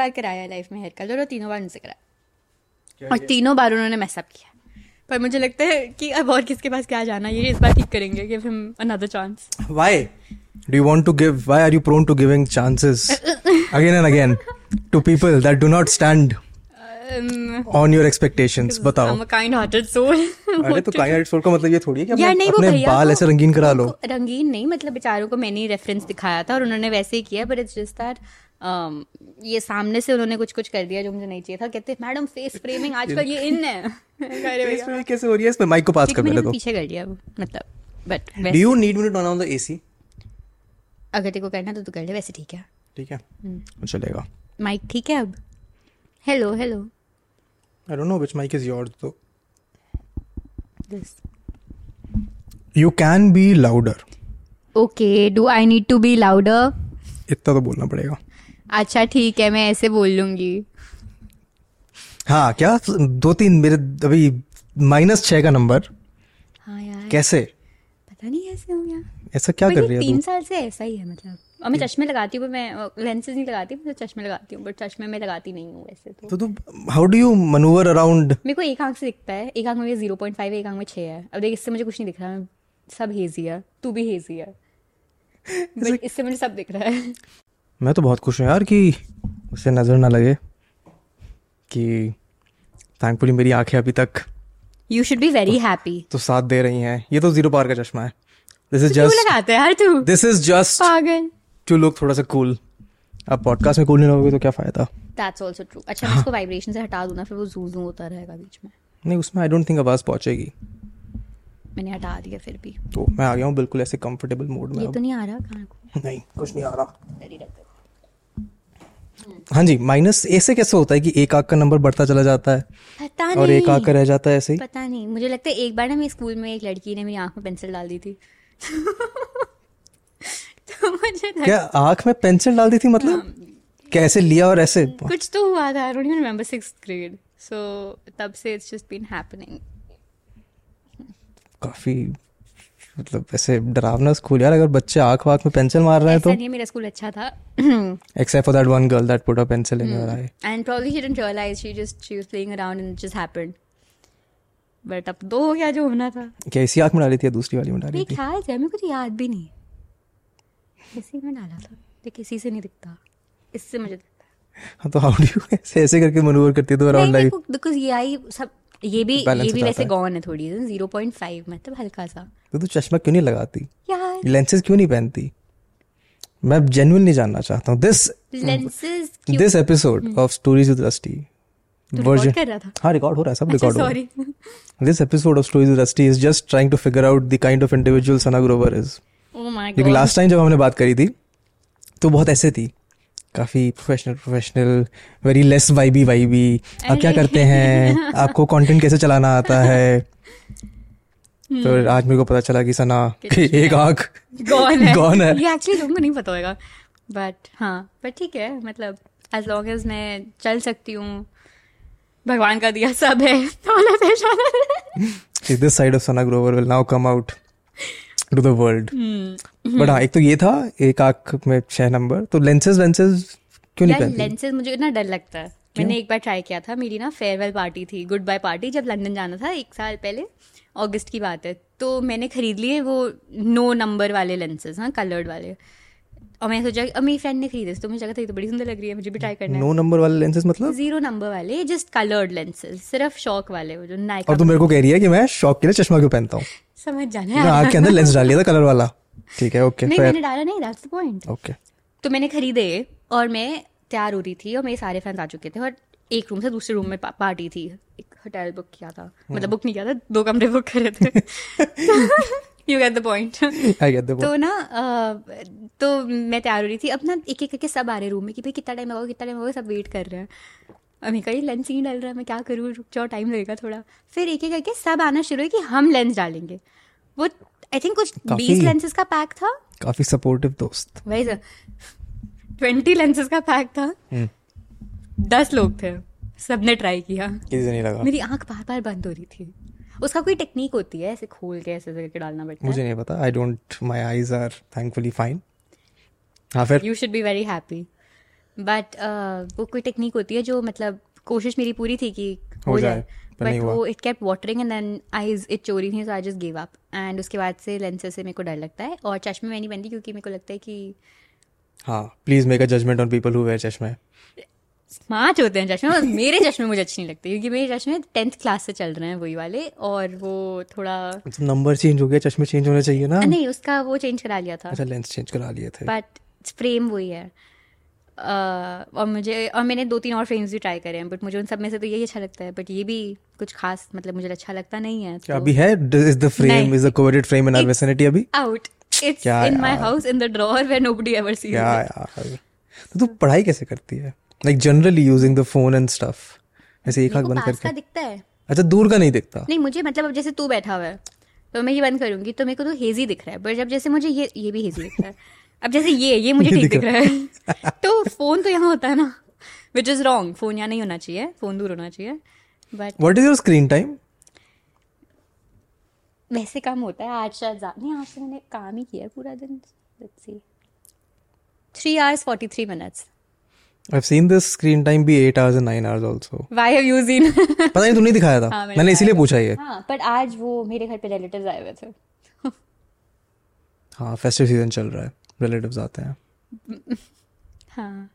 बार कराया लाइफ में hair colour और तीनों बार उनसे कराया और तीनों बार उन्होंने मैसअप किया पर मुझे लगता है कि अब और किसके पास क्या जाना ये इस बार ठीक करेंगे give him another chance Why? Do you want to give? Why are you prone to giving chances again and again to people that do not stand on your expectations? बताओ I'm a kind hearted soul अरे तो kind soul का मतलब ये थोड़ी है कि यार नहीं अपने बाल ऐसे रंगीन करा लो रंगीन नहीं मतलब बेचारों को मैंने रेफरेंस दिखाया था और उन्होंने वैसे ही किया बट इट्स जस्ट दैट ये सामने से उन्होंने कुछ कुछ कर दिया जो मुझे नहीं चाहिए था। कहते मैडम फेस फ्रेमिंग आजकल ये इन है। कैसे हो रही है? इसमें माइक को पास कर मैंने पीछे कर लिया मतलब but do you need me to turn on the AC अगर तेरे को करना तो तू कर ले वैसे ठीक है। ठीक है। हम्म। चलेगा। माइक ठीक है अब? Hello hello I don't know which mike is yours तो this you can be louder okay do I need to be louder इतना तो बोलना पड़ेगा। अच्छा ठीक है मैं ऐसे बोल लूँगी। हाँ क्या? दो तीन मेरे अभी माइनस छह का नंबर हाँ यार। कैसे? पता नहीं कैसे हो गया। ऐसा क्या कर रही है तीन साल से ऐसा ही है मतलब। और मैं चश्मे लगाती हूँ मैं लेंसेज नहीं लगाती मैं चश्मे लगाती हूँ बट चश्मे में लगाती नहीं हूँ वैसे तो। तो how do you manoeuvre around मेरे को एक आँख से दिखता है एक आँख में ज़ीरो पॉइंट फाइव एक आँख में छः है। अब देख इससे मुझे कुछ नहीं दिख रहा है सब हेजी है तू भी हेजी है। बट इससे मुझे सब दिख रहा है। मैं तो बहुत खुश हूँ यार कि उसे नज़र ना लगे कि थैंकफुली मेरी आँखें अभी तक you should be very happy तो साथ दे रही हैं। ये तो ज़ीरो पार का चश्मा है। दिस इज़ जस्ट लगाते यार तू? दिस इज़ जस्ट पागल। टू लुक थोड़ा सा कूल अब पॉडकास्ट में कूल नहीं रहोगे तो क्या फ़ायदा? दैट्स आल्सो ट्रू अच्छा इसको वाइब्रेशन से हटा दूँ ना फिर वो जू जू होता रहेगा बीच में। नहीं उसमें आई डोंट थिंक आवाज़ पहुंचेगी। मैंने हटा दिया फिर भी। तो मैं आ गया हूँ बिल्कुल ऐसे कंफर्टेबल मोड में ये तो नहीं आ रहा कान को नहीं कुछ नहीं आ रहा। हाँ जी माइनस ए से कैसे होता है कि एक आँख का नंबर बढ़ता चला जाता है? पता और नहीं। एक आँख का रह जाता है ऐसे ही? पता नहीं। मुझे लगता है एक बार ना मेरे स्कूल में एक लड़की ने मेरी आँख में पेंसिल डाल दी थी। तो मुझे लगा- क्या आँख में पेंसिल डाल दी थी मतलब? कैसे लिया और ऐसे? कुछ तो हुआ था। I don't remember sixth grade so तब से इट्स जस्ट बीन हैपनिंग काफ़ी मतलब ऐसे डरावना स्कूल यार अगर बच्चे आँख वाख में पेंसिल मार रहे हैं तो। नहीं मेरा स्कूल अच्छा था। Except for that one girl that put a pencil in your eye and probably she didn't realize she just she was playing around and it just happened. But अब दो हो गया जो होना था। क्या इसी आँख में डाली थी या दूसरी वाली में डाली थी? ख्याल से मेरे को तो याद भी नहीं। इसी में डाला था। ये किसी से नहीं दिखता। इससे मुझे दिखता। है हाँ तो हाउ डू यू ऐसे ऐसे करके मनूवर करती है तो अराउंड लाइक बिकॉज़ ये आई सब ये भी ये भी वैसे गॉन है थोड़ी ज़ीरो पॉइंट फाइव मतलब हल्का सा। तो तू चश्मा क्यों नहीं लगाती? लेंसेज क्यों नहीं पहनती? मैं जेन्युइनली जानना चाहता हूँ। This this episode of stories with Rusty था? हाँ रिकॉर्ड हो रहा है सब अच्छा रिकॉर्ड हो रहा है। This episode of stories with Rusty is just trying to figure out the kind of individual Sana Grover is क्योंकि लास्ट टाइम जब हमने बात करी थी तो बहुत ऐसे थी। काफ़ी professional professional very less vibey vibey आप क्या करते हैं? आपको कंटेंट कैसे चलाना आता है? तो आज मेरे को पता चला कि सना एक आँख गॉन है। गॉन है। ये एक्चुअली लोगों को नहीं पता होगा बट हाँ बट ठीक है मतलब एज लॉन्ग एज मैं चल सकती हूँ भगवान का दिया सब है है। This side of Sana Grover will now come out to the world hmm. But हाँ एक तो ये था एक आँख में छह नंबर तो लेंसेज वेंसेज क्यों नहीं लेंसेज मुझे ना डर लगता है। मैंने एक बार ट्राई किया था मेरी ना फेयरवेल पार्टी थी गुड बाय पार्टी जब लंदन जाना था एक साल पहले अगस्त की बात है। तो मैंने खरीद लिए वो नो नंबर वाले लेंसेज हाँ कलर्ड वाले। और मैंने सोचा अब मेरी फ्रेंड ने खरीदे तो मुझे लगा था ये तो बड़ी सुंदर लग रही है मुझे भी ट्राई करना है। नो नंबर वाले लेंसेज मतलब? ज़ीरो नंबर वाले जस्ट कलर्ड लेंसेज सिर्फ़ शौक वाले वो जो नाइका और तू मेरे को कह रही है कि मैं शौक के लिए चश्मा क्यों पहनता हूँ? समझ जाना है आँख के अंदर लेंस डाल लिया था कलर वाला। ठीक है ओके नहीं मैंने डाला नहीं दैट्स द पॉइंट ओके तो मैंने खरीदे और मैं तैयार हो रही थी और मेरे सारे फ्रेंड्स आ चुके थे और एक रूम से दूसरे रूम में पा- पार्टी थी। एक होटल बुक किया था। मतलब बुक नहीं किया था दो कमरे बुक करे थे। यू गेट द पॉइंट तो ना तो मैं तैयार हो रही थी। अब ना एक एक करके सब आ रहे रूम में कि भाई कितना टाइम लगाओ कितना टाइम लगाओ सब वेट कर रहे हैं। अभी कहीं लेंस ही नहीं डल रहा है मैं क्या करूँ? रुक जाओ टाइम लगेगा थोड़ा। फिर एक एक करके सब आना शुरू है कि हम लेंस डालेंगे। वो आई थिंक कुछ बीस लेंसेज का पैक था। काफ़ी सपोर्टिव दोस्त। वही सर ट्वेंटी लेंसेज का पैक था। हम्म। दस लोग थे। सबने ट्राई किया। किसी नहीं लगा। मेरी आँख बार बार बंद हो रही थी। उसका कोई टेक्निक होती है ऐसे खोल के ऐसे करके डालना पड़ता मुझे नहीं पता। I don't my eyes are thankfully fine हाँ फिर? You should be very happy but वो कोई टेक्निक होती है जो मतलब कोशिश मेरी पूरी थी कि हो जाए, बट वो it kept watering and then eyes it चोरी थी so I just give up and उसके बाद से लेंसेज से मेरे को डर लगता है। और चश्मे मैं नहीं पहनती क्योंकि मेरे को लगता है कि हाँ please make a judgement on people who wear चश्मे। स्मार्ट होते हैं चश्मे मेरे चश्मे मुझे अच्छे नहीं लगते क्योंकि मेरे चश्मे टेंथ क्लास से चल रहे हैं वही वाले और वो थोड़ा तो नंबर चेंज हो गया चश्मे चेंज होने चाहिए ना? नहीं उसका वो चेंज करा लिया था। अच्छा लेंस चेंज करा लिए थे। बट फ्रेम वही है। अह, और मुझे और मैंने दो तीन और फ्रेम्स भी ट्राई करे हैं बट मुझे उन सब में से तो यही अच्छा लगता है बट ये भी कुछ खास मतलब मुझे अच्छा लगता नहीं है क्या अभी है? Is the frame is the coveted frame in our vicinity अभी? Out it's in my house in the drawer where nobody ever sees क्या यार। तो तू पढ़ाई कैसे करती है? Like generally using the phone and stuff ऐसे एक आँख बंद करके। दिखता है। अच्छा दूर का नहीं दिखता। नहीं मुझे मतलब अब जैसे तू बैठा हुआ है तो मैं ये बंद करूँगी तो मेरे को तो हेजी दिख रहा है। पर जब जैसे मुझे ये ये भी हेजी दिख रहा है। अब जैसे ये ये मुझे ठीक दिख रहा है। तो फ़ोन तो यहाँ होता है ना विच इज़ रॉन्ग फ़ोन यहाँ नहीं होना चाहिए फ़ोन दूर होना चाहिए। But what is your screen time वैसे कम होता है आज शायद नहीं आज तो मैंने काम ही किया है पूरा दिन। Let's see three hours forty three minutes have seen this screen time भी 8 hours and 9 hours also why have you seen पता नहीं तूने दिखाया था। हाँ, मैंने इसीलिए पूछा ये। हाँ बट आज वो मेरे घर पे रिलेटिव्स आए हुए थे। हाँ फेस्टिव सीज़न चल रहा है। रिलेटिव्स आते हैं। हाँ।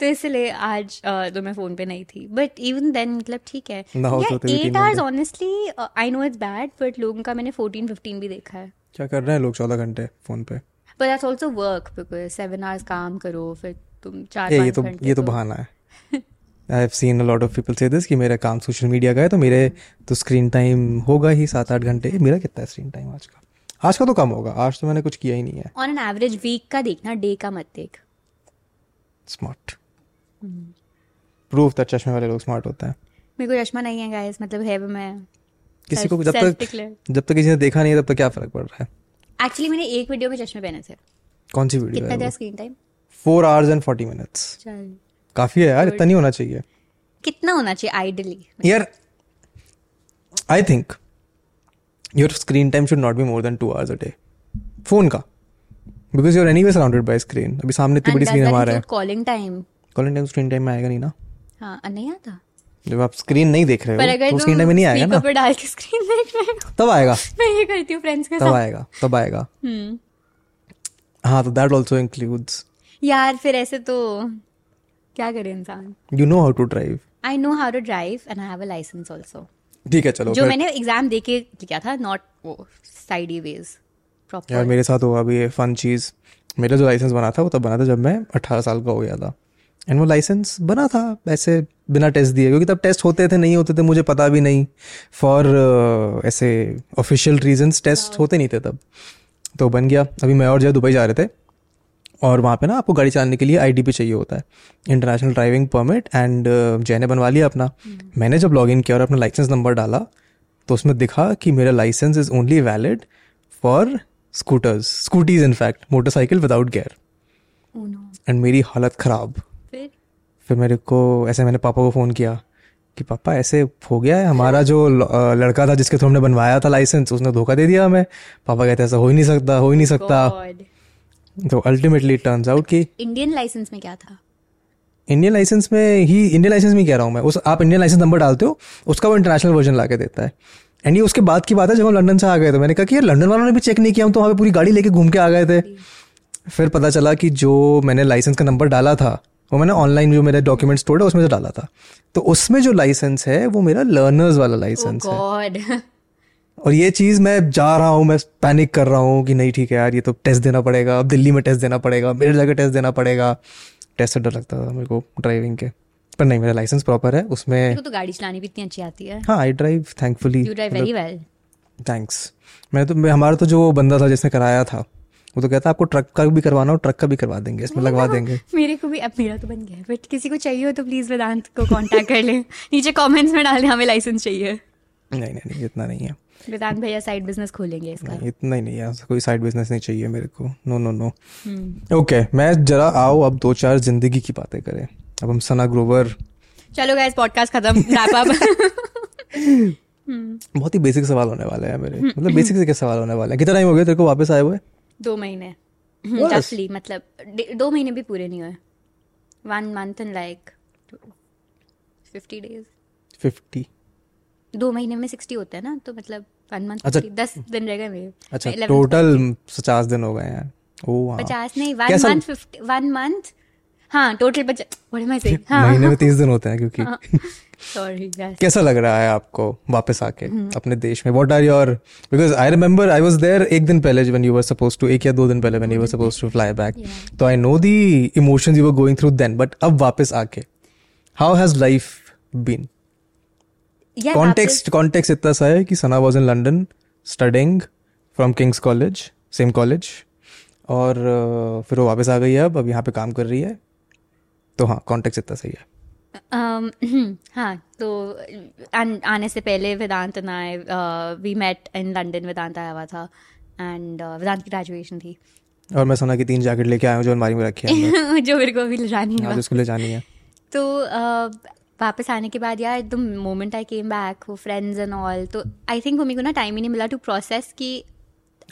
तो इसलिए आज तो मैं फ़ोन पे नहीं थी। बट इवन देन मतलब ठीक है। तो eight hours honestly I know it's bad but लोगों का मैंने फोर्टीन फिफ्टीन भी देखा है। क्या कर रहे हैं लोग 14 घंटे फ़ोन पे? But that's also work because seven hours काम करो फिर तुम चार ये ये तो ये तो बहाना है। I have seen a lot of people से दिस कि मेरा काम सोशल मीडिया का है तो मेरे तो स्क्रीन टाइम होगा ही सात आठ घंटे। मेरा कितना है स्क्रीन टाइम आज का? आज का तो कम होगा आज तो मैंने कुछ किया ही नहीं है। ऑन एन एवरेज वीक का देखना डे का मत देख। स्मार्ट प्रूफ दैट चश्मे वाले लोग स्मार्ट होते हैं। मेरे को चश्मा नहीं है गाइस मतलब है मैं किसी को जब तक जब तक किसी ने देखा नहीं है तब तक क्या फ़र्क पड़ रहा है? एक्चुअली मैंने एक वीडियो में चश्मे पहने थे। कौन सी वीडियो कितना screen time four hours and forty minutes काफ़ी है यार इतना नहीं होना चाहिए। कितना होना चाहिए आइडली यार I think your screen time should not be more than two hours a day phone का। Because you're anyway surrounded by screen अभी सामने इतनी बड़ी स्क्रीन हमारा है। Calling time calling time screen time में आएगा नहीं ना? हाँ नहीं आता। जब आप स्क्रीन नहीं देख रहे हो अगर तो स्क्रीन टाइम में नहीं आएगा ना? speaker पे डाल के स्क्रीन देख रहे हो तब आएगा। मैं ये करती हूँ फ्रेंड्स के साथ। तब आएगा तब आएगा। हम्म। हाँ तो दैट ऑल्सो इंक्लूड्स यार फिर ऐसे तो क्या करे इंसान? You know how to drive I know how to drive and I have a licence also ठीक है चलो जो मैंने एग्ज़ाम दे के किया था नॉट वो साइड वेज प्रॉपर यार मेरे साथ हुआ अभी ये फन चीज़। मेरा जो लाइसेंस बना था वो तब बना था जब मैं अट्ठारह साल का हो गया था। एंड वो लाइसेंस बना था ऐसे बिना टेस्ट दिए। क्योंकि तब टेस्ट होते थे नहीं होते थे मुझे पता भी नहीं। फॉर uh, ऐसे ऑफिशियल रीजंस टेस्ट होते नहीं थे तब। तो बन गया। अभी मैं और जय दुबई जा रहे थे। और वहाँ पे ना आपको गाड़ी चलाने के लिए आई पे चाहिए होता है। इंटरनेशनल ड्राइविंग परमिट एंड जय ने बनवा लिया अपना। मैंने जब लॉग इन किया और अपना लाइसेंस नंबर डाला तो उसमें दिखा कि मेरा licence is only valid for scooters scooties in fact motorcycle without gear and मेरी हालत ख़राब। फिर मेरे को ऐसे मैंने पापा को फ़ोन किया कि पापा ऐसे हो गया है हमारा जो लड़का था जिसके थ्रू हमने बनवाया था लाइसेंस उसने धोखा दे दिया हमें। पापा कहते ऐसा हो ही नहीं सकता हो ही नहीं सकता। God. तो अल्टीमेटली टर्न्स आउट कि इंडियन लाइसेंस में क्या था? इंडियन लाइसेंस में ही इंडियन लाइसेंस में कह रहा हूँ मैं उस आप इंडियन लाइसेंस नंबर डालते हो उसका वो इंटरनेशनल वर्जन ला देता है। एंड ये उसके बाद की बात है जब हम लंदन से आ गए तो मैंने कहा कि यार लंदन वालों ने भी चेक नहीं किया हम तो वहाँ पे पूरी गाड़ी लेके घूम के आ गए थे। फिर पता चला कि जो मैंने लाइसेंस का नंबर डाला था वो मैंने ऑनलाइन जो मेरे डॉक्यूमेंट स्टोर्ड है उसमें से डाला था। तो उसमें जो लाइसेंस है वो मेरा लर्नर्स वाला लाइसेंस Oh है। और ये चीज़ मैं जा रहा हूँ मैं पैनिक कर रहा हूँ कि नहीं ठीक है यार ये तो टेस्ट देना पड़ेगा अब दिल्ली में टेस्ट देना पड़ेगा मेरे जगह टेस्ट देना पड़ेगा। टेस्ट से डर लगता था मेरे को ड्राइविंग के। पर नहीं मेरा लाइसेंस प्रॉपर है उसमें तो गाड़ी चलानी भी इतनी अच्छी आती है। हाँ I drive thankfully you drive very well thanks मैं तो मैं हमारा तो जो बंदा था जिसने कराया था वो तो कहता है आपको ट्रक का भी करवाना हो ट्रक का भी करवा देंगे इसमें लगवा देंगे। मेरे को भी अब मेरा तो बन गया है बट किसी को चाहिए हो तो प्लीज़ वेदांत को कांटेक्ट कर ले। नीचे कमेंट्स में डाल दे हमें लाइसेंस चाहिए। नहीं नहीं नहीं इतना नहीं है। वेदांत भैया साइड बिज़नेस खोलेंगे इसका। नहीं इतना ही नहीं है कोई साइड बिज़नेस नहीं चाहिए मेरे को। No no no hmm. Okay मैं जरा आओ अब दो चार ज़िंदगी की बातें करें। अब हम सना ग्रोवर चलो गाइस पॉडकास्ट खत्म रैप अप बहुत ही बेसिक सवाल होने वाले हैं मेरे। मतलब बेसिक से क्या सवाल होने वाले हैं? कितना टाइम हो गया तेरे को वापस आए हुए? दो महीने? रफली मतलब दो महीने भी पूरे नहीं हुए। One month in like fifty days fifty. दो महीने में सिक्सटी होता है ना तो मतलब वन मंथ अच्छा। दस दिन रह गए मेरे। अच्छा टोटल पचास दिन हो गए हैं। ओ हाँ पचास नहीं one month fifty one month हाँ टोटल पचास आई हाँ महीने में तीस दिन होते हैं क्योंकि यस कैसा लग रहा है आपको वापस आके हम्म। अपने देश में? What are your because I remember I was there एक दिन पहले when you were suppose to एक या दो दिन पहले when you were suppose to fly back तो I know the emotions you were going through then but अब वापस आके how has life been context context इतना सा है कि Sana was in London studying from King's college same college और uh, फिर वो वापस आ गई है अब अब यहाँ पे काम कर रही है। तो हाँ कॉन्टेक्स्ट इतना सही है। हाँ तो आने से पहले Vedant and I we met in London Vedant आया हुआ था एंड वेदांत की ग्रेजुएशन थी। और मैं सुना कि तीन जैकेट लेके आया हूँ जो अलमारी में रखी है जो मेरे को अभी ले जानी है। उसको ले जानी है। तो uh, वापस आने के बाद यार the moment I came back वो फ्रेंड्स एंड ऑल तो आई थिंक मेरे को ना टाइम ही नहीं मिला टू प्रोसेस कि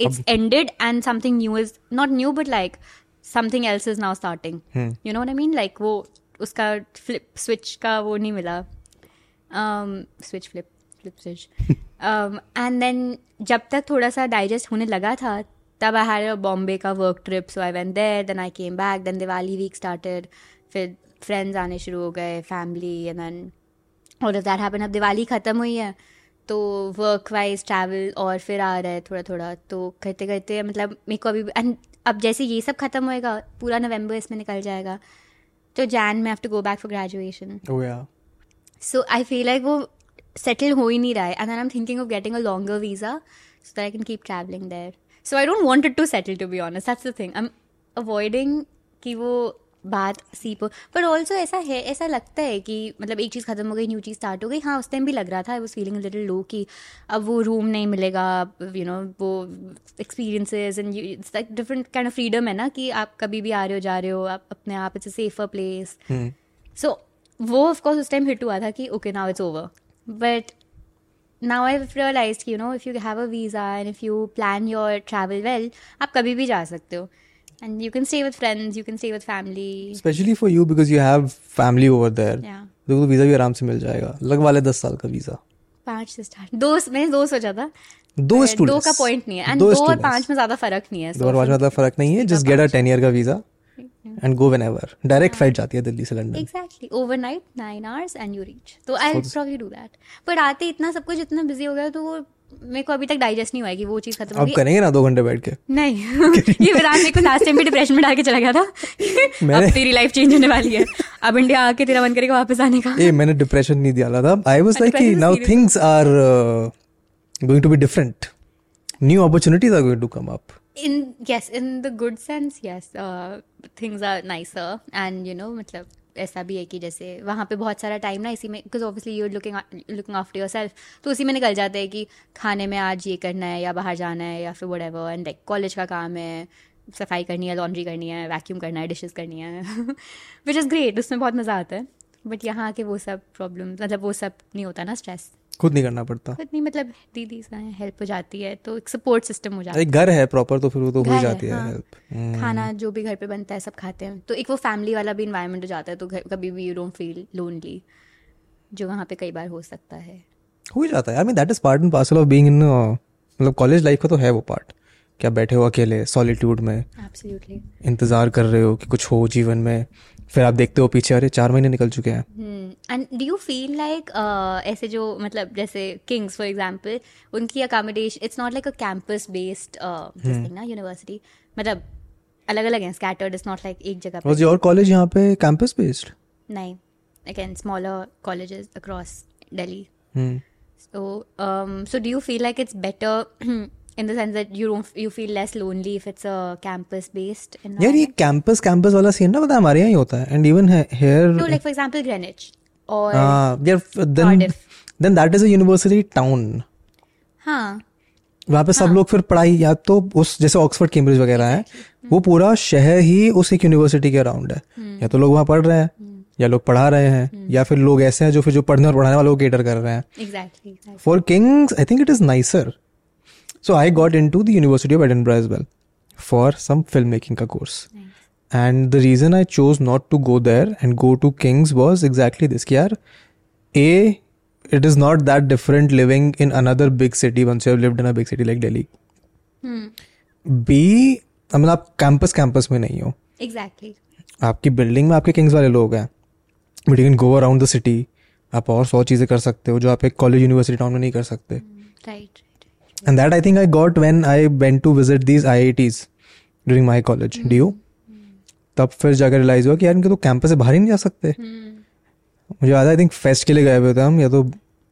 it's ended and something new is not new but like something else is now starting you know I mean like वो उसका फ्लिप स्विच का वो नहीं मिला। Switch flip flip switch and then जब तक थोड़ा सा डाइजेस्ट होने लगा था तब आई हैड बॉम्बे का work trip so I went there then I came back then Diwali week started फिर फ्रेंड्स आने शुरू हो गए फैमिली एंड देन और दैट हैपन अब दिवाली ख़त्म हुई है तो वर्क वाइज ट्रैवल और फिर आ रहा है थोड़ा थोड़ा तो करते करते मतलब मेरे को अभी एंड अब जैसे ये सब खत्म होएगा पूरा नवंबर इसमें निकल जाएगा। तो जैन में have to go back for graduation so I feel like वो सेटल हो ही नहीं रहा है. And I am thinking of getting a longer visa so that I can keep travelling there so I don't want to settle to be honest that's the thing I am avoiding कि वो बात सी पर also ऐसा है ऐसा लगता है कि मतलब एक चीज़ खत्म हो गई न्यू चीज़ स्टार्ट हो गई। हाँ उस टाइम भी लग रहा था वॉज़ फीलिंग लिटिल लो कि अब वो रूम नहीं मिलेगा यू नो वो experiences and it's like different kind of freedom है ना कि आप कभी भी आ रहे हो जा रहे हो आप अपने आप it's a safer place so वो ऑफकोर्स उस टाइम हिट हुआ था कि okay now it's over but now I realise कि you if you you have a visa and if you plan your travel well आप कभी भी जा सकते हो। And you can stay with friends you can stay with family. Specially for you because you have family over there yeah. देखो तो visa भी आराम से मिल जाएगा। लगवा ले दस साल का वीज़ा पाँच से स्टार्ट दो मैंने दो सोचा था दो दो का पॉइंट नहीं है। एंड दो और पाँच में ज़्यादा फ़र्क नहीं है दो और पाँच में ज़्यादा फ़र्क नहीं है। Just get a ten year का visa and go whenever direct flight जाती है दिल्ली से London exactly overnight nine hours and you reach तो आई प्रॉब्ली डू दैट पर आते इतना सब कुछ इतना बिज़ी हो गया तो वो मेरे को अभी तक डाइजेस्ट नहीं हुआ है कि वो चीज़ खत्म अब करेंगे ना दो घंटे बैठ के? नहीं। ये विराट मेरे को लास्ट टाइम भी डिप्रेशन में डाल के चला गया था। अब तेरी लाइफ चेंज होने वाली है। अब इंडिया आके तेरा मन करेगा वापस आने का। ए मैंने डिप्रेशन नहीं दिया था आई वाज लाइक कि now things are going to be different new opportunities are going to come up in yes in the good sense yes uh, things are nicer and you know मतलब ऐसा भी है कि जैसे वहाँ पे बहुत सारा टाइम ना इसी में because obviously you looking looking after yourself तो उसी में निकल जाता है कि खाने में आज ये करना है या बाहर जाना है या फिर whatever and like college का काम है, सफ़ाई करनी है लॉन्ड्री करनी है वैक्यूम करना है डिशेज करनी है विच इज़ ग्रेट उसमें बहुत मज़ा आता है. बट यहाँ के वो सब प्रॉब्लम मतलब वो सब नहीं होता ना स्ट्रेस खुद नहीं करना पड़ता। खुद नहीं मतलब दीदी हेल्प हो जाती है तो एक सपोर्ट सिस्टम हो जाता है। घर है प्रॉपर तो फिर वो तो हो जाती है हाँ। हेल्प खाना जो भी घर पे बनता है सब खाते हैं। तो एक वो फैमिली वाला भी इन्वायरमेंट हो जाता है तो कभी भी यू डोंट फील लोनली जो वहाँ पे कई बार हो सकता है। हो जाता है। I mean that is part and parcel of being in मतलब कॉलेज लाइफ का तो है वो पार्ट क्या बैठे हो अकेले सॉलिट्यूड में? एब्सोल्युटली इंतज़ार कर रहे हो कि कुछ हो जीवन में? फिर आप देखते हो पीछे अरे चार महीने निकल चुके हैं। And do you feel like ऐसे जो मतलब जैसे किंग्स फॉर एग्जांपल उनकी accommodation it's not like a campus based ना यूनिवर्सिटी मतलब अलग अलग हैं स्कैटर्ड इट्स नॉट लाइक एक जगह वॉज़ योर कॉलेज यहाँ पे कैंपस बेस्ड नहीं again smaller colleges across Delhi um, so do you feel like it's better in the sense that you don't you feel less lonely if it's a campus based यार ये? Campus campus वाला scene ना पता है हमारे यहाँ ही होता है and even No, like for example, Greenwich or यार then Cardiff. Then that is a university town हाँ. वहाँ पे सब लोग फिर पढ़ाई या तो उस जैसे ऑक्सफोर्ड कैम्ब्रिज वगैरह है वो पूरा शहर ही उस एक यूनिवर्सिटी के अराउंड है। या तो लोग वहाँ पढ़ रहे हैं या लोग पढ़ा रहे हैं या फिर लोग ऐसे हैं जो फिर जो पढ़ने और पढ़ाने वालों को केटर कर रहे हैं। For kings i think it is nicer so I got into the university of Edinburgh as well for some film making का course and the reason I chose not to go there and go to King's was exactly this की R A it is not that different living in another big city once you lived in a city like Delhi B मतलब आप campus campus में नहीं हो. Exactly exactly. आपकी building में आपके Kings वाले लोग हैं. But you can go around the city आप और सौ चीज़ें कर सकते हो जो आप एक कॉलेज यूनिवर्सिटी टाउन में नहीं कर सकते. Hmm, right And that I think I got when I went to visit these IITs during my college. Do you? तब फिर जाकर रियलाइज़ हुआ कि यार इनके तो कैंपस से बाहर ही नहीं जा सकते मुझे याद है आई थिंक फेस्ट के लिए गए हुए थे हम या तो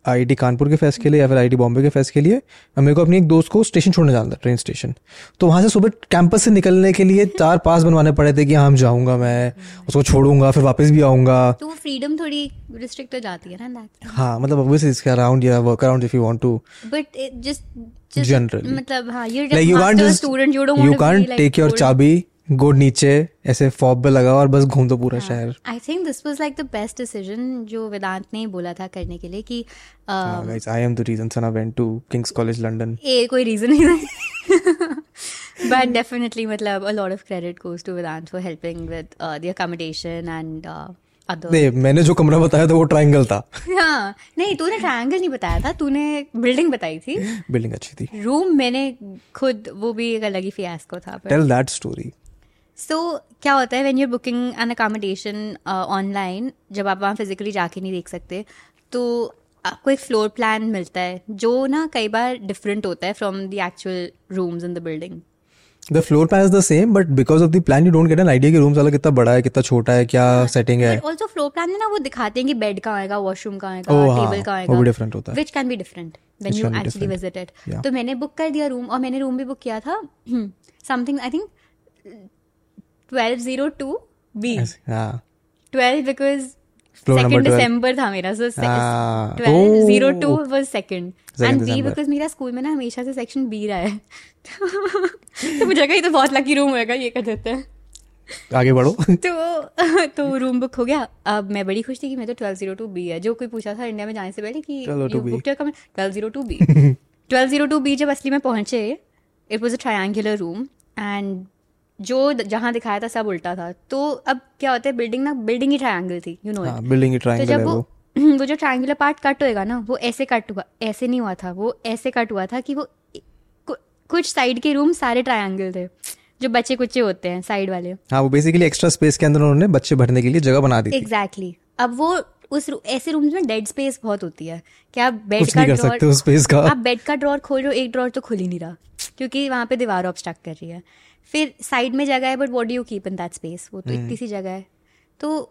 आईआईटी कानपुर के फेस्ट के लिए या फिर आईआईटी बॉम्बे के फेस्ट के लिए मेरे को अपनी एक दोस्त को स्टेशन छोड़ने जाना था ट्रेन स्टेशन। तो वहाँ से सुबह कैंपस से निकलने के लिए चार पास बनवाने पड़े थे कि हाँ हम जाऊँगा मैं उसको छोड़ूँगा फिर वापस भी आऊँगा। तो फ्रीडम थोड़ी रिस्ट्रिक्ट हो जाती है ना हाँ मतलब इसके अराउंड या work around if you want to but just Generally. मतलब हाँ just student you don't you can't be like your told- चाबी गो नीचे ऐसे फॉब पे लगा और बस घूम दो पूरा शहर। I think this was like the best decision जो वेदांत ने बोला था करने के लिए कि uh, guys i am the reason son i went to king's college london. ए कोई रीजन नहीं था। बट डेफिनेटली मतलब a lot of credit goes to Vedant for helping with the accommodation and other नहीं मैंने जो कमरा बताया था वो ट्रायंगल था। हाँ नहीं तूने ट्रायंगल नहीं बताया था तूने बिल्डिंग बताई थी। बिल्डिंग अच्छी थी। रूम मैंने खुद वो भी एक अलग ही फियास्को था टेल दैट स्टोरी सो क्या होता है when you're booking an accommodation online जब आप वहाँ फिजिकली जाके नहीं देख सकते तो आपको एक फ्लोर प्लान मिलता है जो ना कई बार डिफरेंट होता है from the actual rooms in the building the floor plan is the same but because of the plan you don't get an idea कि रूम वाला कितना बड़ा है कितना छोटा है क्या सेटिंग है बट ऑल्सो फ्लोर प्लान में ना वो दिखाते हैं कि बेड कहाँ आएगा वॉशरूम कहाँ आएगा हाँ, टेबल कहाँ वो भी आएगा होता है। Which can be different when you actually different. Visited तो मैंने बुक कर दिया रूम और मैंने रूम भी बुक किया था something I think twelve zero two B twelve because Floor number second 12. दिसंबर था मेरा so Ah. Twelve zero two Oh. Was second and B because मेरा स्कूल में ना हमेशा से सेक्शन बी रहा है। तो मुझे लगा ये तो बहुत लकी रूम होएगा ये कर देते हैं। आगे बढ़ो। तो तो रूम बुक हो गया। अब मैं बड़ी खुश थी कि मैं तो ट्वेल्व ज़ीरो टू बी है। जो कोई पूछा था इंडिया में जाने से पहले कि twelve zero two B twelve zero two B जब असली में पहुँचे it was a triangular room and जो जहाँ दिखाया था सब उल्टा था। तो अब क्या होता है बिल्डिंग ना बिल्डिंग ही ट्रायंगल थी यू नो हाँ बिल्डिंग की तो जब है वो वो। जो ट्रायंगुलर पार्ट कट होएगा ना वो ऐसे कट हुआ ऐसे नहीं हुआ था वो ऐसे कट हुआ था कि वो कुछ साइड के रूम सारे ट्रायंगल थे जो बच्चे कुच्चे होते हैं साइड वाले। हाँ वो बेसिकली एक्स्ट्रा स्पेस के अंदर उन्होंने बच्चे भरने के लिए जगह बना दी एग्जैक्टली exactly. अब वो उस रू- ऐसे रूम्स में डेड स्पेस बहुत होती है। कि आप बेड का ड्रॉर सकते उस स्पेस का। आप बेड का ड्रॉर खोल रहे हो एक ड्रॉर तो खुल ही नहीं रहा क्योंकि वहाँ पे दीवार ऑब्स्ट्रक्ट कर रही है। फिर साइड में जगह है but what do you keep in that space वो तो हम्म। इतनी सी जगह है। तो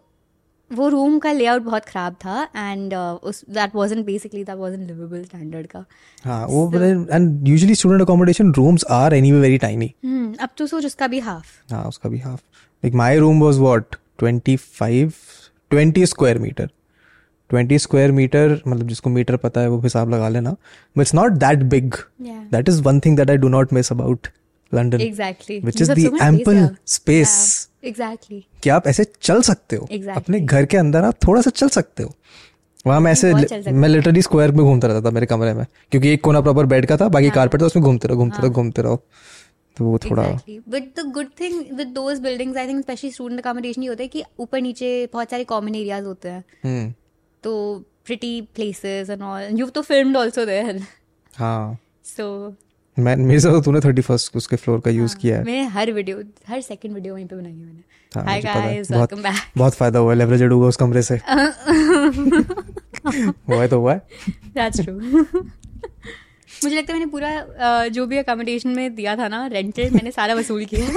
वो रूम का लेआउट बहुत खराब था एंड उस that wasn't basically that wasn't livable standard का। हाँ वो and usually student accommodation rooms are anyway very tiny hmm अब तो सोच उसका भी हाफ़ हाँ उसका भी half like my room was twenty five twenty square meter twenty square meter मतलब जिसको मीटर पता है वो हिसाब लगा लेना। But it's not that big that is one thing that I do not miss about London exactly which is the ample space exactly कि आप ऐसे चल सकते हो। Exactly. अपने घर के अंदर आप थोड़ा सा चल सकते हो। वहाँ मैं ऐसे मैं लिटरली स्क्वायर में घूमता रहता था मेरे कमरे में क्योंकि एक कोना प्रॉपर बेड का था बाकी हाँ। कारपेट था उसमें घूमते रहो घूमते रहो घूमते रहो। तो वो थोड़ा. But the good thing with those buildings, I think, especially student accommodation, ये होता है कि ऊपर नीचे बहुत सारे कॉमन एरियाज़ होते हैं। हम्म। तो pretty places and all. You've तो filmed also there. हाँ। So मैं मेरे साथ तो तूने थर्टी फ़र्स्ट उसके फ्लोर का यूज़ किया है। मैं हर वीडियो हर सेकंड वीडियो वहीं पे बनाई है मैंने। हाँ, हाय है। गाइस वेलकम बैक बहुत फ़ायदा हुआ है लेवरेजेड हुआ उस कमरे से। हुआ है तो हुआ है। दैट्स ट्रू मुझे लगता है मैंने पूरा जो भी अकोमोडेशन में दिया था ना रेंटेड मैंने सारा वसूल किया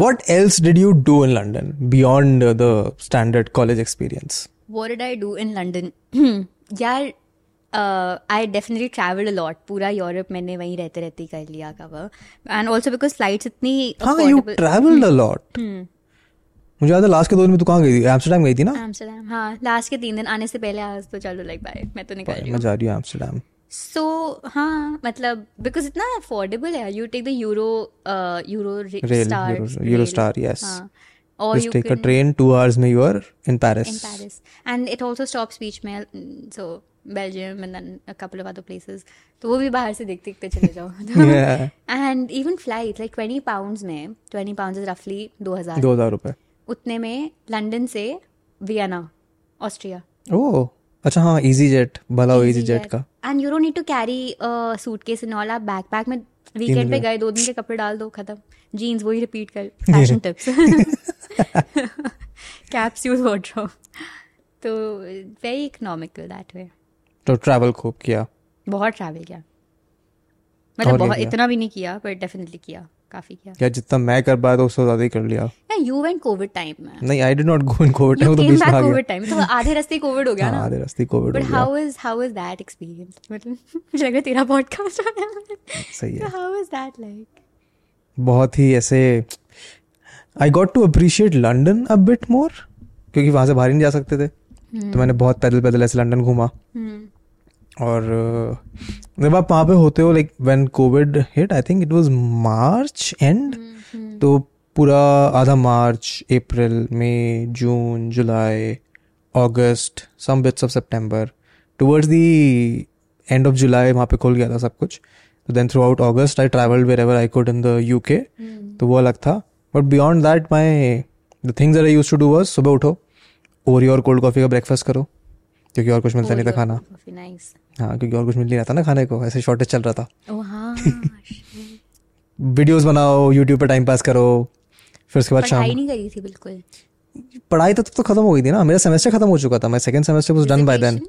what else did you do in london beyond uh, the standard college experience? What did I do in London? यार I definitely travelled a lot पूरा यूरोप मैंने वहीं रहते रहते ही कर लिया cover and also because flights इतनी हाँ यू ट्रैवल्ड अ लॉट मुझे याद है लास्ट के दो दिन में तू कहाँ गई थी? एम्स्टरडेम गई थी ना? एम्स्टरडेम हाँ लास्ट के तीन दिन आने से पहले आज तो चलो लाइक बाय मैं तो निकल रही मैं जा रही हूँ एम्स्टरडेम सो हाँ मतलब बिकॉज़ इतना अफोर्डेबल है you take the euro euro Rail, Euro- Eurostar, yes. or just you take a can train two hours में you are in Paris in Paris, and it also stops beach में mm, so Belgium and then a couple of other places. तो वो भी बाहर से देखते देखते चले जाओ। and even flight like 20 pounds में 20 pounds is roughly 2000 दो हज़ार रुपए। उतने में लंदन से वियना ऑस्ट्रिया ओह अच्छा हाँ इजी जेट भला हो इजी जेट का। And you don't need to carry suitcase and all आप बैकपैक में वीकेंड पे गए दो दिन के कपड़े डाल दो खत्म। जीन्स वही रिपीट कर फ़ैशन टिप्स कैप्सूल वार्डरोब तो वेरी इकोनॉमिकल दैट वे तो ट्रैवल खूब किया। बहुत ट्रैवल किया। मतलब बहुत किया? इतना भी नहीं किया पर डेफिनेटली किया काफ़ी किया। या जितना मैं कर पाया था उससे ज़्यादा ही कर लिया। या यू वेंट कोविड टाइम में नहीं I did not go in covid time तो बीच में आ गया। कोविड टाइम तो आधे रास्ते कोविड हो गया हाँ ना आधे रास्ते कोविड हो गया। But how is how is that experience मतलब मुझे लगा तेरा पॉडकास्ट सही है। हाउ इज़ दैट लाइक बहुत ही ऐसे I got to appreciate London a bit more क्योंकि वहाँ से बाहर ही नहीं जा सकते थे। तो मैंने बहुत पैदल पैदल ऐसे लंदन घूमा। और जब आप वहाँ पे होते हो like when covid hit I think it was March and तो पूरा आधा मार्च अप्रैल मई जून जुलाई अगस्त सम बिट्स ऑफ़ सितंबर टुवर्ड्स द एंड ऑफ़ जुलाई वहाँ पे खुल गया था सब कुछ। तो then throughout August I travelled wherever I could in the UK तो वो अलग था। But beyond that my the things are I use to do was सुबह उठो ओरियो और कोल्ड कॉफ़ी का ब्रेकफास्ट करो क्योंकि और कुछ मिलता नहीं था खाना। हाँ क्योंकि और कुछ मिल नहीं रहा था ना खाने को ऐसे शॉर्टेज चल रहा था। हाँ वीडियोस बनाओ यूट्यूब पे टाइम पास करो फिर उसके बाद शाम नहीं करी थी बिल्कुल? पढ़ाई तो तब तो खत्म हो गई थी ना मेरा सेमेस्टर खत्म हो चुका था मैं second semester was done by then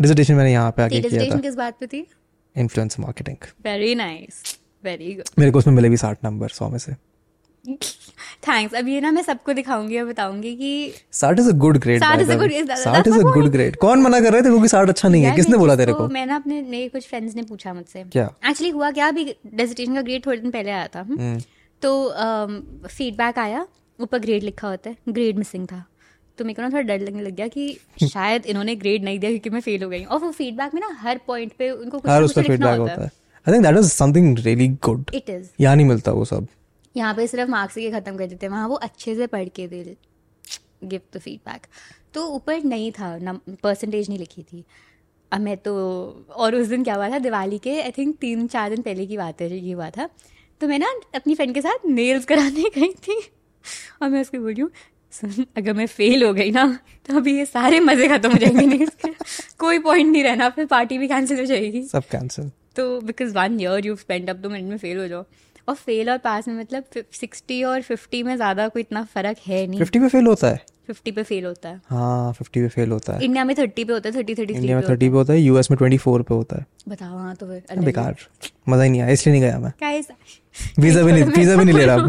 dissertation मैंने यहाँ पे आके किया डिसर्टेशन था। किस बात पे थी? Influence marketing very nice very good मेरे को उसमें मिले भी साठ नंबर सौ में से। थैंक्स अब ये ना मैं सबको दिखाऊँगी और बताऊँगी कि साठ is a good grade 60 is a good- साठ इज़ अ गुड ग्रेड कौन मना कर रहे थे क्योंकि साठ अच्छा नहीं है? किसने बोला तेरे को? मैं ना अपने मेरे कुछ फ्रेंड्स ने पूछा मुझसे। क्या? एक्चुअली हुआ क्या? अभी डेजिटेशन का ग्रेड थोड़े दिन पहले आया था हम्म। हम्म, तो फीडबैक आया ऊपर ग्रेड लिखा होता है ग्रेड मिसिंग था। तो मेरे को ना थोड़ा डर लगने लग गया कि शायद इन्होंने ग्रेड नहीं दिया क्योंकि मैं फेल हो गई और वो फीडबैक में ना हर पॉइंट पे उनको कुछ ना कुछ लिखना होता है। है। I think that is something really good it is यहाँ नहीं मिलता वो सब। यहाँ पे सिर्फ़ मार्क्स के खत्म कर देते हैं। वहाँ वो अच्छे से पढ़ के दे गिव द फीडबैक तो ऊपर नहीं था नम परसेंटेज नहीं लिखी थी। अब मैं तो और उस दिन क्या हुआ था दिवाली के आई थिंक तीन चार दिन पहले की बात है ये हुआ था। तो मैं ना अपनी फ्रेंड के साथ नेल्स कराने गई थी। और मैं उसको बोल हूँ सुन अगर मैं फेल हो गई ना तो अभी ये सारे मज़े खत्म हो जाएँगे के कोई पॉइंट नहीं रहना फिर पार्टी भी कैंसिल हो जाएगी। सब कैंसिल तो because one year you spend up दो मिनट में फेल हो जाओ। और फेल और पास में मतलब सिक्सटी और फिफ्टी में ज़्यादा कोई इतना फ़र्क है नहीं। फिफ्टी पे फेल होता है? फिफ्टी पे फेल होता है। हाँ फिफ्टी पे फेल होता है। इंडिया में थर्टी पे होता है थर्टी थर्टी इंडिया में थर्टी पे होता है यूएस में ट्वेंटी फोर पे होता है। बताओ हाँ तो फिर बेकार। मज़ा ही नहीं आया इसलिए नहीं गया मैं। वीज़ा भी नहीं वीज़ा भी नहीं ले रहा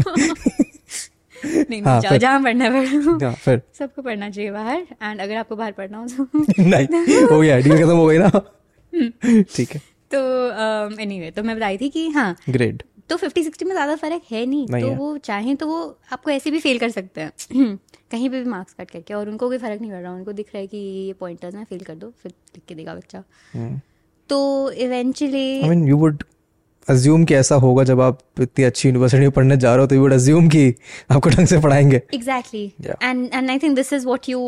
नहीं हाँ, नहीं जाओ। जहाँ पढ़ना है हाँ, फिर। सबको पढ़ना चाहिए बाहर एंड अगर आपको बाहर पढ़ना हो तो। नहीं हो गया डील खत्म हो गई ना। ठीक है। तो एनीवे तो मैं बताई थी कि हाँ ग्रेड तो फिफ्टी सिक्सटी में ज़्यादा फ़र्क है नहीं, नहीं तो है। वो चाहें तो वो आपको ऐसे भी फेल कर सकते हैं। कहीं पे भी मार्क्स कट करके और उनको कोई फ़र्क नहीं पड़ रहा। उनको दिख रहा है कि ये पॉइंटर्स हैं फेल कर दो फिर लिख के देगा बच्चा। तो eventually I mean you would assume कि ऐसा होगा जब आप इतनी अच्छी यूनिवर्सिटी में पढ़ने जा रहे हो तो यू वुड अज्यूम कि आपको ढंग से पढ़ाएँगे। Exactly. Yeah. and and i think this is what you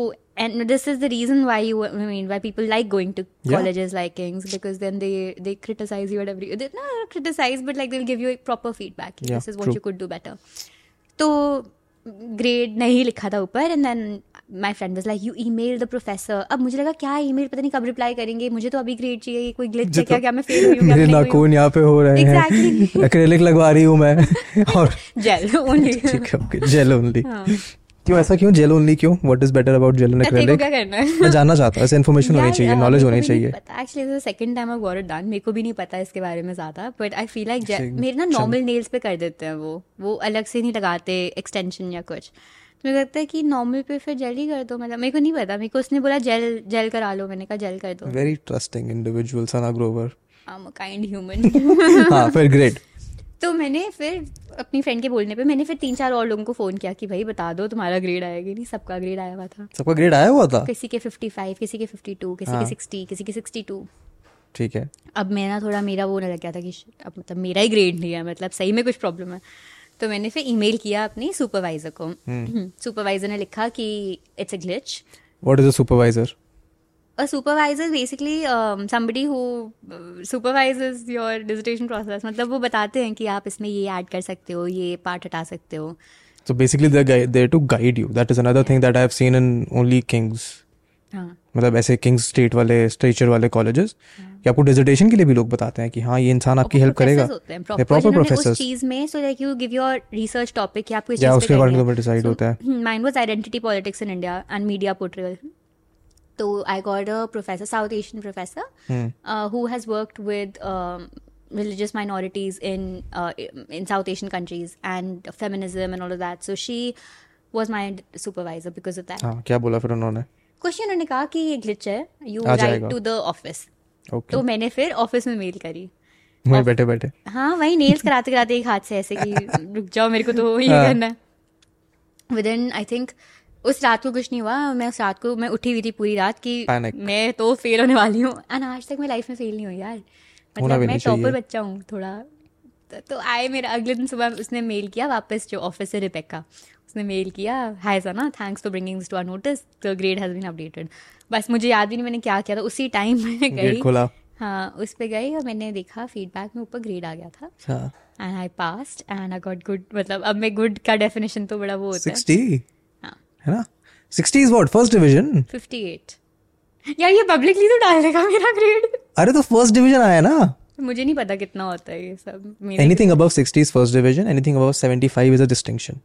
and this is the reason why you i mean why people like going to Yeah. colleges like kings because then they they criticize you at every they not criticize but like they'll give you a proper feedback Yeah, this is what true. you could do better तो grade नहीं लिखा था ऊपर and then my friend was like you email the professor अब मुझे लगा क्या email पता नहीं कब रिप्लाई करेंगे मुझे तो अभी ग्रेड चाहिए ये कोई ग्लिच है क्या क्या मैं फेल हुई हूँ क्या मेरे मैं नहीं हुई नाखून यहाँ पे हो रहे हैं Exactly. एक्रेलिक लगवा रही हूँ मैं और जेल ओनली ठीक है ओके जेल ओनली हाँ क्यों ऐसा क्यों? जेल ओनली क्यों? What is better about gel and acrylic क्या करना है। मैं जानना चाहता हूँ ऐसे इन्फॉर्मेशन होनी चाहिए नॉलेज होनी चाहिए। Actually the second time I got it done मेरे को भी नहीं पता इसके बारे में ज़्यादा बट आई फील लाइक मेरे ना नॉर्मल नेल्स पे कर देते हैं वो। वो अलग से नहीं लगाते एक्सटेंशन या कुछ। तो मुझे लगता है कि नॉर्मल पे फिर जेल ही कर दो मतलब मेरे को नहीं पता। मेरे को उसने बोला जेल जेल करा लो। मैंने कहा जेल कर दो। Very trusting individual Sana Grover I am a kind human हाँ फिर ग्रेट तो मैंने फिर अपनी फ्रेंड के बोलने पे मैंने फिर तीन चार और लोगों को फ़ोन किया कि भाई बता दो तुम्हारा ग्रेड आया कि नहीं? सबका ग्रेड आया हुआ था। सबका ग्रेड आया हुआ था? किसी के 55 किसी के 52 किसी हाँ। के 60 किसी के 62 ठीक है। अब मैं ना थोड़ा मेरा वो होने लग गया था कि अब मतलब मेरा ही ग्रेड नहीं है मतलब सही में कुछ प्रॉब्लम है। तो मैंने फिर ईमेल किया अपनी सुपरवाइजर को। हम्म। सुपरवाइजर ने लिखा कि it's a glitch what is a supervisor a supervisor is basically um, somebody who uh, supervises your dissertation process. मतलब वो बताते हैं कि आप इसमें ये ऐड कर सकते हो ये पार्ट हटा सकते हो। So basically they're there to guide you. That is another thing that I have seen in only Kings. हाँ। मतलब ऐसे किंग्स स्टेट वाले स्ट्रेचर वाले कॉलेजेस कि आपको डिसर्टेशन के लिए भी लोग बताते हैं कि हाँ ये इंसान आपकी हेल्प करेगा। प्रॉपर प्रोफेसर चीज़ में so like you give your research topic कि आपको या उसके अकॉर्डिंग डिसाइड होता है। Mind was identity politics in India and media portrayal तो I got a professor South Asian professor who has worked with religious minorities in uh, in South Asian countries and feminism and all of that. So she was my supervisor because of that. हाँ क्या बोला फिर उन्होंने question उन्होंने कहा कि ये glitch है राइट जाएगा। टू द ऑफ़िस ओके तो मैंने फिर ऑफ़िस में मेल करी वहीं बैठे बैठे हाँ वही नेल्स कराते कराते एक हाथ से ऐसे कि रुक जाओ मेरे को तो ये हाँ। करना है इन आई थिंक उस रात को कुछ नहीं हुआ। मैं उस रात को मैं उठी हुई थी पूरी रात की Panic. मैं तो फेल होने वाली हूँ। एंड आज तक मैं लाइफ में फेल नहीं हुई यार। मतलब मैं टॉपर बच्चा हूँ थोड़ा। तो- तो आए मेरा अगले दिन सुबह उसने मेल किया वापस जो ऑफ़िस से रिपेका उसने मेल किया hi Sana thanks for bringing to our notice the grade has been updated बस मुझे याद भी नहीं मैंने क्या किया था। उसी टाइम मैंने गई। खोला। हाँ उस पर गई और मैंने देखा फीडबैक में ऊपर ग्रेड आ गया था। And I passed and I got good मतलब अब मैं गुड का डेफिनेशन तो बड़ा वो होता है। हाँ है ना? Sixty is what first division fifty eight यार ये पब्लिकली तो डाल देगा मेरा ग्रेड अरे तो फ़र्स्ट डिवीज़न आया ना? मुझे नहीं पता कितना होता है ये सब anything above sixty is first division anything above seventy five is a distinction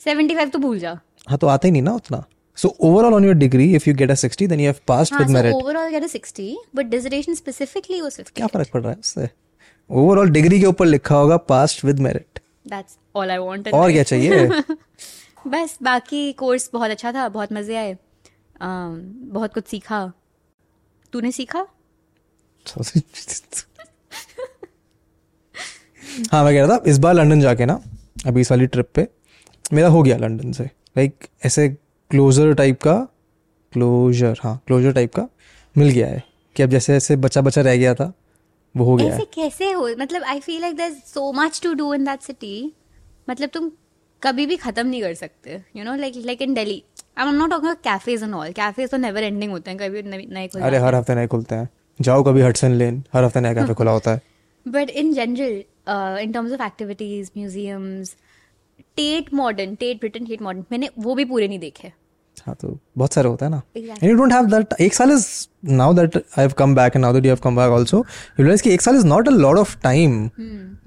seventy five तो भूल जा. हाँ तो आता ही नहीं ना उतना. So overall on your degree if you get a sixty then you have passed हाँ with so merit overall get a 60 but dissertation specifically was 50 क्या फ़र्क पड़ रहा है उससे? ओवरऑल डिग्री के ऊपर लिखा होगा passed with merit that's all I want और क्या चाहिए? बस बाकी कोर्स बहुत अच्छा था बहुत मज़े आए। बहुत कुछ सीखा। तूने सीखा? हाँ मैं कह रहा था इस बार लंदन जाके ना अभी इस वाली ट्रिप पे मेरा हो गया लंदन से। लाइक ऐसे क्लोजर टाइप का क्लोजर हाँ क्लोजर टाइप का मिल गया है। कि अब जैसे ऐसे बचा बचा रह गया था वो हो गया ऐसे है। कैसे हो? मतलब I feel like there so much to do in that city मतलब तुम कभी भी खत्म नहीं कर सकते you know like like in Delhi I am not talking cafes and all cafes तो नेवर एंडिंग होते हैं कभी नए नए खुल अरे हर हफ़्ते नए खुलते हैं। जाओ कभी हटसन लेन हर हफ़्ते नया कैफ़े खुला होता है। But in general in terms of activities museums Tate Modern Tate Britain Tate Modern मैंने वो भी पूरे नहीं देखे। हाँ तो बहुत सारे होता है ना। And you don't have that एक साल is now that I have come back and now that you have come back also you realize कि एक साल is not a lot of time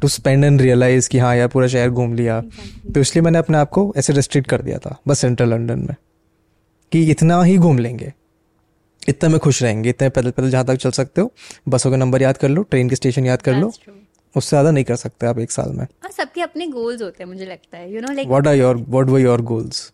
to spend and realize कि हाँ यार पूरा शहर घूम लिया। तो इसलिए मैंने अपने आप को ऐसे रिस्ट्रिक्ट कर दिया था बस सेंट्रल लंदन में। कि इतना ही घूम लेंगे। इतने में खुश रहेंगे इतने पैदल पैदल जहाँ तक चल सकते हो बसों के नंबर याद कर लो ट्रेन के स्टेशन याद कर लो. उससे ज़्यादा नहीं कर सकते आप एक साल में। सबके अपने गोल्स होते हैं मुझे लगता है you know like what are your what were your goals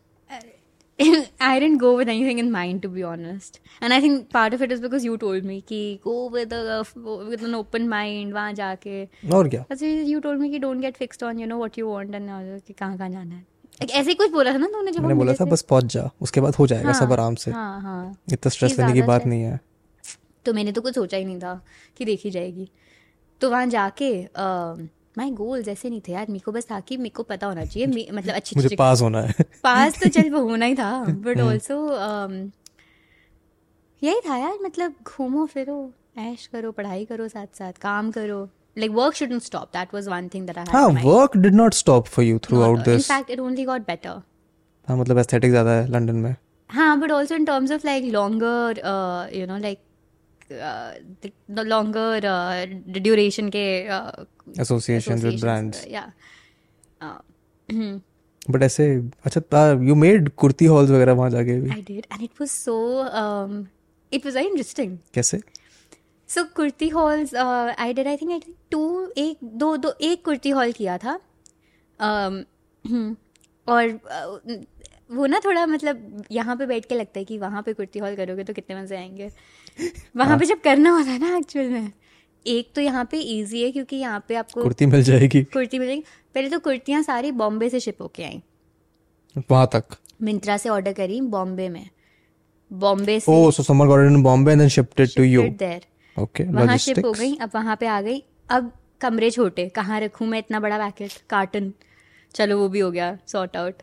I didn't go with anything in mind, to be honest. And I think part of it is because you told me कि go with a with an open mind वहाँ जाके. और क्या अच्छा you told me कि don't get fixed on you know what you want and all कि कहाँ कहाँ जाना है. ऐसे ही कुछ बोला था ना तूने जब मैंने बोला था बस पहुँच जा उसके बाद हो जाएगा हाँ, सब आराम से हाँ हाँ इतना स्ट्रेस लेने की बात नहीं है तो मैंने तो कुछ सोचा ही नहीं था कि देखी जाएगी तो वहाँ जाके माई गोल्स ऐसे नहीं थे यार मेरे को बस था कि मेरे को पता होना चाहिए मतलब अच्छी मुझे पास होना है। पास तो चल वो होना ही था हम्म। बट ऑल्सो यही था यार मतलब घूमो फिरो ऐश करो पढ़ाई करो साथ साथ काम करो। Like work shouldn't stop that was one thing that I हाँ work did not stop for you throughout this fact it only got better हाँ मतलब एस्थेटिक ज़्यादा है लंदन में। हाँ but also in terms of like longer you know like longer duration के association with brands या but ऐसे अच्छा यू मेड कुर्ती हॉल्स वगैरह वहाँ जाके भी? I did, and it was so. Um, it was very interesting. कैसे? So kurti hauls I did I think I think two एक दो दो एक कुर्ती हॉल किया था। Um, और uh, वो ना थोड़ा मतलब यहाँ पे बैठ के लगता है कि वहाँ पे कुर्ती हॉल करोगे तो कितने मज़े आएँगे। वहाँ पे जब करना होता है ना एक्चुअल में एक तो यहाँ पे इजी है क्योंकि यहाँ पे आपको कुर्ती मिल जाएगी। कुर्ती मिलेगी पहले तो कुर्तियाँ सारी बॉम्बे से शिप होके आई। वहाँ तक। मिंत्रा से ऑर्डर करी बॉम्बे में। बॉम्बे से। ओ so summer got in Bombay and then it to you there okay वहाँ शिप हो गई अब वहाँ पे आ गई। अब कमरे छोटे कहाँ रखूँ मैं इतना बड़ा पैकेट कार्टन चलो वो भी हो गया सॉर्ट आउट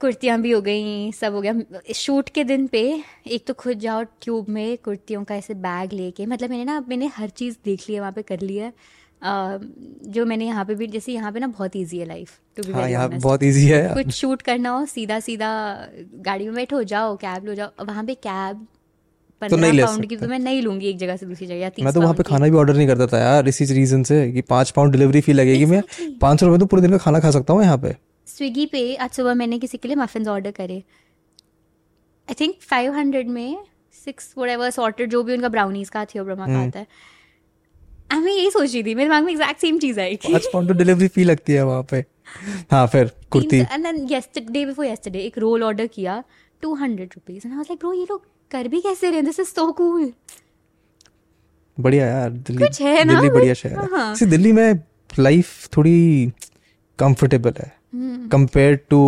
कुर्तियाँ भी हो गई सब हो गया। शूट के दिन पे एक तो खुद जाओ ट्यूब में कुर्तियों का ऐसे बैग लेके मतलब मैंने ना मैंने हर चीज़ देख ली है वहाँ पे कर लिया। है जो मैंने यहाँ पे भी जैसे यहाँ पे ना बहुत इजी है लाइफ टू बी हाँ यहाँ बहुत इजी है। कुछ शूट करना हो सीधा सीधा गाड़ी में बैठो जाओ कैब लो जाओ। वहाँ पे कैब तो नहीं ले की तो मैं नहीं लूँगी एक जगह से दूसरी जगह मैं तो वहाँ पे खाना भी ऑर्डर नहीं करता था यार इसी रीजन से कि पाँच पाउंड डिलीवरी फ़ी लगेगी। मैं पाँच सौ रुपये तो पूरे दिन का खाना खा सकता हूँ यहाँ पे। स्विगी पे आज सुबह मैंने किसी के लिए मफिन ऑर्डर करे। आई थिंक फाइव हंड्रेड में सिक्स वोट सॉर्टेड जो भी उनका ब्राउनीज का थियो ब्रह्मा हम्म। का आता है। मैं यही सोच रही थी मेरे दिमाग में एग्जैक्ट सेम चीज़ आई पाँच पाउंड तो डिलीवरी फ़ी लगती है वहाँ पे। हाँ फिर kurti. And then yesterday before yesterday एक रोल ऑर्डर किया two hundred rupees and I was like bro ये लोग कर भी कैसे रहे दिस इज़ सो कूल बढ़िया यार दिल्ली कुछ है ना, दिल्ली बढ़िया शहर है। हाँ। दिल्ली में लाइफ थोड़ी कंफर्टेबल है। हम्म। कंपेयर टू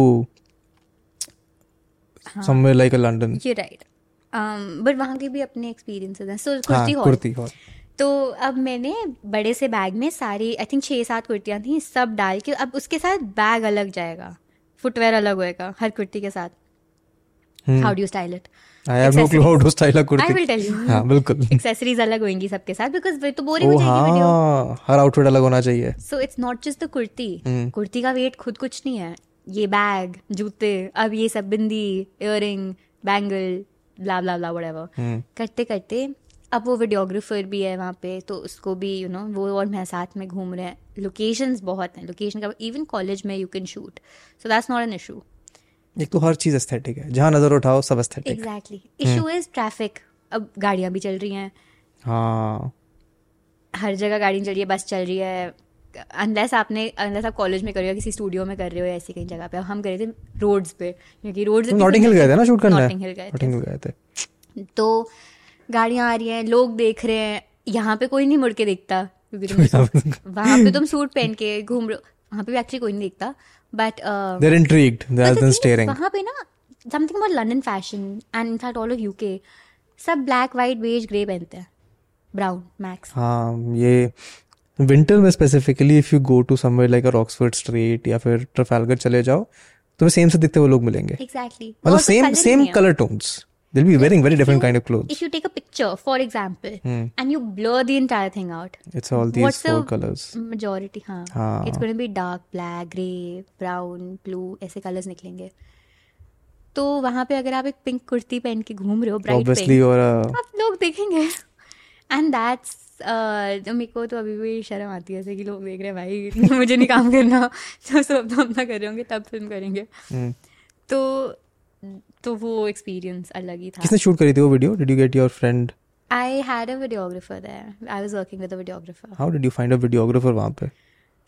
हाँ। Somewhere like London right. Right but वहाँ के भी अपने एक्सपीरियंसेस हैं. सो हाँ कुर्ती हॉल कुर्ती हॉल तो अब मैंने बड़े से बैग में सारी आई थिंक छः सात कुर्तियाँ थी सब डाल के अब उसके साथ बैग अलग जाएगा. फुटवेयर अलग होएगा हर कुर्ती के साथ. How do style it I have no clue how to style a I kurti will tell you हाँ बिल्कुल। एक्सेसरीज अलग होंगी सबके साथ बिकॉज़ वे तो बोरिंग ओ हो जाएगी वीडियो हाँ हर आउटफिट अलग होना चाहिए। So it's not just the kurti. Kurti का वेट खुद कुछ नहीं है। ये बैग जूते अब ये सब bindi ear bangle blah blah blah hmm. करते करते अब वो वीडियोग्राफर भी है वहाँ पे तो उसको भी यू you नो know, वो और मैं साथ में घूम रहे हैं। लोकेशंस बहुत हैं। लोकेशन का इवन कॉलेज में you can shoot so that's not an issue एक तो हर चीज़ एस्थेटिक है। जहाँ नज़र उठाओ सब aesthetic exactly issue is traffic अब गाड़ियाँ भी चल रही हैं। हाँ। हर जगह गाड़ी चल रही है बस चल रही है। अनलेस आपने अनलेस आप कॉलेज में कर रहे हो किसी स्टूडियो में कर रहे हो ऐसी कहीं जगह पे। हम कर रहे थे रोड्स पे क्योंकि रोड्स नॉटिंग हिल गए थे ना शूट करने? नॉटिंग हिल गए थे। नॉटिंग हिल गए थे। तो गाड़ियाँ आ रही हैं लोग देख रहे हैं। यहाँ पे कोई नहीं मुड़ के देखता क्योंकि वहाँ पे तुम सूट पहन के घूम रहे हो। वहाँ पे भी एक्चुअली कोई नहीं देखता। बट देर इंट्रीग्ड वहाँ पे ना something about London fashion and in fact all of UK सब ब्लैक वाइट बेज ग्रे पहनते हैं. ब्राउन मैक्स हाँ ये विंटर में specifically if you go to somewhere like Oxford Street या फिर ट्रफालगर चले जाओ तुम्हें सेम से दिखते हुए लोग मिलेंगे. एग्जैक्टली मतलब same same colour tones they'll be wearing very different kind of if you take a picture, for example, Hmm. and you blur the entire thing out, it's all these what's for the colours majority? हाँ, हाँ। it's going to be dark, black, grey, brown, blue, ऐसे colors निकलेंगे. तो वहाँ पे अगर आप एक पिंक कुर्ती पहन के घूम रहे हो ब्राइट पिंक और आप लोग देखेंगे एंड दैट्स मेरे को तो अभी भी शर्म आती है ऐसे कि लोग देख रहे हैं भाई मुझे नहीं काम करना तो सब तो अपना कर रहे होंगे तब फ़िल्म करेंगे हम्म। तो तो वो एक्सपीरियंस अलग ही था किसने शूट करी थी वो video did you get your friend I had a videographer there. I was working with a videographer. How did you find a videographer वहाँ पे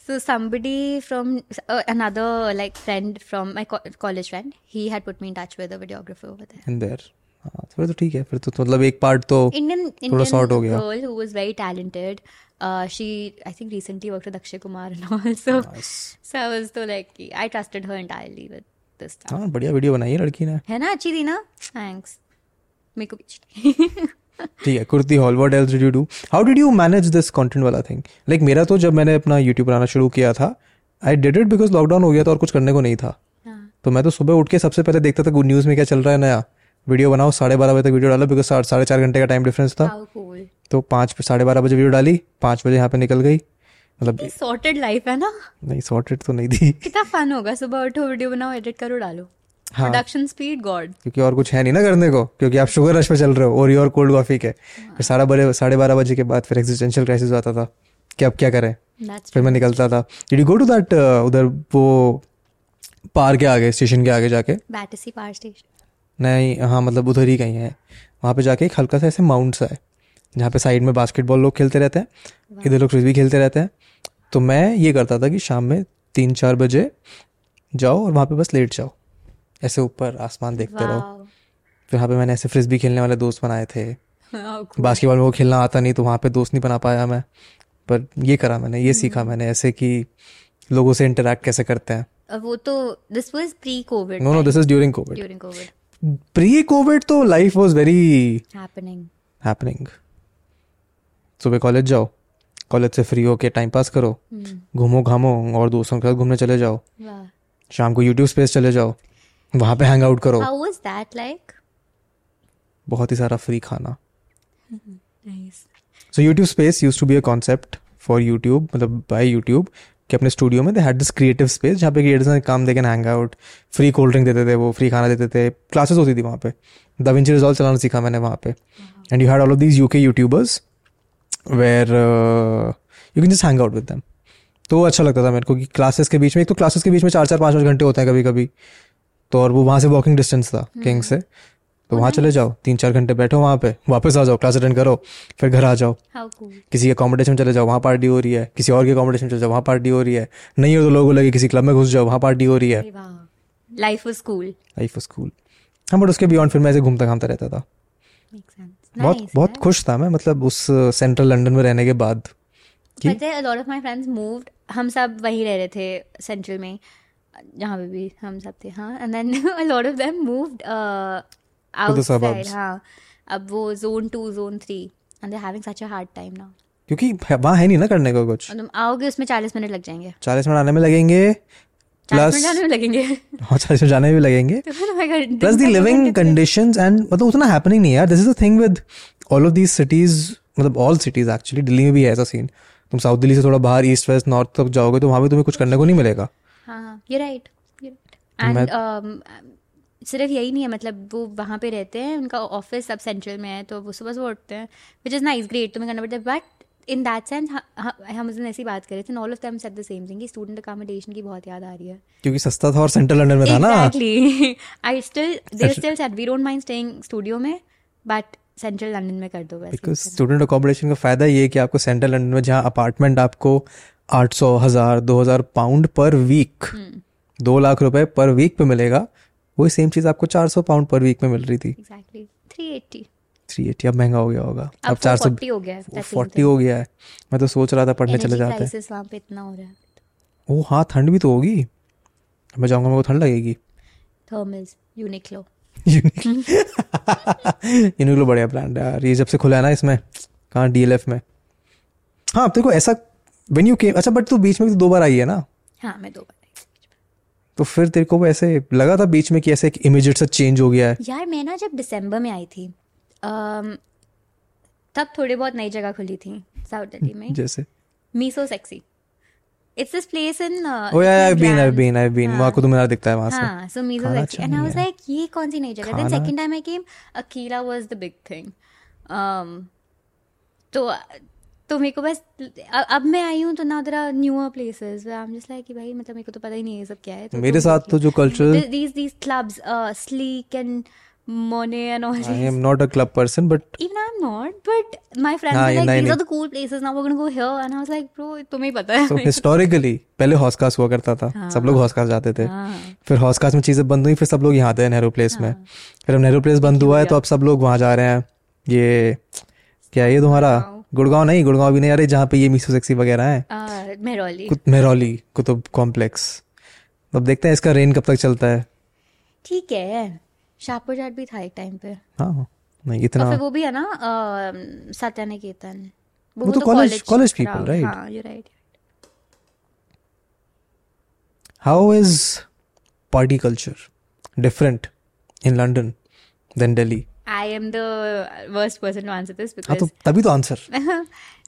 So somebody from uh, another like friend from my co- college friend, he had put me in touch with a videographer over there. In there हाँ फिर तो ठीक है फिर तो तो मतलब एक पार्ट तो Indian थोड़ा sort हो गया girl who was very talented. Uh, she I think recently worked with Akshay Kumar and all. So Nice. so I was so like I trusted her this stuff. हाँ बढ़िया video बनाई है लड़की ने। है ना? अच्छी थी ना? Thanks. मेरे को भी ठीक है kurti hall what else did you do how did you manage this content वाला थिंग लाइक मेरा तो जब मैंने अपना यूट्यूब बनाना शुरू किया था I did it because lockdown हो गया था और कुछ करने को नहीं था। हाँ। तो मैं तो सुबह उठ के सबसे पहले देखता था गुड न्यूज़ में क्या चल रहा है नया। वीडियो बनाओ साढ़े बारह बजे तक वीडियो डालो बिकॉज़ साढ़े चार घंटे का टाइम डिफरेंस था। तो पाँच साढ़े बारह बजे वीडियो डाली पाँच बजे यहाँ पे निकल गई। मतलब sorted life है ना? नहीं सॉर्टेड तो नहीं थी। कितना फन होगा सुबह उठो वीडियो बनाओ एडिट करो डालो। हाँ। प्रोडक्शन स्पीड गॉड क्योंकि और कुछ है नहीं ना करने को क्योंकि आप शुगर रश पे चल रहे हो और और कोल्ड कॉफ़ी के। फिर साढ़े बारह साढ़े बारह बजे के बाद फिर एग्जिस्टेंशियल क्राइसिस आता था कि अब क्या करें? फिर मैं निकलता था। Did you go to that उधर वो पार के आगे स्टेशन के आगे जाके? बैटसी पावर स्टेशन नहीं हाँ मतलब उधर ही कहीं है। वहाँ पे जाके एक हल्का सा ऐसे माउंट सा है जहाँ पे साइड में बास्केटबॉल लोग खेलते रहते हैं इधर लोग फ्रिस्बी खेलते रहते हैं। तो मैं ये करता था कि शाम में तीन चार बजे जाओ और वहाँ पे बस लेट जाओ। ऐसे ऊपर आसमान देखते रहो। फिर वहाँ पे मैंने ऐसे फ्रिस्बी खेलने वाले दोस्त बनाए थे। बास्केटबॉल में वो खेलना आता नहीं तो वहाँ पे दोस्त नहीं बना पाया मैं। पर ये करा मैंने ये सीखा मैंने ऐसे कि लोगों से इंटरेक्ट कैसे करते हैं। वो तो this was pre covid no no this is during covid during covid pre covid तो life was very happening happening सुबह कॉलेज जाओ कॉलेज से फ्री होके टाइम पास करो घूमो घामो और दोस्तों के साथ घूमने चले जाओ। शाम को यूट्यूब स्पेस चले जाओ वहाँ पे हैंग आउट करो। हाउ वाज दैट लाइक बहुत ही सारा फ्री खाना। So YouTube space use to be a concept for YouTube मतलब बाय यूट्यूब कि अपने स्टूडियो में they had this creative space जहाँ पे क्रिएटर्स ने काम they can hang out free cold drink देते थे वो फ्री खाना देते थे क्लासेस होती थी वहाँ पे। द विंची रिजॉल्व चलाना सीखा मैंने वहाँ पे। And you had all of these UK YouTubers where you can just hang out with them तो अच्छा लगता था मेरे को कि क्लासेस के बीच में एक तो क्लासेस के बीच में चार चार पाँच पाँच घंटे होते हैं कभी कभी तो और वो वहाँ से वॉकिंग डिस्टेंस था किंग से। तो वहाँ चले जाओ तीन चार घंटे बैठो वहाँ पे वापस आ जाओ क्लास अटेंड करो फिर घर आ जाओ। किसी के में चले जाओ वहाँ पार्टी हो रही है। किसी और के में चले जाओ वहाँ पार्टी हो रही है। नहीं हो तो लोगों लगे किसी क्लब में घुस जाओ वहाँ पार्टी हो रही है। Life was cool life school हाँ बट उसके बियॉन्ड फिर मैं ऐसे घूमता घामता रहता था। बहुत बहुत खुश था मैं मतलब उस सेंट्रल लंदन में रहने के बाद कि पता है lot of my friends moved. हम सब वहीं रह रहे थे सेंट्रल में जहाँ पे भी हम सब थे हाँ. And then of them moved uh, outside suburbs. हाँ. अब वो zone two zone three and they having such a hard time now क्योंकि वहाँ है नहीं ना करने का कुछ। तुम आओगे उसमें चालीस मिनट लग जाएँगे। चालीस मिनट आने में लगेंगे प्लस जाने में लगेंगे। हाँ जाने भी लगेंगे। तो plus the living conditions and मतलब उतना हैपनिंग नहीं यार। This is the thing with all of these cities मतलब ऑल सिटीज़ एक्चुअली दिल्ली में भी है ऐसा सीन तुम साउथ दिल्ली से थोड़ा बाहर ईस्ट वेस्ट नॉर्थ तक जाओगे तो वहाँ भी तुम्हें कुछ करने को नहीं मिलेगा। हाँ ये राइट एंड um, सिर्फ़ यही नहीं है मतलब वो वहाँ पे रहते हैं उनका ऑफ़िस सब सेंट्रल में है तो वो सुबह सुबह उठते हैं विच इज़ नाइस ग्रेट तुम्हें करना पड़ता है बट इन दैट सेंस हम उस दिन ऐसी बात कर रहे थे all of them said the same thing कि स्टूडेंट अकोमोडेशन की बहुत याद आ रही है। क्योंकि सस्ता था और सेंट्रल लंदन में था ना। Exactly I still they still said we don't mind staying studio में बट सेंट्रल लंदन में कर दो बिकॉज़ स्टूडेंट अकोमोडेशन का फ़ायदा ये है कि आपको सेंट्रल लंदन में जहाँ अपार्टमेंट आपको आठ सौ हज़ार दो हज़ार पाउंड पर वीक। दो लाख रुपए पर वीक पे मिलेगा वही सेम चीज़ आपको चार सौ पाउंड पर वीक में मिल रही थी। Exactly three eighty three eighty अब महँगा हो गया होगा। अब चार सौ हो गया है, फोर्टी हो गया है। मैं तो सोच रहा था पढ़ने चले जाते हैं। क्राइसिस वहाँ पे इतना हो रहा है। ओ हाँ ठंड भी तो होगी। मैं जाऊँगा मेरे को ठंड लगेगी। थर्मल्स यूनिक्लो यूनिक्लो बढ़िया ब्रांड है यार। ये जब से खुला है ना इसमें कहाँ डीएलएफ में। हाँ अब तेरे को ऐसा वेन यू केम अच्छा बट तू बीच में भी तो दो बार आई है ना? हाँ मैं दो बार तो फिर तेरे को वो ऐसे लगा था बीच में कि ऐसे एक इमीडिएट सा चेंज हो गया है? यार मैं ना जब दिसंबर में आई थी तब थोड़ी बहुत नई जगह खुली थी साउथ दिल्ली में। जैसे? Miso Sexy it's this place in oh यार I been I been I been वहाँ को तो मेरा दिखता है वहाँ से। हाँ so Miso Sexy and I was. Like ये कौन सी नई जगह then second time I came Akila was the big thing तो तो मेरे को बस अब मैं आई हूँ तो ना there newer places I am just like कि भाई मतलब मेरे को तो पता ही नहीं है ये सब क्या है तो मेरे तुम साथ तो। जो cultural these these clubs uh sleek and monet and all I these. Am not a club person but even i'm not but my friends हाँ, were like नहीं, these नहीं। are the cool places now we're gonna go here. And i was like bro तुम्हें ही पता है. तो historically पहले हॉस्कास हुआ करता था। सब लोग हॉस्कास जाते थे। हाँ। फिर हॉस्कास में चीज़ें बंद हुई फिर सब लोग यहाँ आते हैं नेहरू प्लेस में। फिर अब नेहरू प्लेस बंद हुआ है तो अब सब लोग वहाँ जा रहे हैं। ये क्या ये तुम्हारा? गुड़गांव नहीं गुड़गांव भी नहीं आ रही जहाँ पे ये मीसो सेक्सी वगैरह है। मेहरौली मेहरौली कुतुब कॉम्प्लेक्स अब देखते हैं इसका रेन कब तक चलता है। ठीक है। शाहपुर जाट भी था एक टाइम पे। हाँ नहीं और इतना फिर वो भी है ना सत्या निकेतन वो तो college- college people, right? हाँ you right how is party culture different in London than Delhi I am the worst person to answer this हाँ बिकॉज़ तो तभी तो आंसर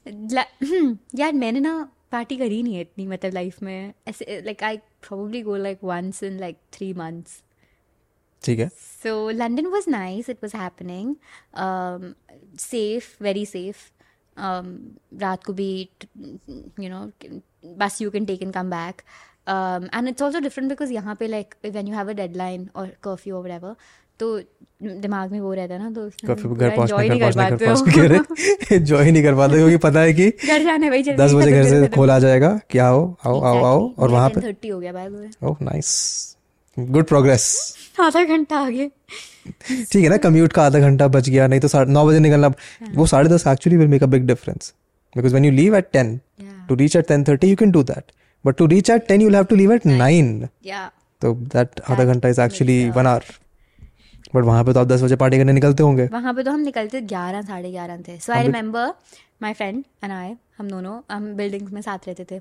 यार मैंने ना पार्टी करी नहीं है इतनी मतलब लाइफ में। ऐसे like I probably go like once in like three months ठीक है। So London was nice it was happening safe very safe रात को भी you know bus you can take and come back and it's also different because यहाँ पे like when you have a deadline और curfew और whatever तो दिमाग में वो रहता है ना दोस्त एंजॉय नहीं कर पाते क्योंकि पता है कि घर जाने भाई दस बजे घर से खोला जाएगा क्या हो आओ आओ आओ और वहाँ पे थर्टी हो गया बाय नाइस गुड प्रोग्रेस आधा घंटा आगे। ठीक है ना कम्यूट का आधा घंटा बच गया नहीं तो नौ बजे निकलना हाँ। वो साढ़े दस actually will make a big difference because when you leave at ten to reach at ten thirty you can do that but to reach at ten you have to leave at nine तो that आधा घंटा is actually one hour but वहाँ पे तो आप दस बजे party करने निकलते होंगे। वहाँ पे तो हम निकलते ग्यारह साढ़े ग्यारह थे। So I remember my friend and I हम दोनों हम बिल्डिंग्स में साथ रहते थे।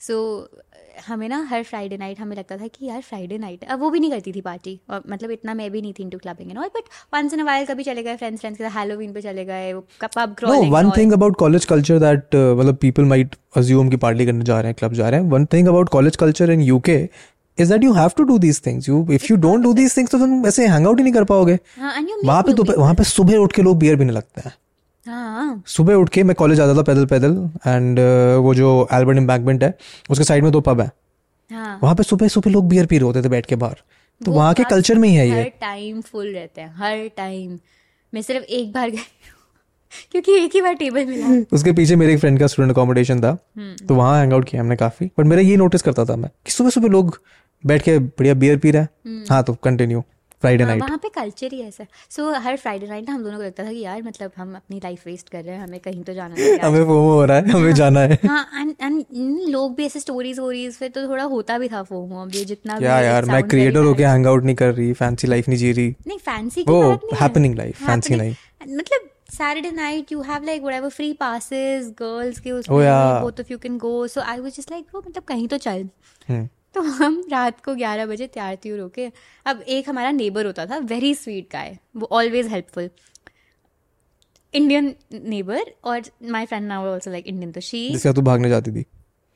सो so, हमें ना हर फ्राइडे नाइट हमें लगता था कि यार फ्राइडे नाइट अब वो भी नहीं करती थी पार्टी और मतलब इतना मैं भी नहीं थी into clubbing and all but once in a while कभी चले गए फ्रेंड्स फ्रेंड्स के साथ हेलोवीन पे चले गए pub crawling one thing about college culture that मतलब पीपल माइट अज्यूम की पार्टी करने जा रहे हैं क्लब जा रहे हैं। One thing about college culture in UK is that you have to do these things you if you don't do these things तो तुम ऐसे हैंग आउट ही नहीं कर पाओगे। वहाँ पे तो वहाँ पे सुबह उठ के लोग बियर पीने लगते हैं। हाँ। सुबह उठ के मैं कॉलेज आता था पैदल पैदल एंड uh, वो जो एल्बर्ट एम्बैंकमेंट है उसके साइड में दो पब है। हाँ. वहाँ पे सुबह सुबह लोग बियर पी रहे होते थे बैठ के बाहर। तो वहाँ के कल्चर में ही है ये। टाइम फुल रहते हैं हर टाइम मैं सिर्फ़ एक बार गई क्योंकि एक ही बार टेबल मिला। उसके पीछे मेरे एक फ्रेंड का स्टूडेंट अकोमोडेशन था। हम्म। तो वहाँ हैंग आउट किया हमने काफ़ी। बट मेरा ये नोटिस करता था मैं कि सुबह सुबह लोग बैठ के बढ़िया बियर पी रहा है। हम्म। हाँ तो कंटिन्यू फ्राइडे नाइट वहाँ पे कल्चर ही ऐसा सो हर फ्राइडे नाइट ना हम दोनों को लगता था कि यार मतलब हम अपनी लाइफ वेस्ट कर रहे हैं हमें कहीं तो जाना है हमें फोमो हो रहा है हमें जाना है। हाँ एंड लोग भी ऐसे स्टोरीज वोरीज फिर तो थोड़ा होता भी था फोमो अब ये जितना क्या यार मैं क्रिएटर होके हैंग आउट नहीं कर रही फैंसी लाइफ नहीं जी रही। नहीं फैंसी वो हैपनिंग लाइफ फैंसी नहीं मतलब Saturday night you have like whatever free passes girls के उसमें oh, yeah. both of you can go so I was just like bro मतलब कहीं तो चल। hmm. तो हम रात को ग्यारह बजे तैयार त्यूर होके अब एक हमारा नेबर होता था वेरी स्वीट गाय वो ऑलवेज हेल्पफुल इंडियन नेबर और my friend now also like Indian तो शी जिसका तू भागने जाती थी?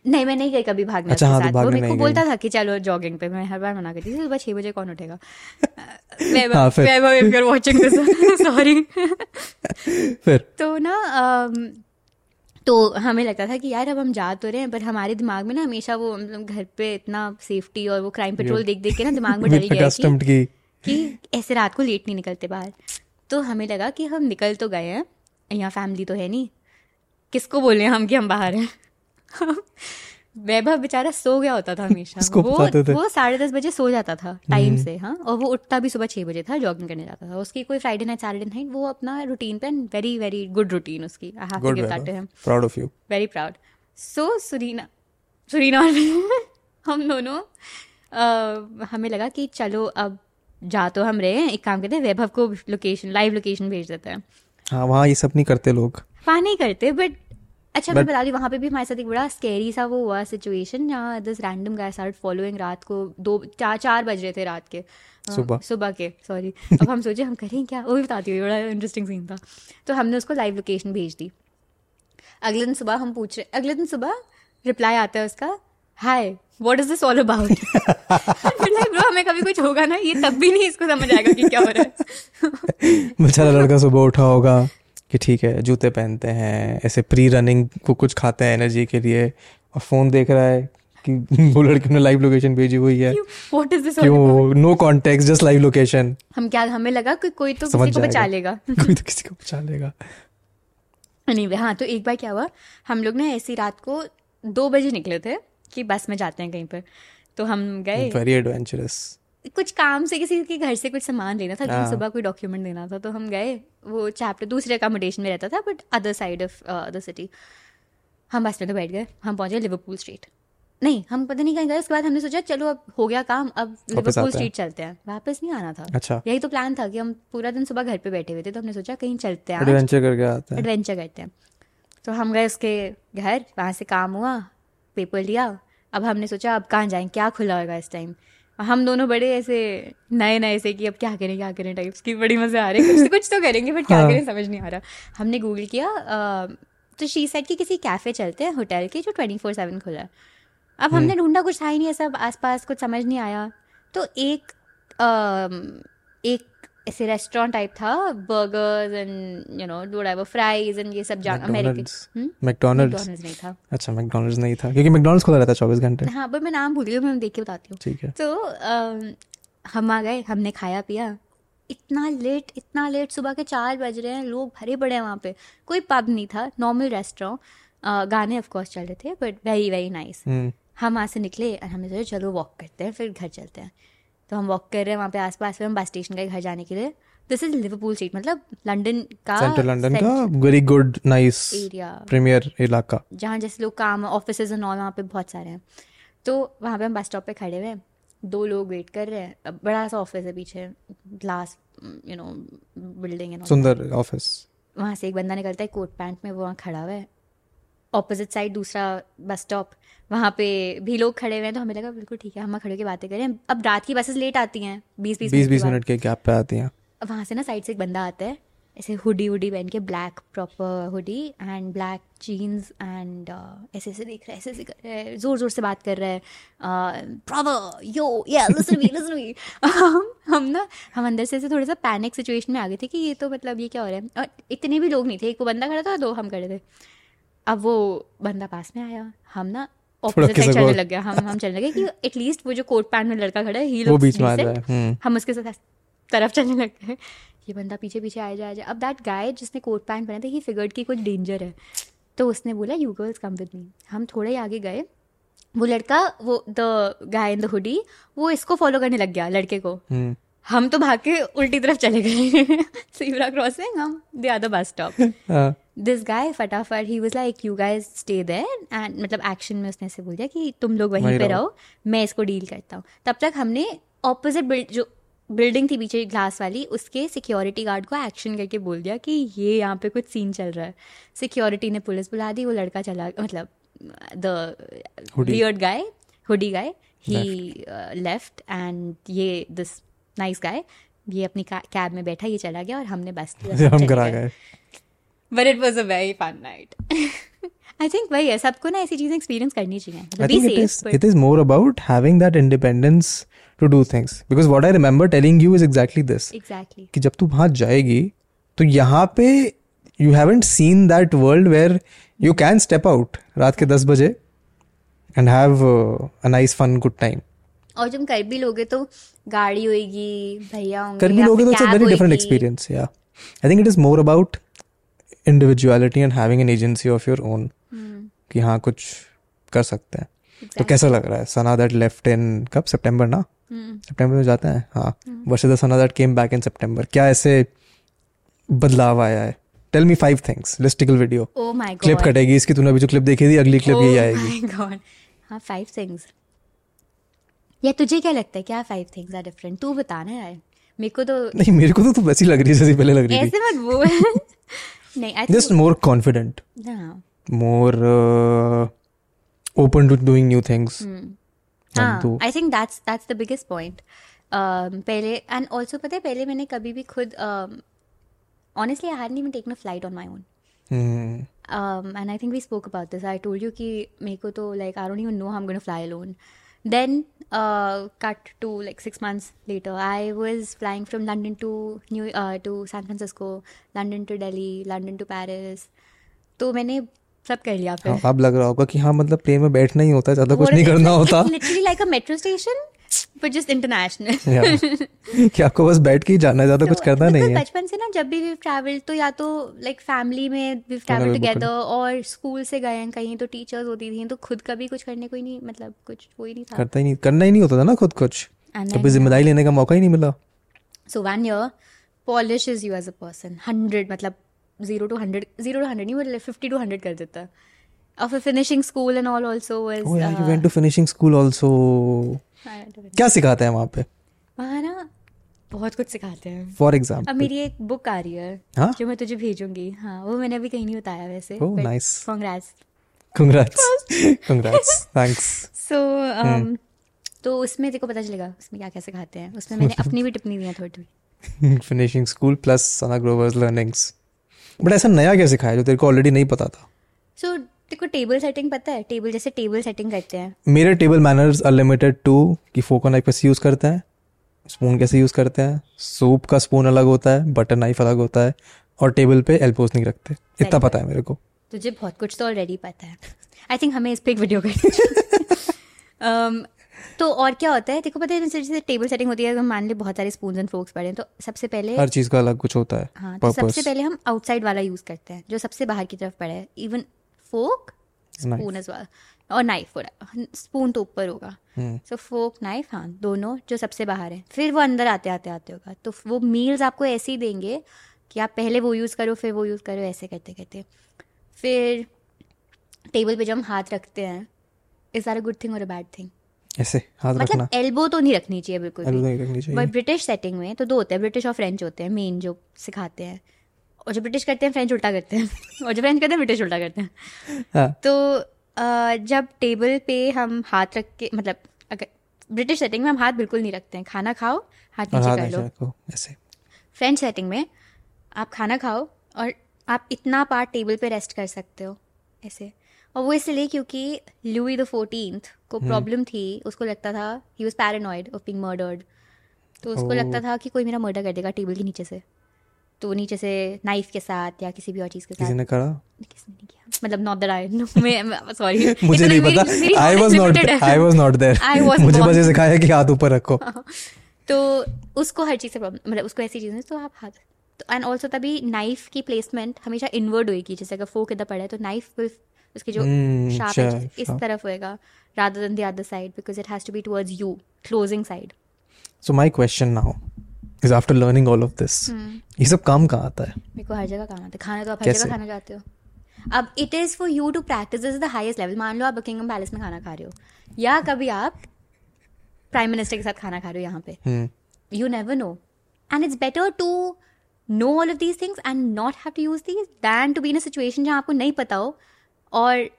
नहीं मैं नहीं गई कभी भागने अच्छा, हाँ, तो वो मेरे को बोलता था कि चलो जॉगिंग पे मैं हर बार मना करती थी सुबह छह बजे कौन उठेगा? वाचिंग सॉरी फिर। तो ना तो हमें लगता था कि यार अब हम जा तो रहे हैं पर हमारे दिमाग में ना हमेशा वो मतलब घर पे इतना सेफ्टी और वो क्राइम पेट्रोल देख देख के ना दिमाग में डल गया कि, कि। ऐसे रात को लेट नहीं निकलते बाहर। तो हमें लगा कि हम निकल तो गए हैं यहाँ फैमिली तो है नहीं। किसको बोले हम कि हम बाहर हैं? वैभव बेचारा सो गया होता था हमेशा। वो वो साढ़े दस बजे सो जाता था टाइम हम्म। से हाँ और वो उठता भी सुबह छह बजे था जॉगिंग करने जाता था। उसकी कोई फ्राइडे नाइट सैटरडे नाइट वो अपना रूटीन पे वेरी वेरी गुड रूटीन उसकी I have to give that to him proud of you very proud so Surina Surina और हम दोनों हमें लगा कि चलो अब जा तो हम रहे हैं एक काम करते हैं वैभव को लोकेशन लाइव लोकेशन भेज देते हैं। हाँ वहाँ ये सब नहीं करते लोग। वहाँ नहीं करते बट अच्छा मैं बता दी वहाँ पे भी हमारे साथ एक बड़ा स्केरी सा वो हुआ सिचुएशन जहाँ this random guy start following रात को दो चार चार बज रहे थे रात के। सुबह। सुबह के सॉरी अब हम सोचे हम करें क्या? वो भी बताती हुई बड़ा इंटरेस्टिंग सीन था। तो हमने उसको लाइव लोकेशन भेज दी। अगले दिन सुबह हम पूछ रहे अगले दिन सुबह रिप्लाई आता है उसका hi what is this all about bro हमें कभी कुछ होगा ना ये तब भी नहीं इसको समझ आएगा कि क्या हो रहा है। बेचारा लड़का सुबह उठा होगा। कि ठीक है जूते पहनते हैं ऐसे प्री रनिंग को कुछ खाते हैं एनर्जी के लिए और फ़ोन देख रहा है कि वो लड़की ने लाइव लोकेशन भेजी हुई है। व्हाट इज़ दिस क्यों? No context just live location हम क्या हमें लगा कि कोई तो किसी को बचा लेगा कोई तो किसी को बचा लेगा नहीं हाँ तो एक बार क्या हुआ हम लोग ना ऐसी रात को दो बजे निकले थे कि बस में जाते हैं कहीं पर। तो हम गए। वेरी एडवेंचरस कुछ काम से किसी के घर से कुछ सामान लेना था हाँ। सुबह कोई डॉक्यूमेंट देना था तो हम गए वो चैप्टर दूसरे अकोमोडेशन में रहता था but other side of the city हम बस में तो बैठ गए हम पहुँचे लिवरपूल स्ट्रीट नहीं हम पता नहीं कहीं गए उसके बाद हमने सोचा चलो अब हो गया काम अब लिवरपूल स्ट्रीट चलते हैं। वापस नहीं आना था। अच्छा। यही तो प्लान था कि हम पूरा दिन सुबह घर पे बैठे हुए थे तो हमने सोचा कहीं चलते हैं एडवेंचर करके आते हैं। एडवेंचर करते हैं। तो हम गए उसके घर वहाँ से काम हुआ पेपर लिया। अब हमने सोचा अब कहाँ जाएँ क्या खुला होगा इस टाइम हम दोनों बड़े ऐसे नए नए से कि अब क्या करें क्या करें टाइप्स की बड़ी मज़े आ रहे हैं कुछ तो कुछ तो करेंगे बट क्या हाँ. करें समझ नहीं आ रहा हमने गूगल किया आ, तो शी सेट कि किसी कैफ़े चलते हैं होटल के जो ट्वेंटी फोर सेवन खुला है अब हमने हम्म। ढूंढा कुछ था ही नहीं ऐसा आसपास कुछ समझ नहीं आया तो एक आ, एक ऐसे रेस्टोरेंट टाइप था burgers and you know whatever fries and ये सब जान अमेरिकन मैकडॉनल्ड्स नहीं था. अच्छा मैकडॉनल्ड्स नहीं था क्योंकि मैकडॉनल्ड्स खुला रहता है 24 घंटे। हाँ पर मैं नाम भूल गई मैं देख के बताती हूँ। ठीक है। तो हम आ गए हमने खाया पिया। इतना लेट इतना लेट सुबह के चार बज रहे हैं लोग भरे पड़े हैं वहाँ पे। कोई पब नहीं था नॉर्मल रेस्टोरेंट गाने ऑफ़ कोर्स चल रहे थे बट वेरी वेरी नाइस हम वहाँ से निकले और हमने सोचा चलो वॉक करते हैं फिर घर चलते हैं। तो हम वॉक कर रहे हैं वहाँ पे आसपास में हम बस स्टेशन का घर जाने के लिए। दिस इज़ लिवरपूल स्ट्रीट मतलब लंदन का सेंट्रल लंदन का very good nice area premier इलाका। जहाँ जैसे लोग काम ऑफ़िस एंड ऑल वहाँ पे बहुत सारे हैं। तो वहाँ पे हम बस स्टॉप पे खड़े हुए दो लोग वेट कर रहे हैं। बड़ा सा ऑफ़िस है पीछे। ग्लास यू नो बिल्डिंग है सुंदर ऑफ़िस वहाँ से एक बंदा निकलता है कोट पैंट में वो वहाँ खड़ा हुआ है। ऑपोजिट साइड दूसरा बस स्टॉप वहाँ पे भी लोग खड़े हुए हैं तो हमें लगा बिल्कुल ठीक है हम खड़े के बातें करें। अब रात की बसेस लेट आती हैं बीस बीस बीस बीस मिनट के गैप पे आती हैं। वहाँ से ना साइड से एक बंदा आता है ऐसे हुडी हुडी पहन के black proper hoodie and black jeans and ऐसे ऐसे देख रहा है ऐसे ऐसे कर रहा है ज़ोर ज़ोर से बात कर रहा है प्रॉपर यो या लिसन मी लिसन मी हम ना हम अंदर से ऐसे थोड़ा सा पैनिक सिचुएशन में आ गए थे कि ये तो मतलब ये क्या हो रहा है? और इतने भी लोग नहीं थे एक वो बंदा खड़ा था दो हम खड़े थे। अब वो बंदा पास में आया। हम ना ऑपोजिट साइड चलने लग गया हम हम चलने लगे कि एटलीस्ट वो जो कोट पैंट में लड़का खड़ा है ही वो बीच में आ जाए। हम्म। हम उसके साथ तरफ़ चलने लग गए। ये बंदा पीछे पीछे आया जाए अब दैट गाय जिसने कोट पैंट पहना था ही फिगर्ड की कुछ डेंजर है। तो उसने बोला you girls come with me हम थोड़े ही आगे गए। वो लड़का वो the guy in the hoodie वो इसको फॉलो करने लग गया लड़के को। हम्म। हम तो भाग के उल्टी तरफ़ चले गए। सीवरा क्रॉसिंग हम the other bus stop this guy फटाफट ही was like you guys stay there and मतलब एक्शन में उसने ऐसे बोल दिया कि तुम लोग वहीं पे रहो। मैं इसको डील करता हूँ। तब तक हमने ऑपोजिट बिल्ड जो बिल्डिंग थी पीछे ग्लास वाली उसके सिक्योरिटी गार्ड को एक्शन करके बोल दिया कि ये यहाँ पे कुछ सीन चल रहा है। सिक्योरिटी ने पुलिस बुला दी वो लड़का चला मतलब the Hoodie. Guy hoodie guy he left and ये दिस नाइस गाय ये अपनी कैब में बैठा ये चला गया और हमने बस हम करा गए। But it was a very fun night I think वही है सबको ना ऐसी चीज़ें एक्सपीरियंस करनी चाहिए मतलब more about having that independence to do things because what I remember telling you is exactly this exactly कि जब तू वहाँ जाएगी तो यहाँ पे you haven't seen that world where you can step out रात के दस बजे and have uh, a nice fun good time और तुम कर भी लोगे तो गाड़ी होएगी भैया होंगे कर भी लोगे तो फिर it's a cab very different होएगी। experience yeah I think it and having an agency of your own हम्म, कि हाँ कुछ कर सकते हैं। exactly. तो कैसा लग रहा है? सना दैट लेफ़्ट इन कब? सितंबर ना? सितंबर में जाता है? हाँ। वर्ष the Sana that came back in सितंबर क्या ऐसे बदलाव आया है? Tell me five things listicle video oh my god. Clip कटेगी इसकी तूने अभी जो क्लिप देखी थी अगली क्लिप यही आएगी। My god. हाँ फाइव थिंग्स या तुझे क्या लगता है क्या फाइव थिंग्स आर डिफरेंट तू बता ना यार। मेरे को तो नहीं मेरे को तो तू वैसी लग रही है जैसी पहले लग रही थी। ऐसे मत बोल। नहीं I just more confident more open to doing new things I think that's that's the biggest point पहले एंड ऑल्सो पता है पहले मैंने कभी भी खुद honestly I hadn't even taken a flight on my own and I think we spoke about this. I told you कि मेरे को तो don't even know how I'm going to fly alone. Then uh, cut to like six months later, I was flying from London to New uh, to San Francisco, London to Delhi, London to Paris. तो मैंने सब कर लिया फिर हाँ, अब लग रहा होगा कि हाँ मतलब प्लेन में बैठना ही होता है ज़्यादा कुछ नहीं करना होता literally like a metro station but just international कि आपको बस बैठ के ही जाना है ज़्यादा कुछ करना नहीं है। बचपन से ना जब भी वी ट्रैवल तो या तो लाइक फैमिली में वी ट्रैवल टुगेदर और स्कूल से गए हैं कहीं तो टीचर्स होती थी तो खुद कभी कुछ करने को ही नहीं मतलब कुछ वो ही नहीं था। करता ही नहीं करना ही नहीं होता था ना खुद कुछ। And कभी ज़िम्मेदारी लेने का मौका ही नहीं मिला। So one year polish is you as a person hundred मतलब zero to hundred zero to hundred नहीं मतलब फिफ्टी टू हंड्रेड कर देता। है finishing school and all also oh यार you went to finishing school also क्या सिखाते हैं वहाँ पे? वहाँ ना बहुत कुछ सिखाते हैं। फॉर एग्ज़ाम्पल अब मेरी एक बुक आ रही है हाँ? जो मैं तुझे भेजूँगी। हाँ वो मैंने अभी कहीं नहीं बताया वैसे nice. Congrats congrats congrats thanks so तो उसमें देखो पता चलेगा उसमें क्या क्या सिखाते हैं। उसमें मैंने अपनी भी टिप्पणी दी है थोड़ी थोड़ी finishing school plus Sana Grover's learnings but ऐसा नया क्या सिखाया जो तेरे को ऑलरेडी नहीं पता था? सो देखो टेबल सेटिंग पता है? टेबल जैसे टेबल सेटिंग करते हैं। मेरे table manners are limited to कि फोक और नाइफ कैसे यूज़ करते हैं स्पून कैसे यूज़ करते हैं। सूप का स्पून अलग होता है बटर नाइफ अलग होता है और टेबल पे एल्बोस नहीं रखते। इतना पता है मेरे को। तुझे बहुत कुछ तो ऑलरेडी पता है। आई थिंक हमें इस पे एक वीडियो करनी um, तो और क्या होता है? देखो पता है जैसे टेबल सेटिंग होती है अगर मान ले बहुत सारे स्पून एंड फोक्स पड़े हैं तो सबसे पहले हर चीज़ का अलग कुछ होता है हाँ तो सबसे पहले हम आउटसाइड वाला यूज़ करते हैं जो सबसे बाहर की तरफ़ पड़ा है। Even fork spoon as well और नाइफ स्पून तो ऊपर होगा। सो फोक नाइफ हाँ दोनों जो सबसे बाहर है। फिर वो अंदर आते आते आते होगा। तो वो मील्स आपको ऐसे ही देंगे कि आप पहले वो यूज़ करो फिर वो यूज़ करो ऐसे करते करते। फिर टेबल पे जब हम हाथ रखते हैं is are a good thing और अ बैड थिंग ऐसे हाथ मतलब रखना। एल्बो तो नहीं रखनी चाहिए बिल्कुल भी। नहीं रखनी चाहिए। बट ब्रिटिश सेटिंग में तो दो होते हैं ब्रिटिश और फ्रेंच होते हैं मेन जो सिखाते हैं। और जो ब्रिटिश करते हैं फ्रेंच उल्टा करते हैं। और जो फ्रेंच करते हैं ब्रिटिश उल्टा करते हैं। हाँ। तो अ, जब टेबल पे हम हाथ रख के मतलब अगर ब्रिटिश सेटिंग में हम हाथ बिल्कुल नहीं रखते हैं। खाना खाओ हाथ नीचे कर लो। ऐसे। फ्रेंच सेटिंग में आप खाना खाओ और आप इतना पार्ट टेबल पे रेस्ट कर सकते हो ऐसे। और वो इसलिए क्योंकि लुई द फोर्टीन को हम्म। प्रॉब्लम थी उसको लगता था he was paranoid of being murdered तो उसको. लगता था कि कोई मेरा मर्डर कर देगा टेबल के नीचे से। तो नीचे से नाइफ के साथ या किसी भी और चीज़ के किसी साथ ने करा? किसने नहीं किया। मतलब नॉट दैट आई नो मैं सॉरी मुझे नहीं पता। I was not I was not there मुझे बस ये सिखाया कि हाथ ऊपर रखो। तो उसको हर चीज़ से प्रॉब्लम मतलब उसको ऐसी चीज़ें तो आप हाथ तो एंड ऑल्सो तभी नाइफ की प्लेसमेंट हमेशा इनवर्ड होएगी। जैसे अगर फोक इधर पड़ा है तो नाइफ विल उसकी जो Hmm, शार्प sure, एज इस तरफ़ होएगा rather than the other side because it has to be towards you closing side so my question now is after learning all of this ये सब काम कहाँ आता है? मेरे को हर जगह काम आता है। खाना तो आप हर जगह खाना चाहते हो? अब it is for you to practice is the highest level मान लो आप बकिंगम पैलेस में खाना खा रहे हो। या कभी आप प्राइम मिनिस्टर के साथ खाना खा रहे हो यहाँ पे। You never know. And it's better to know all of these things and not have to use these than to be in a जहाँ आपको नहीं पता हो और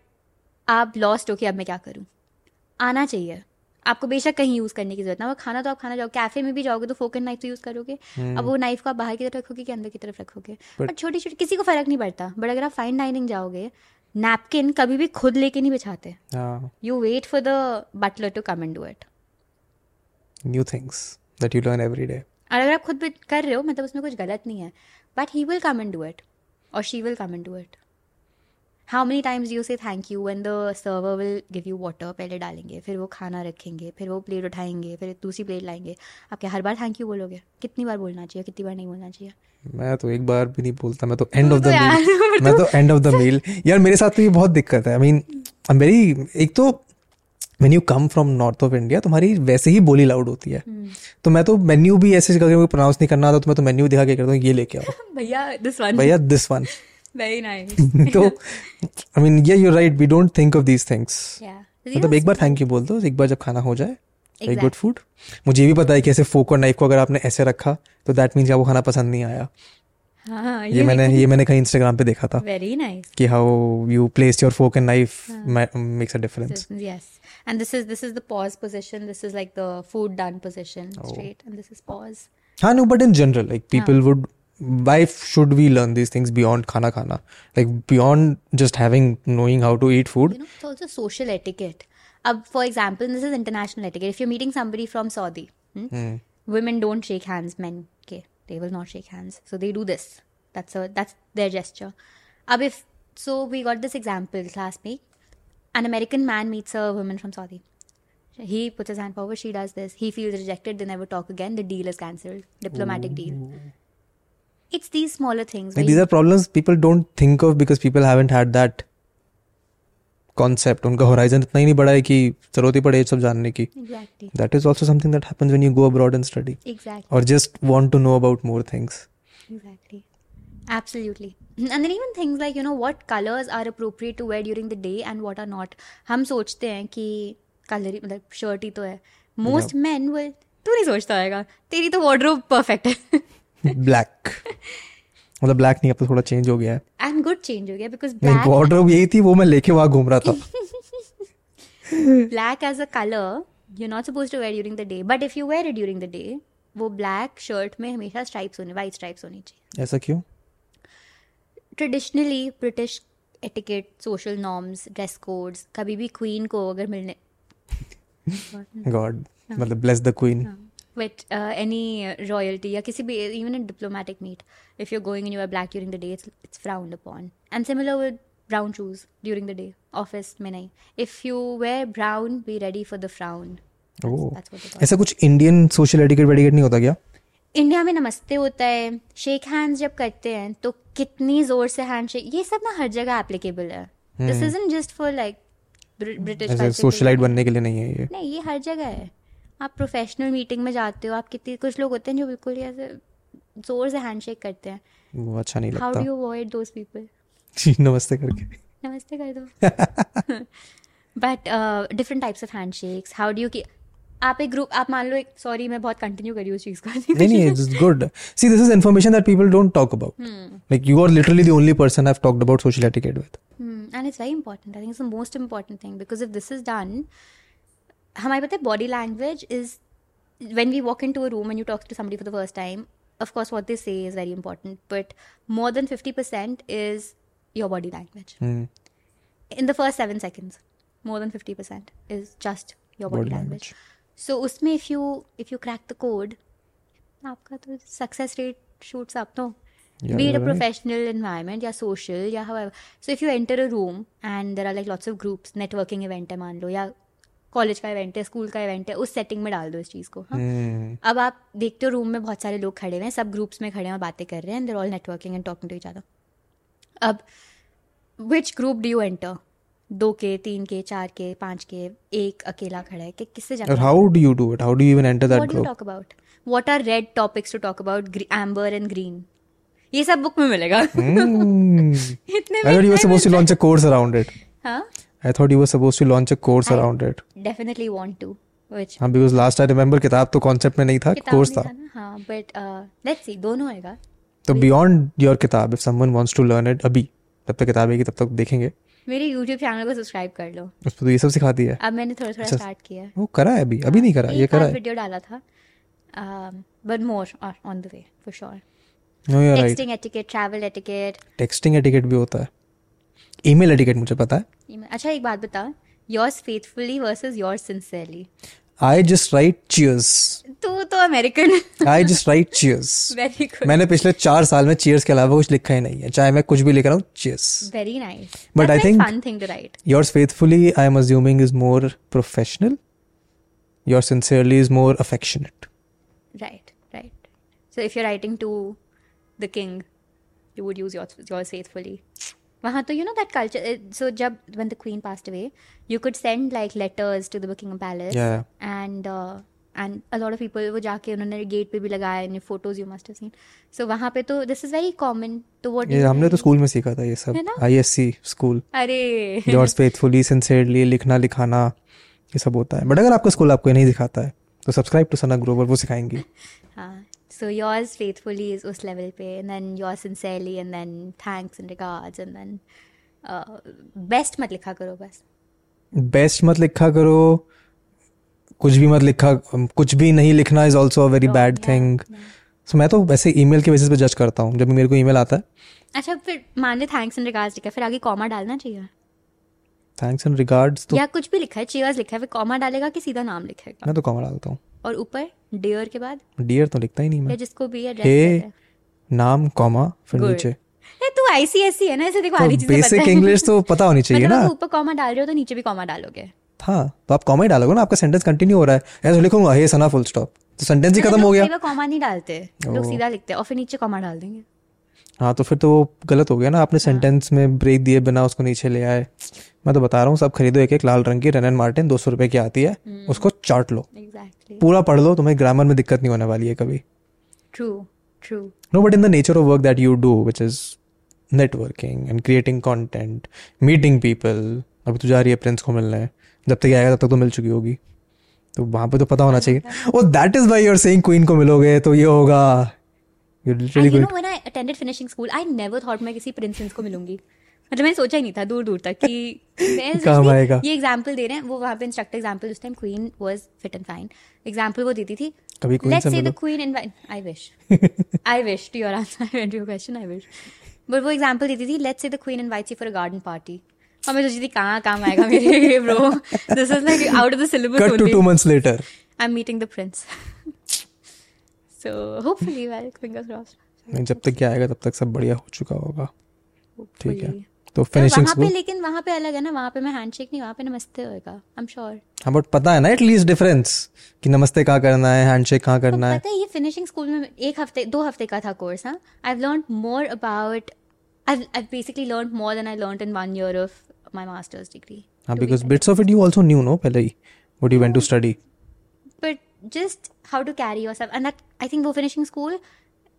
आप लॉस्ट हो कि अब मैं क्या करूँ। आना चाहिए। आपको बेशक कहीं यूज़ करने की ज़रूरत ना वो खाना तो आप खाना जाओ कैफ़े में भी जाओगे तो फोक एंड नाइफ तो यूज़ करोगे। अब वो नाइफ को आप बाहर की तरफ़ रखोगे कि अंदर की तरफ़ रखोगे? पर छोटी छोटी किसी को फ़र्क नहीं पड़ता। बट अगर आप फाइन डाइनिंग जाओगे नैपकिन कभी भी खुद लेके नहीं बिछाते। You wait for the butler to come and do it new things that you learn every day और अगर आप खुद भी कर रहे हो मतलब उसमें कुछ गलत नहीं है but he will come and do it और she will come and do it how many times you say thank you when the server will give you water पहले डालेंगे फिर वो खाना रखेंगे फिर वो प्लेट उठाएँगे फिर दूसरी प्लेट लाएँगे। आप क्या हर बार थैंक यू बोलोगे? कितनी बार बोलना चाहिए? कितनी बार नहीं बोलना चाहिए? मैं तो एक बार भी नहीं बोलता मैं तो एंड ऑफ़ द मील मैं तो एंड ऑफ़ द मील यार मेरे साथ तो ये बहुत दिक्कत है। आई मीन मेरी एक तो when you come from north of India तुम्हारी वैसे ही बोली लाउड होती है। तो मैं तो मेन्यू भी ऐसे करके प्रोनाउंस नहीं करना आता तो मैं तो मेन्यू दिखा के करता हूँ ये लेके आओ। भैया दिस वन भैया दिस वन वेरी नाइस तो आई मीन ये you right we don't think of these things मतलब एक बार थैंक यू बोल दो एक बार जब खाना हो जाए वेरी गुड फ़ूड मुझे ये भी पता है कि ऐसे फोक और नाइफ को अगर आपने ऐसे रखा तो दैट मीन्स आपको खाना पसंद नहीं आया। हाँ ये मैंने ये मैंने कहीं इंस्टाग्राम पे देखा था वेरी नाइस कि how you place your fork and knife makes a difference yes. And this is this is the pause position. This is like the food done position straight. And this is pause. हाँ no but in general like people would why should we learn these things beyond khana khana? Like beyond just having knowing how to eat food. You know, it's also social etiquette. Uh, for example this is international etiquette. If you're meeting somebody from saudi hmm, mm. women don't shake hands men okay they will not shake hands. So they do this. That's a that's their gesture. Ab if so we got this example classmate. An american man meets a woman from saudi. He puts his hand forward she does this. He feels rejected they never talk again the deal is cancelled. Diplomatic Ooh. deal it's these smaller things like these are problems people don't think of because people haven't had that concept उनका horizon इतना ही नहीं बड़ा है कि ज़रूरत ही पड़े ये सब जानने की exactly that is also something that happens when you go abroad and study exactly or just want to know about more things Exactly. Absolutely. And then even things like, you know, what colors are appropriate to wear during the day and what are not. हम सोचते हैं कि colour ही मतलब shirt ही तो है most man will तू नहीं सोचता होगा तेरी तो वार्डरोब परफेक्ट है black. मतलब ब्लैक नहीं अब तो थोड़ा चेंज हो गया है। एंड गुड चेंज हो गया बिकॉज़ नहीं ब्लैक वार्डरोब यही थी वो मैं लेके वहाँ घूम रहा था। Black as a colour you not suppose to wear during the day but if you wear it during the day वो ब्लैक शर्ट में हमेशा स्ट्राइप्स होने वाइट स्ट्राइप्स होनी चाहिए। ऐसा क्यों? Traditionally British etiquette social norms dress codes कभी भी क्वीन को अगर मिलने गॉड मतलब bless the queen with uh, any uh, royalty या किसी भी even in diplomatic meet if you're going and you wear black during the day it's it's frowned upon and similar with brown shoes during the day office में नहीं if you wear brown be ready for the frown ऐसा कुछ Indian social etiquette वेटिकेट नहीं होता क्या India में नमस्ते होता है शेक हैंड्स जब करते हैं तो कितनी ज़ोर से हैंड शेक ये सब ना हर जगह एप्लीकेबल है this isn't just for like British socialite बनने के लिए नहीं है ये नहीं ये हर जगह है आप प्रोफेशनल मीटिंग में जाते हो आप कितनी कुछ लोग होते हैं जो बिल्कुल ही ऐसे ज़ोर से हैंडशेक करते हैं। वो अच्छा नहीं लगता how do you avoid those people जी नमस्ते करके। नमस्ते कर दो। But different types of handshakes how do you की आप एक ग्रुप आप मान लो एक सॉरी मैं बहुत कंटिन्यू करी उस चीज़ को। नहीं नहीं it's good see this is information that people don't talk about like you are literally the only person I have talked about social etiquette with and it's very important I think it's the most important thing because if this is done हमारे पता है body language is when we walk in to a room and you talk to someone for the first time of course what this say is very important but more than fifty percent is your body language in the first seven seconds more than fifty percent is just your body language so उसमें if you if you crack the code आपका तो success rate shoots आप तो be it a professional environment या social या so if you enter a room and there are like lots of groups networking event है मान लो या college का इवेंट है स्कूल का इवेंट है उस सेटिंग में डाल दो इस चीज़ को हाँ। Hmm. अब आप देखते हो रूम में बहुत सारे लोग खड़े हुए हैं सब ग्रुप्स में खड़े हैं और बातें कर रहे हैं there all networking and talking to other अब which group do you enter दो के तीन के चार के पाँच के एक अकेला खड़ा है कि किससे जाना do you do it? How do you even enter that what talk about what are red topics to talk about amber and green ये सब बुक में मिलेगा। Hmm. इतने thought you were supposed to launch a course around it. हाँ? I thought you were supposed to launch a course I- around it. Definitely want to which हाँ because last I remember किताब तो concept में नहीं था course था। हाँ but let's see दोनों होएगा तो beyond your किताब if someone wants to learn it अभी तब तक किताब है कि तब तक देखेंगे। मेरे यूट्यूब चैनल को सब्सक्राइब कर लो। उस पर तो ये सब सिखाती है। अब मैंने थोड़ा थोड़ा। स्टार्ट किया है। वो करा है अभी अभी नहीं करा ये करा है। वीडियो डाला था। But more on the way for sure no you right texting etiquette travel etiquette texting etiquette भी होता है। ईमेल एटिकेट मुझे पता है। अच्छा एक बात बता yours faithfully versus yours sincerely I just write cheers तू तो American I just write cheers very good मैंने पिछले चार साल में चीयर्स के अलावा कुछ लिखा ही नहीं है। चाहे मैं कुछ भी लिख रहा हूँ cheers very nice But I think- fun thing to write yours faithfully i am assuming is more professional. Yours sincerely is more affectionate. Right right so if you are writing to the king you would use yours faithfully वहाँ तो you know that culture so जब queen passed away you could send like letters to the buckingham palace yeah and uh, and a lot of people वो जाके उन्होंने gate पे भी लगाया in photos you must have seen so वहाँ पे तो दिस इज़ वेरी कॉमन तो व्हाट ये हमने तो स्कूल में सीखा था ये सब? आईएससी स्कूल अरे! Yours faithfully sincerely लिखना लिखाना ये सब होता है. बट अगर आपका स्कूल आपको नहीं दिखाता है तो सब्सक्राइब टू सना ग्रोवर वो सिखाएँगी. सो योर्स फेथफुली इज़ उस लेवल पे and then yours sincerely and then thanks and regards and then best मत लिखा करो बस बेस्ट मत लिखा करो कुछ भी मत लिखा कुछ भी नहीं लिखना is also a very bad thing so मैं तो वैसे ईमेल के बेसिस पे जज करता हूँ जब मेरे को ईमेल आता है। अच्छा फिर मान ले थैंक्स एंड रिगार्ड्स लिखा फिर आगे कॉमा डालना चाहिए? थैंक्स एंड रिगार्ड्स तो या कुछ भी लिखा है चीयर्स लिखा है फिर कॉमा डालेगा कि सीधा नाम लिखेगा मैं तो कॉमा डालता हूँ। और ऊपर डियर के बाद? डियर तो लिखता ही नहीं या मैं जिसको भी हे। एड्रेस नाम कॉमा फिर. नीचे। तू आईसीएससी है ना इसे देखो तो आधी चीज़ें बेसिक इंग्लिश तो पता होनी चाहिए मतलब ना। ऊपर कॉमा डाल रहे हो तो नीचे भी कॉमा डालोगे। हाँ तो आप कॉमा ही डालोगे ना आपका सेंटेंस कंटिन्यू हो रहा है। ऐसे लिखूँगा हे सना फुल स्टॉप तो सेंटेंस ही खत्म हो गया। कॉमा नहीं डालते। लोग सीधा लिखते हैं और फिर नीचे कॉमा डाल देंगे। हाँ तो फिर तो वो गलत हो गया ना। हाँ। आपने सेंटेंस में ब्रेक दिए बिना उसको नीचे ले आए। मैं तो बता रहा हूँ सब खरीदो एक एक लाल रंग की रेनन मार्टिन दो सौ रुपए की आती है। हम्म। उसको चाट लो। एग्जैक्टली पूरा पढ़ लो तुम्हें ग्रामर में दिक्कत नहीं होने वाली है कभी। True true no but in the nature of work that you do which is networking and creating content meeting people अभी तू जा रही है प्रिंस को मिलने जब तक आएगा तब तक तो मिल चुकी होगी। तो वहाँ पे तो पता होना चाहिए। ओ that is why you're saying queen को मिलोगे तो ये होगा। You literally you know when I attended finishing school I never thought मैं किसी प्रिंसेस को मिलूँगी। मतलब मैंने सोचा ही नहीं था दूर दूर तक कि मैं। ये दे रहे हैं वो वहाँ पे इंस्ट्रक्टर उस time queen was fit and fine example वो देती थी कभी queen लेट्स से से द मिलो। Queen invite I wish I wish to your answer I went your question I wish but वो देती थी let's say the queen invites you for a garden party और मैं सोची थी कहाँ काम आएगा मेरे bro this is like out of the syllabus only months later. So hopefully, well, fingers crossed. जब तक ये आएगा तब तक सब बढ़िया हो चुका होगा। ठीक है। तो फिनिशिंग वहाँ पे लेकिन वहाँ पे अलग है ना वहाँ पे मैं हैंडशेक नहीं वहाँ पे नमस्ते होएगा आई एम श्योर हाँ बट पता है ना एटलीस्ट डिफरेंस कि नमस्ते कहाँ करना है हैंडशेक कहाँ करना है। पता है ये फिनिशिंग स्कूल में एक हफ़्ते दो हफ़्ते का था कोर्स हाँ। I learn more about I've, I've basically learned more than I learned in one year of my master's degree. हाँ because bits of it you also knew no पहले ही what just how to carry yourself and that i think वो finishing school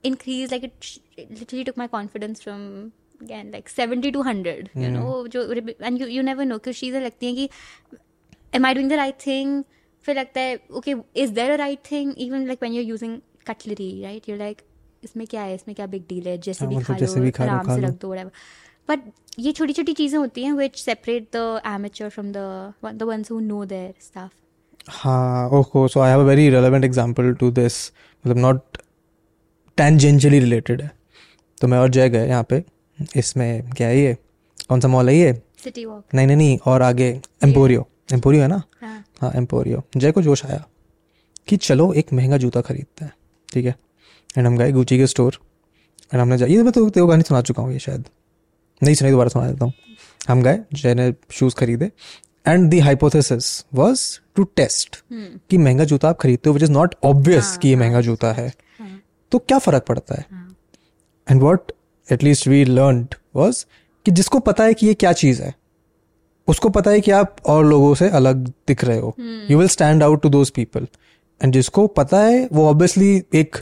increased like it, sh- it literally took my confidence from again like 70 to 100 you know जो and you you never know क्योंकि चीज़ें लगती हैं कि am I doing the right thing फिर लगता है okay is there a right thing even like when you're using cutlery right you're like इसमें क्या है इसमें क्या बिग डील है जैसे हाँ, भी मतलब खा जैसे भी लो खा लो, आराम खा से लो। रख दो whatever बट ये छोटी छोटी चीज़ें होती हैं which separate the amateur from the the ones who know their stuff हाँ ओहो so I have a very relevant example to this मतलब नॉट टेंजेंशियली रिलेटेड है। तो मैं और जय गए यहाँ पे इसमें क्या है ये? कौन सा मॉल है ये? City walk नहीं नहीं नहीं और आगे एम्पोरियो एम्पोरियो है ना? हाँ। हाँ एम्पोरियो जय को जोश आया कि चलो एक महँगा जूता खरीदते हैं ठीक है? एंड हम गए गुची के स्टोर एंड हमने जा ये मैं तो तेरे गानी सुना चुका हूँ ये शायद। नहीं सुनाई दोबारा सुना देता हूँ। हम गए जय ने शूज़ खरीदे and the hypothesis was to test कि महँगा जूता आप खरीदते हो विच इज़ नॉट ऑब्वियस हाँ, कि ये हाँ, महँगा जूता है हाँ। तो क्या फ़र्क पड़ता है? हाँ। And what at least we learn was कि जिसको पता है कि ये क्या चीज़ है उसको पता है कि आप और लोगों से अलग दिख रहे हो। You will stand out to those people and जिसको पता है वो ऑब्वियसली एक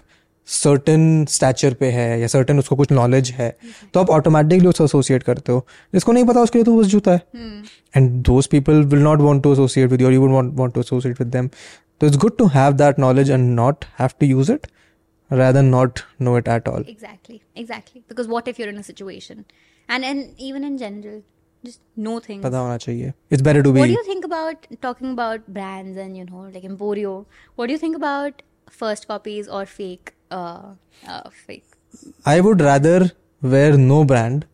सर्टन स्टैचर पे है या सर्टन उसको कुछ नॉलेज है तो आप ऑटोमेटिकली उससे एसोसिएट करते हो जिसको नहीं पता उसके लिए तो बस जूता है हम्म and those people will not want to associate with you or you would want, want to associate with them so it's good to have that knowledge and not have to use it rather not know it at all exactly exactly because what if you're in a situation and and even in general just know things पता होना चाहिए it's better to be what do you think about talking about brands and you know like emporio what do you think about first copies or fake fake. I would rather wear no brand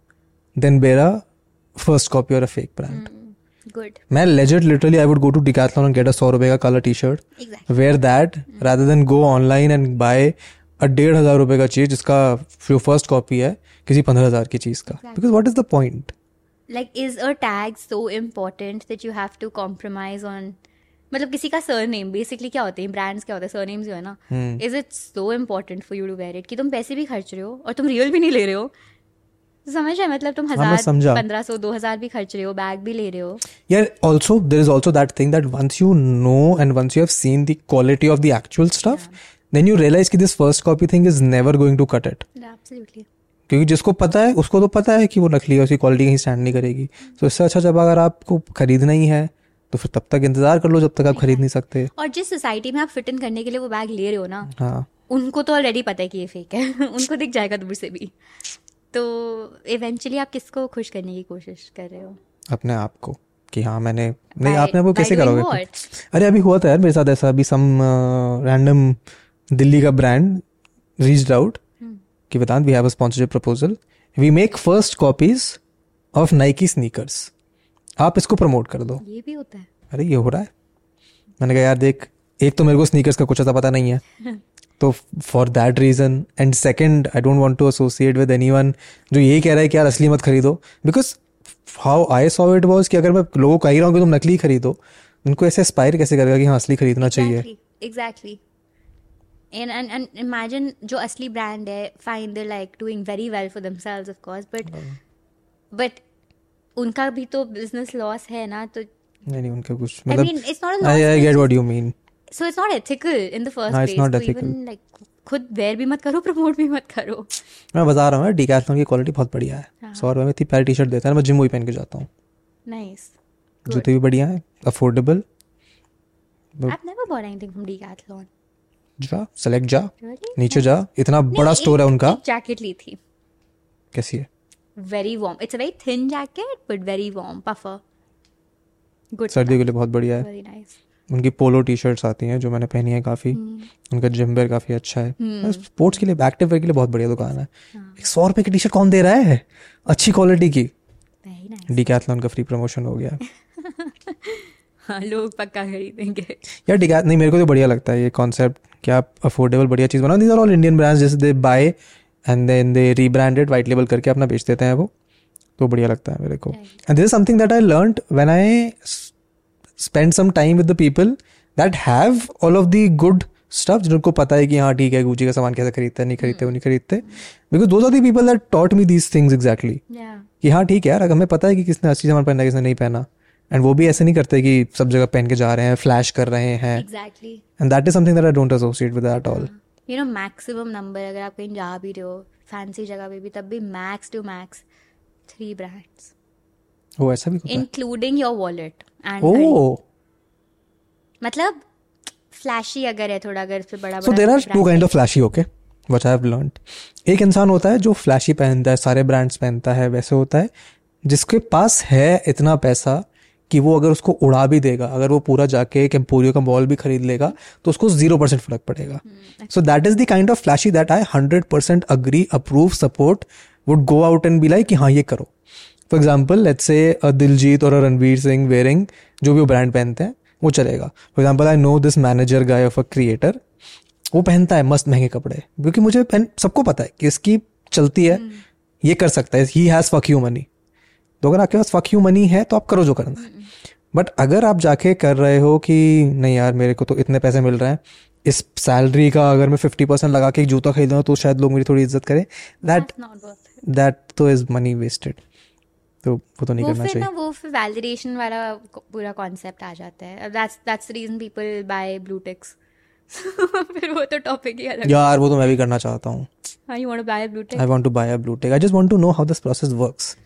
than wear a first copy or a fake brand. Mm. मैं legit literally I would go to Decathlon and get a 100 रुपए का colour t-shirt wear that rather than go online and buy a डेढ़ हज़ार रुपए का चीज़ जिसका few first copy है किसी पंद्रह हज़ार की चीज़ का because what is the point like is a tag so important that you have to compromise on मतलब किसी का सरनेम बेसिकली क्या होते हैं ब्रांड्स क्या होते हैं सरनेम्स जो है ना is it so important for you to wear it कि तुम पैसे भी खर्च रहे हो और तुम रियल भी नहीं ले रहे हो? समझ रहे मतलब तुम हाँ, हज़ार पंद्रह सौ दो हज़ार भी खर्च रहे हो बैग भी ले रहे हो। Yeah, also there is also that thing that once you know and once you have seen the quality of the actual stuff, then you realize कि this first copy thing is never going to cut it. Absolutely क्योंकि जिसको पता है उसको तो पता है कि वो नकली है उसकी क्वालिटी कहीं स्टैंड नहीं करेगी। तो इससे अच्छा जब अगर आपको खरीदना ही है तो फिर तब तक इंतज़ार कर लो जब तक आप खरीद नहीं सकते। और जिस सोसाइटी में आप फिट इन करने के लिए वो बैग ले रहे हो ना हाँ। उनको तो ऑलरेडी पता है कि ये फेक है। उनको दिख जाएगा दूर से भी। तो इवेंचुअली आप किसको खुश करने की कोशिश कर रहे हो? अपने आप को कि हाँ मैंने नहीं आपने वो कैसे करोगे? अरे अभी हुआ था यार मेरे साथ ऐसा अभी सम रैंडम दिल्ली का ब्रांड रीच्ड आउट. कि Vedant we have a sponsorship proposal we make first copies of Nike sneakers आप इसको प्रमोट कर दो। ये भी होता है। अरे ये हो रहा है। मैंने कहा यार देख एक तो मेरे को स्नीकर्स का कुछ ऐसा पता नहीं है। तो for that reason and second I don't want to associate with anyone जो यही कह रहा है कि यार असली मत खरीदो। Because how I saw it was कि अगर मैं लोगों को कह रहा हूँ कि तुम नकली खरीदो उनको ऐसे एस्पायर कैसे करेगा कि हाँ असली खरीदना चाहिए? Exactly and and and imagine जो असली ब्रांड है fine they like doing very well for themselves of course but but उनका भी तो बिज़नेस लॉस है ना तो नहीं नहीं उनका कुछ मतलब I I get what you mean so it's not ethical in the first place तो ethical. इवन लाइक खुद वेयर भी मत करो प्रमोट भी मत करो. मैं बता रहा हूँ डीकैथलॉन की क्वालिटी बहुत बढ़िया है। हाँ। सौ रुपये में इतनी प्यारी टी शर्ट देता है मैं जिम वही पहन के जाता हूँ। नाइस जूते भी बढ़िया हैं affordable I've never bought anything from Decathlon. जा सेलेक्ट जा। Really? नीचे जा इतना बड़ा स्टोर है उनका। जैकेट ली थी। कैसी है? Very warm it's a very thin jacket but very warm puffer good सर्दियों के लिए बहुत बढ़िया है। वेरी नाइस उनकी पोलो टी शर्ट्स आती हैं जो मैंने पहनी है काफ़ी। उनका जिम वेयर काफ़ी अच्छा है। स्पोर्ट्स के लिए एक्टिव वेयर के लिए बहुत बढ़िया दुकान है। एक सौ रुपए की टी शर्ट कौन दे रहा है? अच्छी क्वालिटी की। वेरी नाइस डीकैथलॉन का फ्री प्रमोशन हो गया। हाँ लोग पक्का खरीदेंगे। यार डीकैथ नहीं मेरे को तो बढ़िया लगता है ये कॉन्सेप्ट कि आप अफोर्डेबल बढ़िया चीज़ बनाओ। These are all Indian brands जैसे they buy and then they rebranded white label करके अपना बेच देते हैं वो। तो बढ़िया लगता है मेरे को। And this is something that I learn when I spend some time with the people that have all of the good stuff जिनको पता है कि हाँ ठीक है गुची का सामान कैसे खरीदते हैं नहीं खरीदते वो नहीं खरीदते। Because those are the people that taught me these things exactly कि हाँ ठीक है यार अगर हमें पता है कि किसने अच्छी सामान पहना है किसने नहीं पहना। एंड वो भी ऐसे नहीं करते कि सब जगह पहन के जा रहे हैं फ्लैश कर रहे हैं। And that is something that I don't associate with that all you know maximum number अगर आप कहीं जा भी रहे हो फैंसी जगह पे भी तब भी max two max three brands वो ऐसा भी होता है? Including your wallet and oh! मतलब फ्लैशी अगर है थोड़ा अगर फिर बड़ा so there are two kind of flashy okay what I have learned एक इंसान होता है जो फ्लैशी पहनता है सारे ब्रांड्स पहनता है वैसे होता है जिसके पास है इतना पैसा कि वो अगर उसको उड़ा भी देगा अगर वो पूरा जाके एक एम्पोरियो का मॉल भी खरीद लेगा तो उसको ज़ीरो परसेंट फ़र्क पड़ेगा। So that is the kind of flashy that I hundred percent agree approve support would go out and be like कि हाँ ये करो। For example let's say Diljit और रणवीर सिंह वेयरिंग जो भी वो ब्रांड पहनते हैं वो चलेगा। For example I know this manager guy of a creator वो पहनता है मस्त महँगे कपड़े क्योंकि मुझे सबको पता है कि इसकी चलती है ये कर सकता है he has fuck you money तो अगर आपके पास फक यू मनी है तो आप करो जो करना है। बट अगर आप जाके कर रहे हो कि नहीं यार मेरे को तो इतने पैसे मिल रहे हैं इस सैलरी का अगर मैं फिफ्टी परसेंट लगा के एक जूता खरीद तो शायद लोग मेरी थोड़ी इज़्ज़त करें। दैट. दैट तो इज़ मनी वेस्टेड तो वो तो नहीं वो करना फिर ना चाहिए। वो फिर वैलिडेशन वाला पूरा कॉन्सेप्ट आ जाता है। That's that's reason people buy blue ticks फिर वो तो टॉपिक ही अलग यार वो तो मैं भी करना चाहता हूँ। You want to buy a blue tick I want to buy a blue tick I just want to know how this process works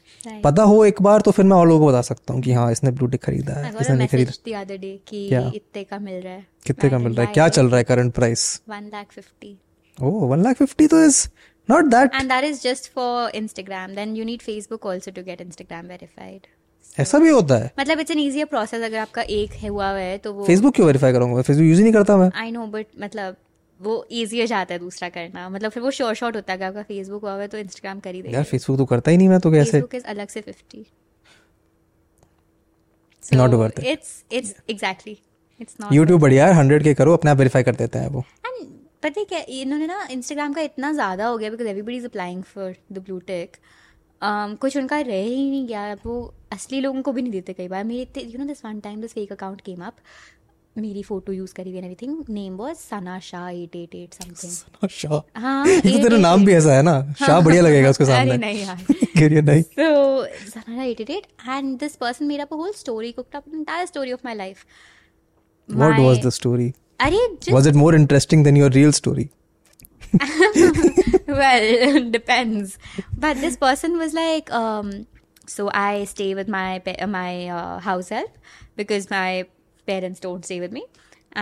पता हो एक बार तो फिर मैं और लोगों को बता सकता हूँ कि हाँ इसने ब्लू टिक खरीदा है इसने नहीं खरीदा। day कि क्या? इतने का मिल रहा है। कितने का मिल रहा है? क्या चल रहा है current price one lakh fifty oh one lakh fifty तो is not that and that is just for Instagram. Then you need Facebook also to get Instagram verified. ऐसा भी होता है। मतलब इट्स एन easier process अगर आपका एक है हुआ है तो वो फेसबुक क्यों वेरीफाई करूँगा? फेसबुक यूज़ ही नहीं करता मैं। आई नो बट मतलब वो easier जाता है दूसरा करना। मतलब फिर वो शॉर्ट शॉर्ट होता है अगर आपका फेसबुक हुआ है तो इंस्टाग्राम कर ही देगा। यार फेसबुक तो करता ही नहीं मैं तो कैसे? फेसबुक इज़ अलग से fifty Not worth it. It's it's exactly it's not YouTube बढ़िया है हंड्रेड के करो अपने आप वेरीफाई कर देते हैं वो। एंड पता है क्या इन्होंने ना इंस्टाग्राम का इतना ज़्यादा हो गया because everybody is applying for the blue tick कुछ उनका रह ही नहीं गया वो असली लोगों को भी नहीं देते कई बार। मेरे you know this one time this fake account came up मेरी फ़ोटो यूज़ करी हुई everything name was Sana Shah at at at something Shah हाँ ये तो तेरा नाम भी ऐसा है ना शाह बढ़िया लगेगा उसके अरे सामने नहीं यार करिए नहीं So Sanara 88 and this person made up a whole story, cooked up an entire story of my life. What was My- the story? अरे just Was it more interesting than your real story? well depends. But this person was like, um, so I stay with my pa- my uh, house help because my parents don't stay with me,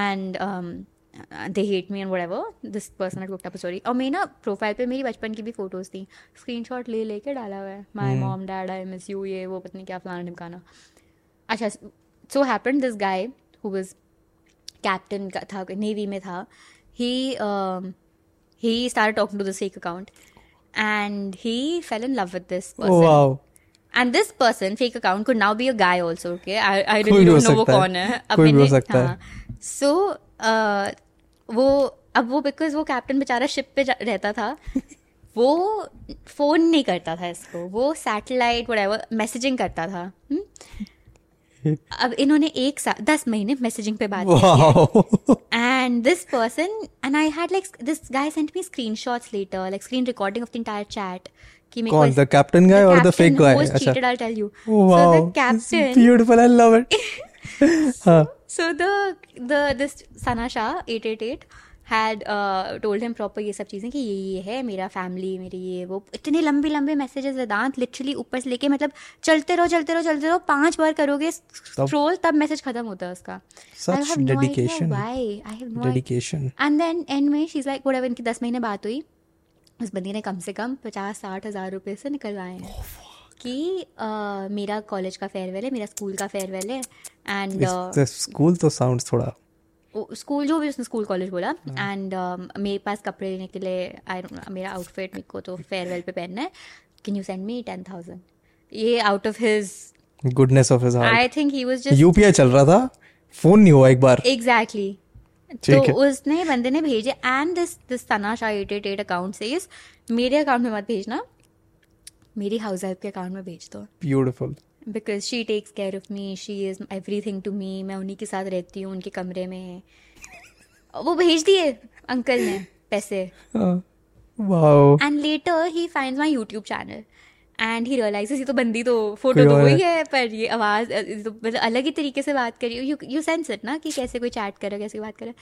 and um, uh, they hate me and whatever. This person had cooked up a story. और मेरी ना profile पे मेरी बचपन की भी photos थी screenshot ले लेके डाला हुआ है my mom dad I miss you ये वो पता नहीं क्या फलाना ढिमकाना अच्छा so happened this guy who was captain का था नेवी में था he he started talking to this fake account and he fell in love with this person and this person fake account could now be a guy also okay I don't know वो कौन है कोई भी हो। सो हाँ। uh, वो अब वो बिकॉज़ वो कैप्टन बेचारा शिप पे रहता था वो फ़ोन नहीं करता था इसको वो सैटेलाइट वगैरह मैसेजिंग करता था हम्म? अब इन्होंने एक साल दस महीने मैसेजिंग पे बात and this person and I had like this guy sent me screenshot later like screen recording of the entire chat लेके मतलब चलते रहो चलते रहो चलते रहो पाँच बार करोगे तब मैसेज खत्म होता है उसका। दस महीने बात हुई। उस बंदी ने कम से कम पचास साठ हज़ार रुपए से निकलवाए हैं। कि uh, मेरा कॉलेज का फेयरवेल है मेरा स्कूल का फेयरवेल है एंड this तो sounds थोड़ा स्कूल जो भी उसने स्कूल कॉलेज बोला एंड मेरे पास कपड़े लेने के लिए आई मेरा आउटफिट मेरे को तो फेयरवेल पे पहनना है। Can you send me ten thousand ये out of his of his heart. I think he was just UPI चल रहा था फ़ोन नहीं हुआ एक बार। एग्जैक्टली है। तो उसने बंदे ने भेजे एंड दिस दिस तना शाह एट अकाउंट से मेरे अकाउंट में मत भेजना मेरी हाउस हेल्प के अकाउंट में भेज दो। Beautiful because she takes care of me she is everything to me मैं उन्हीं के साथ रहती हूँ उनके कमरे में। वो भेज दिए अंकल ने पैसे। And later he find my YouTube channel and he realise ये तो बंदी तो फ़ोटो तो वही है। पर ये आवाज़ तो मतलब अलग ही तरीके से बात करी यू यू सेंस इट ना कि कैसे कोई चैट करे कैसे बात करे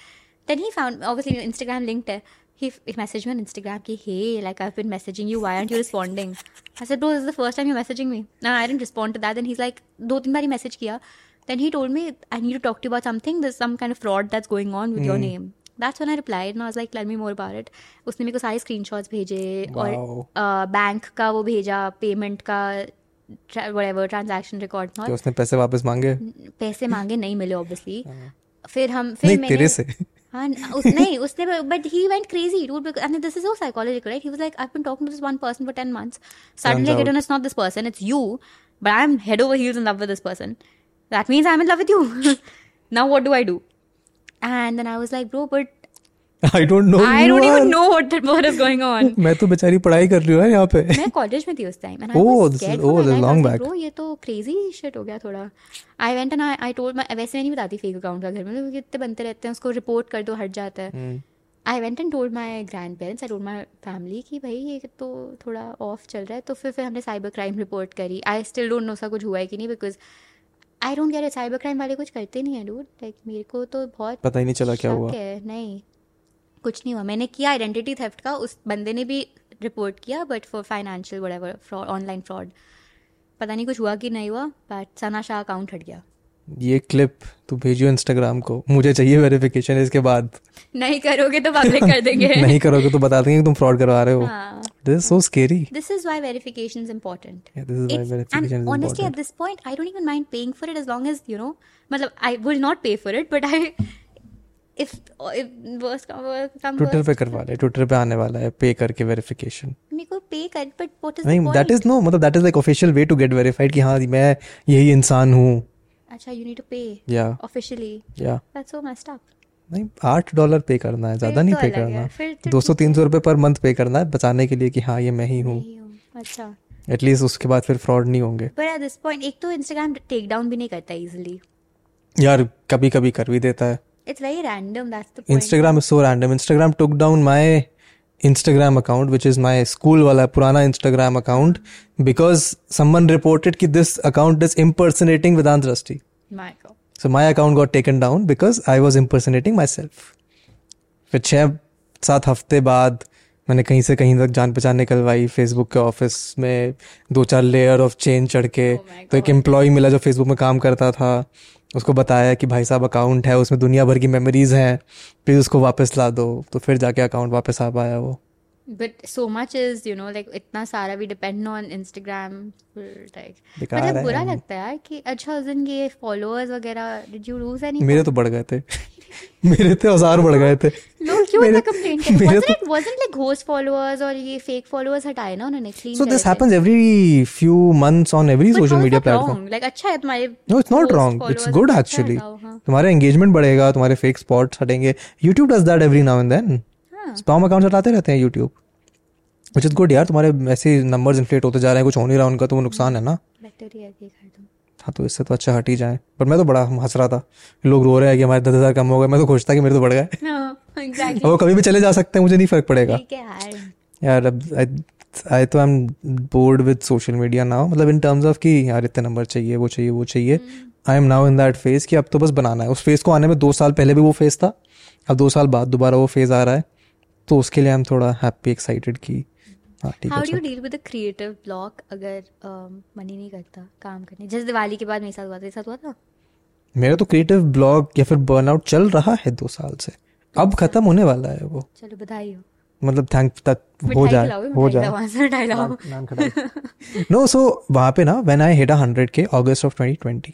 then he. Found obviously Instagram linked है। ही एक मैसेज में इंस्टाग्राम की hey like I been messaging you why aren't you responding I said those is the first time you messaging me ना I didn't respond to that then he like दो तीन बार message किया. Then he told me I need to talk to about something this some kind of fraud that's going on with your name I replied and I was like tell me more about it. उसने मेरे को सारे screenshots भेजे Wow. और bank का वो भेजा payment का whatever transaction record कि और उसने पैसे वापस मांगे? पैसे मांगे नहीं मिले ऑब्वियसली फिर हम फिर नहीं मैंने तेरे से। हाँ उस नहीं उसने but he went crazy dude and this is so psychological right he was like I been talking to this one person for 10 months suddenly get on it's not this person it's you but I am head over heels in love with this person that means I am in love with you now what do I do and then I was like bro but I don't no I don't even know what what is going on मैं तो बेचारी पढ़ाई कर रही हूँ यहाँ पे। मैं कॉलेज में थी उस time and Oh, I was scared oh, this is long back. Bro ये तो क्रेजी शिट हो गया थोड़ा. I went and I I told my वैसे मैं नहीं बताती फेक अकाउंट का घर में क्योंकि इतने बनते रहते हैं उसको रिपोर्ट कर दो हट जाता है। I went and told my grandparents I told my family कि भाई ये तो थोड़ा ऑफ़ चल रहा है तो फिर फिर हमने साइबर क्राइम रिपोर्ट करी। आई स्टिल डोंट नो सा कुछ हुआ है कि नहीं because I don't get cyber crime वाले कुछ करते नहीं है डूड लाइक मेरे को तो बहुत पता ही नहीं चला क्या हुआ। है। नहीं कुछ नहीं हुआ। मैंने किया आइडेंटिटी थेफ्ट का उस बंदे ने भी रिपोर्ट किया but for financial what fraud online fraud पता नहीं कुछ हुआ कि नहीं हुआ बट सना शाह अकाउंट हट गया। ये क्लिप तू भेजियो इंस्टाग्राम को। मुझे चाहिए वेरिफिकेशन इसके बाद। नहीं करोगे तो पब्लिक कर देंगे। नहीं करोगे तो बता देंगे तुम फ्रॉड करवा रहे हो। This is so scary this is why verification is important this is why verification is important and at this point I don't even mind paying for it as long as you know मतलब I will not pay for it but I if if worse come worse come Twitter पे करवा ले Twitter पे आने वाला है पे करके वेरिफिकेशन मेरे को पे कर बट व्हाट इज़ नहीं दैट इज़ नो मतलब that is like official way to get verified कि हाँ मैं यही इंसान हूँ। अच्छा यू नीड टू पे या ऑफिशियली या दैट्स सो मेस्ड अप नहीं आठ डॉलर पे करना है ज़्यादा नहीं पे करना। दो सौ तीन सौ रुपए पर मंथ पे करना है बचाने के लिए कि हाँ ये मैं ही हूँ। अच्छा। एटलीस्ट उसके बाद फिर फ्रॉड नहीं होंगे। पर एट दिस पॉइंट एक तो इंस्टाग्राम टेक डाउन भी नहीं करता इजीली यार कभी कभी कर भी देता है। It's very random that's the point Instagram is so random Instagram took down my Instagram account which is my school वाला पुराना Instagram account because someone reported कि this account is impersonating with आंद्रस्टी so my account got taken down because I was impersonating myself फिर छः सात हफ़्ते बाद मैंने कहीं से कहीं तक जान पहचान निकलवाई फेसबुक के ऑफ़िस में दो चार लेयर ऑफ़ चेन चढ़ के। Oh तो एक एम्प्लॉय मिला जो फेसबुक में काम करता था। उसको बताया कि भाई साहब अकाउंट है उसमें दुनिया भर की मेमोरीज हैं प्लीज़ उसको वापस ला दो। तो फिर जाके अकाउंट वापस आ पाया वो। But so much is you know like इतना सारा भी depend on Instagram like like मतलब बुरा लगता है यार कि अच्छा उस दिन ये फॉलोअर्स वगैरह डिड यू लूज एनी मेरे तो बढ़ गए थे। मेरे तो हज़ार बढ़ गए थे। लोग क्यों इतना मेरे- कंप्लेन करते? मेरे wasn't it wasn't like ghost followers और ये fake followers हटाए ना उन्होंने? Clean so करे this थे। happens every few months on every But social media platform wrong? like अच्छा है तुम्हारे no it's not ghost wrong it's followers good actually. तुम्हारा एंगेजमेंट बढ़ेगा तुम्हारे फेक स्पॉट्स हटेंगे। YouTube does that every now and then. Spam accounts हटाते रहते YouTube which is good यार तुम्हारे ऐसे नंबर्स इन्फ्लेट होते जा रहे हैं कुछ हो नहीं रहा उनका तो वो नुकसान है ना। बेटर हाँ तो इससे तो अच्छा हट ही जाए। पर मैं तो बड़ा हंस रहा था। लोग रो रहे हैं कि हमारे दस हज़ार कम हो गए। मैं तो खुश था कि मेरे तो बढ़ गए। हाँ एग्जैक्टली वो कभी भी चले जा सकते हैं मुझे नहीं फ़र्क पड़ेगा। यार। अब आई तो I am bored with social media now मतलब इन टर्म्स ऑफ़ कि यार इतने नंबर चाहिए वो चाहिए वो चाहिए। I am now in that phase कि अब तो बस बनाना है। उस फ़ेज़ को आने में दो साल पहले भी वो फ़ेज़ था। अब दो साल बाद दोबारा वो फ़ेज़ आ रहा है। तो उसके लिए आई एम थोड़ा हैप्पी एक्साइटेड कि हाउ डू यू चलो। Deal with the creative block अगर मनी नहीं करता काम करने? जैसे दिवाली के बाद मेरे साथ हुआ था साथ हुआ था? मेरा तो क्रिएटिव ब्लॉग या फिर बर्नआउट चल रहा है दो साल से। अब खत्म होने वाला है वो। चलो बधाई हो। मतलब थैंक तक हो जाए हो जाए नो सो वहाँ पे ना when I hit a hundred K August of 2020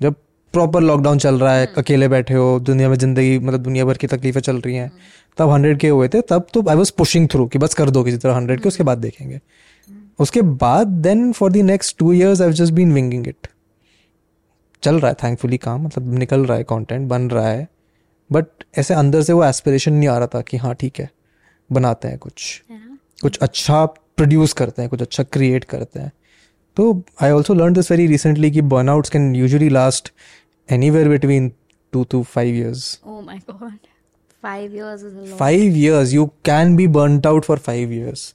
जब प्रॉपर लॉकडाउन चल रहा है अकेले बैठे हो दुनिया में ज़िंदगी मतलब दुनिया भर की तकलीफें चल रही हैं। तब हंड्रेड के हुए थे तब तो आई वॉज़ पुशिंग थ्रू कि बस कर दो किसी तरह हंड्रेड के उसके बाद देखेंगे। उसके बाद then for the next two years I just been winging it चल रहा है थैंकफुली काम मतलब निकल रहा है कंटेंट बन रहा है। बट ऐसे अंदर से वो एस्पिरेशन नहीं आ रहा था कि हाँ ठीक है बनाते हैं कुछ। कुछ अच्छा प्रोड्यूस करते हैं कुछ अच्छा क्रिएट करते हैं। तो I also learn this very recently कि burnouts can usually last Anywhere between two to five years Oh my god. Five years is a lot. Five years you can be burned out for five years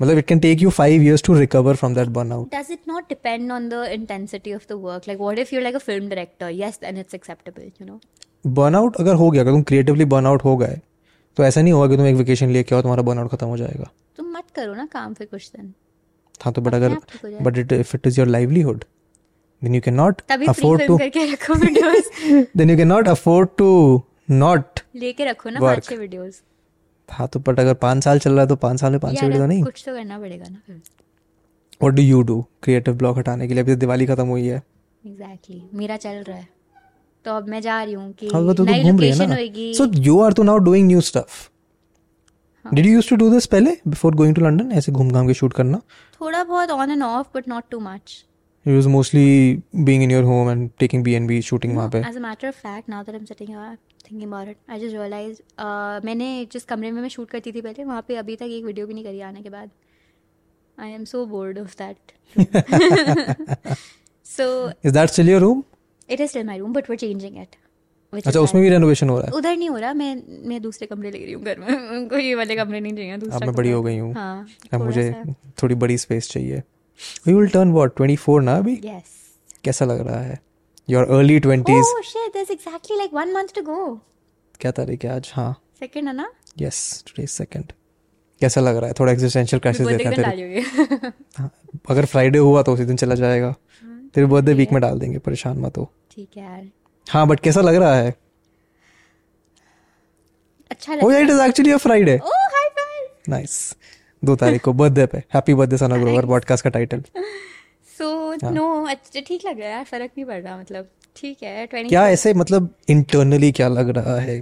मतलब it can take you five years to recover from that burnout Does it not depend on the intensity of the work? Like, what if you're like a film director? Yes, then it's acceptable, you know? Burnout अगर हो गया अगर तुम creatively burnout हो गए तो ऐसा नहीं होगा कि तुम एक वेकेशन लेके आओ तुम्हारा बर्नआउट खत्म हो जाएगा तुम मत करो ना काम फिर कुछ दिन हाँ तो बट अपने अगर आप ठीक हो जाएगा। But it if it is your livelihood to करके रखो videos then you can not afford to not लेके रखो ना. पाँच छह वीडियोस हाँ तो बट अगर पाँच साल चल रहा है तो पाँच साल में पाँच छह वीडियो नहीं? कुछ तो करना पड़ेगा ना फिर। What do you do creative block हटाने के लिए अभी तो दिवाली खत्म हुई है। एग्जैक्टली मेरा चल रहा है। तो अब मैं जा रही हूँ कि हाँ तो नई लोकेशन होगी सो यू आर तो now doing new stuff. Did you use to do this पहले? बिफोर गोइंग टू लंदन ऐसे घूम घाम के शूट करना? थोड़ा बहुत on and off but not too much it was mostly being in your home and taking BNB shooting वहाँ पे as a matter of fact now that I am sitting here thinking about it I just realise मैंने जिस कमरे में मैं shoot करती थी पहले वहाँ पे अभी तक एक वीडियो भी नहीं करी आने के बाद। I am so bored of that so is that still your room it is still my room but were changing it अच्छा उसमें भी रेनोवेशन हो रहा है? उधर नहीं हो रहा मैं मैं दूसरे कमरे ले रही हूँ घर में। उनको ये वाले कमरे नहीं चाहिए दूसरा अब मैं बड़ी हो गई हूँ। हाँ मुझे थोड़ी बड़ी स्पेस चाहिए। वी विल टर्न व्हाट 24 ना अभी? Yes. कैसा लग रहा है? Your early 20s Oh shit, there's exactly like one month to go. क्या तारीख है आज? हाँ. Second है ना? यस टुडे सेकंड कैसा लग रहा है? थोड़ा एग्जिस्टेंशियल क्राइसिस डाल तेरे हाँ, अगर फ्राइडे हुआ तो उसी दिन चला जाएगा। तेरे बर्थडे वीक में डाल देंगे परेशान मत हो। ठीक है यार। हाँ बट कैसा लग रहा है? अच्छा लग ओ लगा it is actually a Friday oh high five nice दो तारीख को बर्थडे पे। Happy birthday Sana Grover podcast का टाइटल सो हाँ। नो अच्छा ठीक लग रहा है यार फ़र्क नहीं पड़ रहा मतलब ठीक है ट्वेंटी क्या ऐसे मतलब इंटरनली क्या लग रहा है?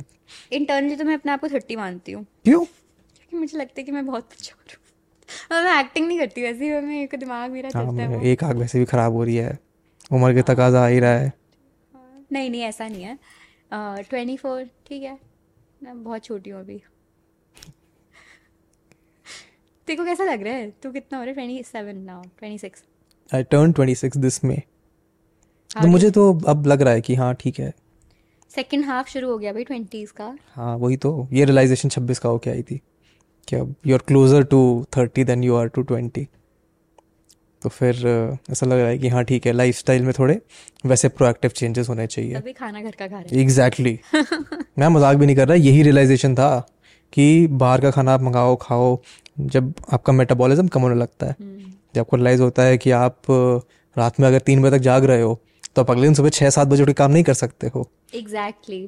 इंटरनली तो मैं अपने आप को थर्टी मानती हूँ। क्यों? क्योंकि मुझे लगता है कि मैं बहुत मैच्योर हूँ और मैं एक्टिंग नहीं करती वैसे ही मैं एक दिमाग मेरा हाँ चलता है एक आग वैसे भी खराब हो रही है। उम्र के तकाजा आ ही रहा है। नहीं नहीं ऐसा नहीं है। ट्वेंटी फोर ठीक है। मैं बहुत छोटी हूँ अभी। तेरे को कैसा लग रहा है? तू कितना हो रहा है? Twenty seven now twenty six I turn twenty six this में तो मुझे तो अब लग रहा है कि हाँ ठीक है। सेकेंड हाफ़ शुरू हो गया भाई ट्वेंटीज का। हाँ वही तो। ये रियलाइजेशन छब्बीस का होके आई थी कि अब you are closer to thirty then you are to twenty तो फिर ऐसा लग रहा है कि हाँ ठीक है लाइफ में थोड़े वैसे प्रोएक्टिव चेंजेस होने चाहिए। तभी खाना घर का खा रहे एग्जैक्टली मैं मज़ाक भी नहीं कर रहा यही रियलाइजेशन था कि बाहर का खाना आप मंगाओ खाओ जब आपका मेटाबॉलिज्म कम होने लगता है जब आपको रियलाइज़ होता है कि आप रात में अगर तीन बजे तक जाग रहे हो तो आप अगले दिन सुबह छः सात बजे उठ के काम नहीं कर सकते हो। एग्जैक्टली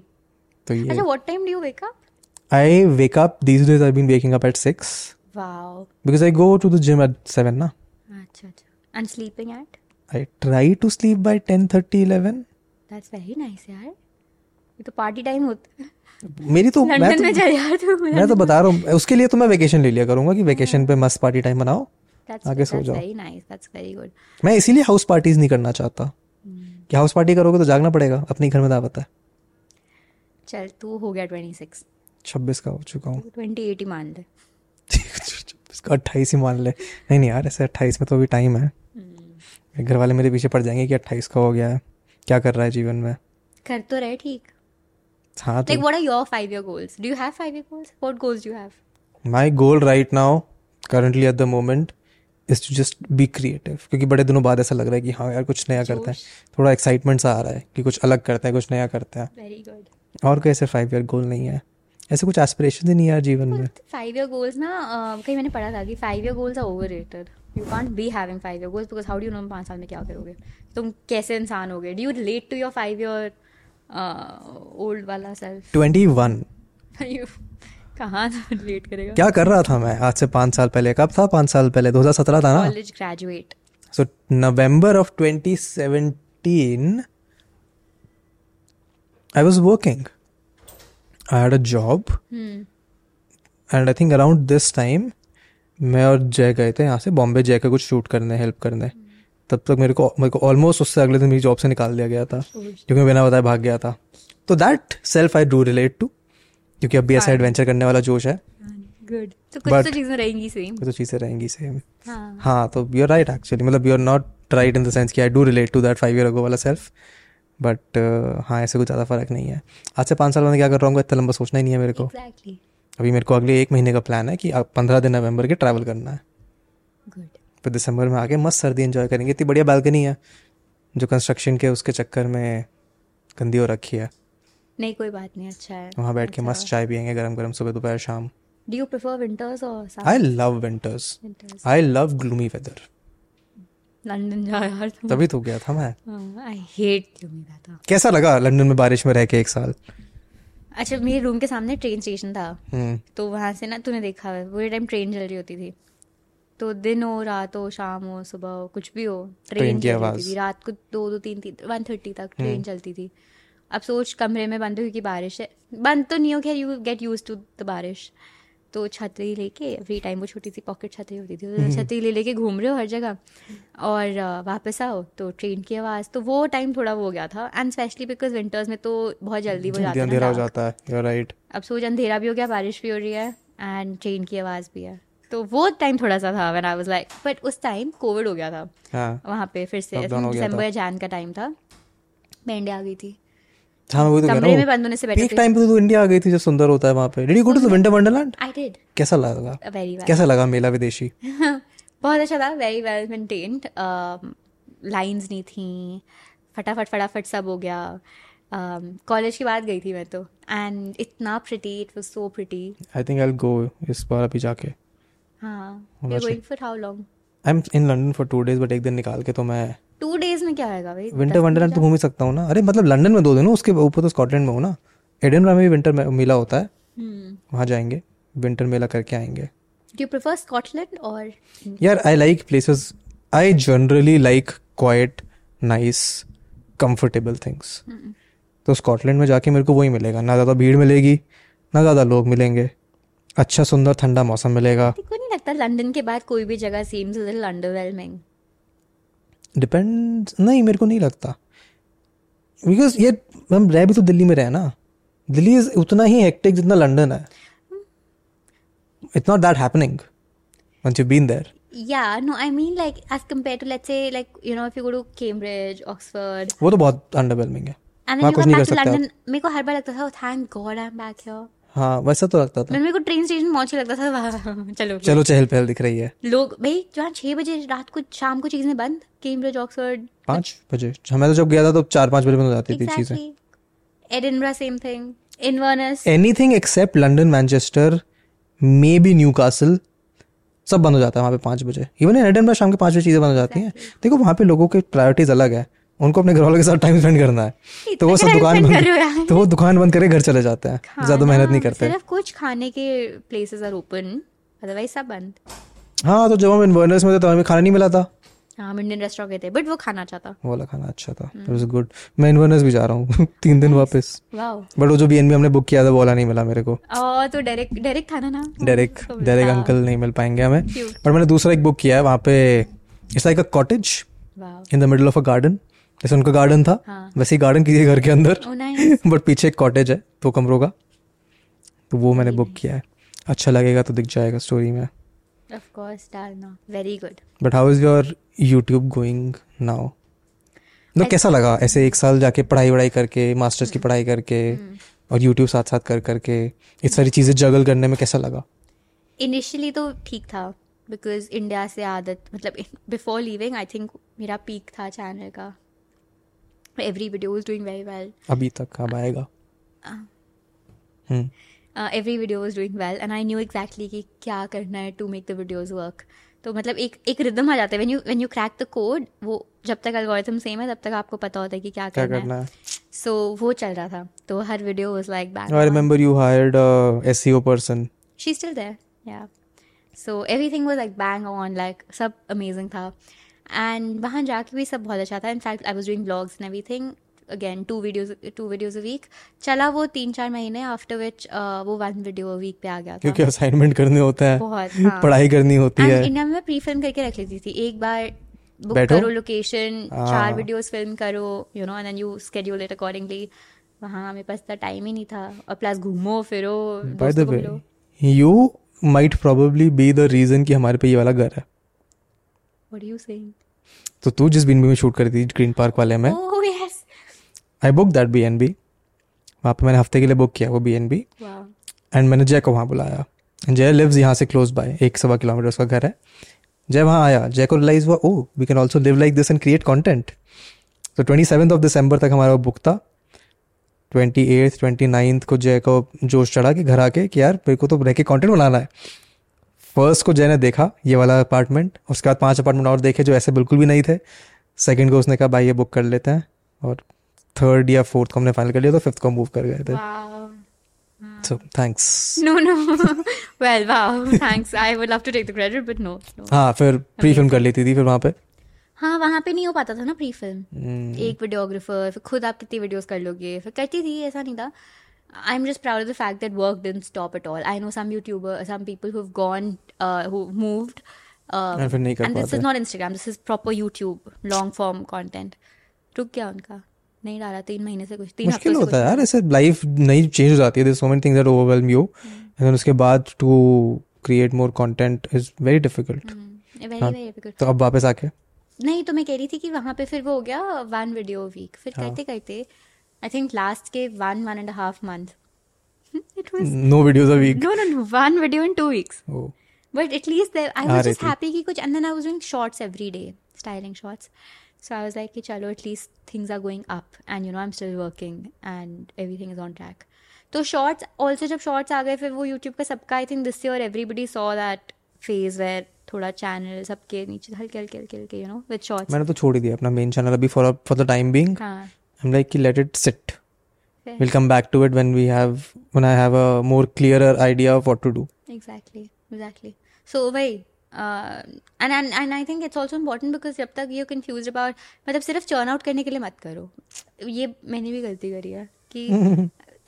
तो ये अच्छा what time do you wake up I wake up these days I been waking up at six wow because I go to the gym at seven ना अच्छा अच्छा and sleeping at I try to sleep by ten thirty eleven that's very nice यार ये तो party time होता है। मेरी तो मैं तो में तू मैं तो बता रहा हूँ उसके लिए तो मैं वेकेशन ले लिया करूँगा कि वेकेशन पे मस्त पार्टी टाइम बनाओ आगे सो जाओ। Very nice that's very good मैं इसीलिए हाउस पार्टीज़ नहीं करना चाहता। कि हाउस पार्टी करोगे तो जागना पड़ेगा अपने घर में दावत है। चल तू हो गया ट्वेंटी सिक्स छब्बीस का हो चुका हूँ। ट्वेंटी एट ही मान ले। इसका अट्ठाईस ही मान ले। नहीं नहीं यार ऐसे अट्ठाईस में तो अभी टाइम है। घर वाले मेरे पीछे पड़ जाएँगे कि अट्ठाईस का हो गया है। क्या कर रहा है जीवन में? कर तो रहे ठीक। हाँ like तो what are your five year goals? Do you have five year goals? What goals do you have? My goal right now currently at the moment is to just be creative क्योंकि बड़े दिनों बाद ऐसा लग रहा है कि हाँ यार कुछ नया करते हैं। थोड़ा एक्साइटमेंट सा आ रहा है कि कुछ अलग करते हैं कुछ नया करते हैं। Very good. और कोई ऐसे फाइव ईयर गोल नहीं है। ऐसे कुछ एस्पिरेशन ही नहीं है यार जीवन में। फाइव ईयर गोल्स ना कहीं मैंने पढ़ा था कि five year goals are overrated you can't be having five year goals because how do know पाँच साल में क्या करोगे? तुम कैसे इंसान हो गए do you relate to your five year old वाला सेल्फ ट्वेंटी वन। कहाँ रिलेट करेगा। क्या कर रहा था मैं? आज से पाँच साल पहले। कब था? पाँच साल पहले। 2017 था ना? College graduate so November of 2017 I was working I had a job and I think around this time मैं और जय गए थे यहाँ से बॉम्बे जय का कुछ शूट करने हेल्प करने। तब तक मेरे को मेरे को ऑलमोस्ट उससे अगले दिन मेरी जॉब से निकाल दिया गया था क्योंकि मैं बिना बताए भाग गया था। तो that self I do relate to क्योंकि अभी ऐसा एडवेंचर करने वाला जोश है। गुड तो कुछ But- तो चीज़ें रहेंगी सेम तो चीज़ें रहेंगी सेम हाँ. हाँ तो यू आर राइट एक्चुअली मतलब you are not right in the sense कि I do relate to that five year ago वाला सेल्फ बट हाँ ऐसे कुछ ज़्यादा फ़र्क नहीं है। आज से पाँच साल में क्या कर रहा हूँ इतना लंबा सोचना ही नहीं है मेरे को। अभी मेरे को अगले एक महीने का प्लान है कि पंद्रह दिन नवंबर के ट्रैवल करना है। गुड फिर दिसंबर में आके मस्त सर्दी एंजॉय करेंगे। इतनी बढ़िया बालकनी है जो कंस्ट्रक्शन के उसके चक्कर में गंदी हो रखी है। नहीं कोई बात नहीं अच्छा है। वहाँ बैठ के मस्त चाय पियेंगे गरम गरम सुबह दोपहर शाम। डू यू प्रेफर विंटर्स और I love winters winters I love gloomy weather London जा यार तभी तो गया था मैं। आई हेट ग्लूमी वेदर कैसा लगा लंदन में बारिश में रह के एक साल? अच्छा मेरे रूम के सामने ट्रेन स्टेशन था। हम्म। तो वहाँ से ना तूने देखा है पूरे टाइम ट्रेन चल रही होती थी। तो दिन हो रात हो शाम हो सुबह हो कुछ भी हो ट्रेन की आवाज़। थी। रात को दो दो तीन तीन वन थर्टी तक हम्म। ट्रेन चलती थी। अब सोच कमरे में बंद हो क्योंकि बारिश है। बंद तो नहीं हो खैर you get use to the बारिश। तो छतरी लेके एवरी टाइम वो छोटी सी पॉकेट छतरी होती थी। हम्म। तो छतरी ले लेके घूम रहे हो हर जगह। और वापस आओ तो ट्रेन की आवाज़। तो वो टाइम थोड़ा वो हो गया था। एंड स्पेशली बिकॉज़ विंटर्स में तो बहुत जल्दी वो जाता है अंधेरा हो जाता है राइट अब सोच अंधेरा भी हो गया बारिश भी हो रही है। एंड ट्रेन की आवाज़ भी है। तो वो टाइम थोड़ा सा था when I was like but उस टाइम कोविड हो गया था। हाँ। वहाँ पे फिर से। दिसंबर जैन का टाइम था। मैं इंडिया आ गई थी। हाँ मैं वही तो कमरे में बंद होने से बेटर पीक टाइम पे तो इंडिया आ गई थी जो सुंदर होता है वहाँ पे। Did you go to the winter wonderland I did कैसा लगा? वेरी वेल कैसा लगा मेला विदेशी? बहुत अच्छा था। वेरी वेल मेंटेन्ड लाइंस नहीं थी। फटाफट फटाफट सब हो गया। कॉलेज के बाद गई थी मैं तो। एंड इतना pretty it was so pretty I think I will go इस बार अभी जाके। हाँ we going for how long I am in London for two days but एक दिन निकाल के तो मैं टू डेज़ में क्या आएगा भाई? विंटर वंडरलैंड तो घूम ही सकता हूँ ना। अरे मतलब लंदन में दो दिन उसके ऊपर तो स्कॉटलैंड में हूँ ना। एडनबरा में भी विंटर मेला होता है। हम्म। वहाँ जाएँगे विंटर मेला करके आएँगे। Do you prefer Scotland or यार I like places I generally like quite nice comfortable things तो स्कॉटलैंड में जाके मेरे को वही मिलेगा। ना ज़्यादा भीड़ मिलेगी ना ज़्यादा लोग मिलेंगे। अच्छा सुंदर ठंडा मौसम मिलेगा को नहीं लगता लंदन के बाद कोई भी जगह a little underwhelming? डिपेंड नहीं मेरे को नहीं लगता बिकॉज़ ये हम रह भी तो दिल्ली में रहे ना दिल्ली इज़ उतना ही हेक्टिक जितना लंदन है it's not that happening once you've been there Yeah, no, I mean like as compared to let's say like you know if you go to Cambridge, Oxford, वो तो बहुत अंडरवेलमिंग है and वहाँ then you कुछ come नहीं back कर to सकते London. मेरे को हर बार लगता था thank God I'm back here. हाँ वैसा तो लगता था। मेरे को ट्रेन स्टेशन पहुँच के लगता था। वाह, चलो चलो चहल पहल दिख रही है। लोग भाई जहाँ छह बजे रात को शाम को चीज़ें बंद केम्ब्रिज ऑक्सफोर्ड पाँच बजे? मैं तो जब गया था तो चार पाँच बजे बंद हो जाती थी चीज़ें। Edinburgh same thing Inverness anything except London Manchester maybe Newcastle सब बंद हो जाता है वहाँ पे पाँच बजे। इवन एडनबरा शाम के पाँच बजे चीज़ें बंद हो जाती हैं। देखो वहाँ पे लोगों के प्रायोरिटीज अलग है। उनको अपने घर वालों के साथ टाइम स्पेंड करना है। तो वो सब दुकान बंद। तो वो दुकान बंद करके घर चले जाते हैं। ज़्यादा मेहनत नहीं करते। सिर्फ़ कुछ खाने के प्लेसेस आर ओपन अदरवाइज़ सब बंद। हाँ तो जब हम इन्वर्नर्स में थे तो हमें खाना नहीं मिला था। हाँ हम इंडियन रेस्टोरेंट गए थे बट वो खाना अच्छा था। वाला खाना अच्छा था। इट वाज गुड मैं भी जा रहा हूँ। तीन दिन वापस। वाओ बट वो जो बी हमने बुक किया था वो वाला नहीं मिला मेरे को। तो डायरेक्ट डायरेक्ट था ना ना डायरेक्ट तो डायरेक्ट अंकल नहीं मिल पाएँगे हमें. पर मैंने दूसरा एक बुक किया है वहाँ पे it's like a cottage in the middle of a garden जैसे उनका गार्डन था हाँ। वैसे ही गार्डन कीजिए घर के अंदर। बट पीछे एक कॉटेज है दो कमरों का। तो वो मैंने बुक किया है। अच्छा लगेगा तो दिख जाएगा स्टोरी में। ऑफ़ कोर्स डालना। Very good but how is your YouTube going now मतलब कैसा लगा? ऐसे एक साल जाके पढ़ाई वढ़ाई करके मास्टर्स की पढ़ाई करके और यूट्यूब साथ साथ कर करके ये सारी चीज़ें जगल करने में कैसा लगा? इनिशियली तो ठीक था बिकॉज़ इंडिया से आदत मतलब बिफोर लीविंग आई थिंक मेरा पीक था चैनल का। Every video is doing very well अभी तक अब आएगा? हम्म। Every video is doing well and I knew exactly कि क्या करना है to make the videos work तो मतलब एक एक रिदम आ जाता है. When you when you crack the code वो जब तक एल्गोरिथम सेम है तब तक आपको पता होता है कि क्या क्या करना करना है? सो वो चल रहा था. तो हर video was like back I remember you hired SEO person she's still there. Yeah. So everything was like bang on like सब amazing था. And वहाँ जाके भी सब बहुत अच्छा था। In fact I was doing vlogs and everything again two videos two videos a week. चला वो तीन चार महीने after which uh, वो one video a week पे आ गया था। क्योंकि असाइनमेंट करने होते हैं बहुत हाँ। पढ़ाई करनी होती And है। इंडिया में प्री फ़िल्म करके रख लेती थी। एक बार बुक। करो लोकेशन हाँ। चार वीडियोस फ़िल्म करो you know and then you schedule it accordingly वहाँ मेरे पास इतना टाइम ही नहीं था। और प्लस घूमो फिरो you might probably be the reason कि हमारे पे ये वाला घर है। व्हाट आर यू सेइंग तो तू जिस बीन में शूट करी थी ग्रीन पार्क वाले में ओह yes I book that B N B वहाँ पे मैंने हफ़्ते के लिए बुक किया वो B N B wow and मैंने जय को वहाँ बुलाया। जय लिव्स यहाँ से क्लोज बाय एक सवा किलोमीटर उसका घर है। जय वहाँ आया। जय को रियलाइज़ हुआ ओ we can also live like this and create content तो ट्वेंटी सेवन ऑफ़ दिसंबर तक हमारा बुक था। ट्वेंटी एट्थ ट्वेंटी नाइन्थ को जय को जोश चढ़ा कि घर आके कि यार मेरे को तो रह के कॉन्टेंट बनाना है। फ़र्स्ट को जय ने देखा ये वाला अपार्टमेंट उसके बाद पाँच अपार्टमेंट और देखे जो ऐसे बिल्कुल भी नहीं थे सेकंड को उसने कहा भाई ये बुक कर लेते हैं और थर्ड या फोर्थ को हमने फाइनल कर लिया तो फिफ्थ को मूव कर गए थे Wow. So thanks No, no. well, wow. Thanks. I would love to take the credit, but no. no. हाँ फिर प्री फ़िल्म कर लेती थी फिर वहाँ पे हाँ वहाँ पे नहीं हो पाता था ना प्री फ़िल्म हम्म, एक वीडियोग्राफर फिर खुद आप कितनी वीडियोस कर लोगे फिर करती थी ऐसा नहीं था I am just proud of the fact that work didn't stop at all I know some YouTuber some people who have gone who moved And फिर नहीं कर एंड दिस पाते। Is not Instagram this is proper YouTube long form content रुक गया उनका। नहीं डाला तीन महीने से कुछ तीन हफ्तों मुश्किल से होता है कुछ यार ऐसे लाइफ नई चेंज हो जाती है so many things that overwhelm you and उसके बाद to create more content is very difficult very हाँ। वेरी डिफ़िकल्ट तो अब वापस आके? नहीं तो मैं कह रही थी कि वहाँ पे फिर वो हो गया वन वीडियो वीक फिर हाँ। करते करते आई थिंक लास्ट के one one and half month it was no videos a week no no no one video in two weeks oh but at least there i was just happy कि कुछ and then i was doing shorts every day styling shots so i was like कि चलो at least things are going up and you know i'm still working and everything is on track तो shorts also जब shorts आ गए फिर वो YouTube का सबका I think this year everybody saw that phase where थोड़ा चैनल सबके नीचे हल्के हल्के हल्के हल्के यू नो विद शॉर्ट्स मैंने तो छोड़ ही दिया अपना मेन चैनल अभी for for the time being हाँ आई एम लाइक कि let fair. we'll come back to it when we have when i have a more clearer idea of what to do exactly exactly so वही uh, and and and I think it's also important because जब तक you're confused about मतलब सिर्फ़ churn out करने के लिए मत करो ये मैंने भी गलती करी है कि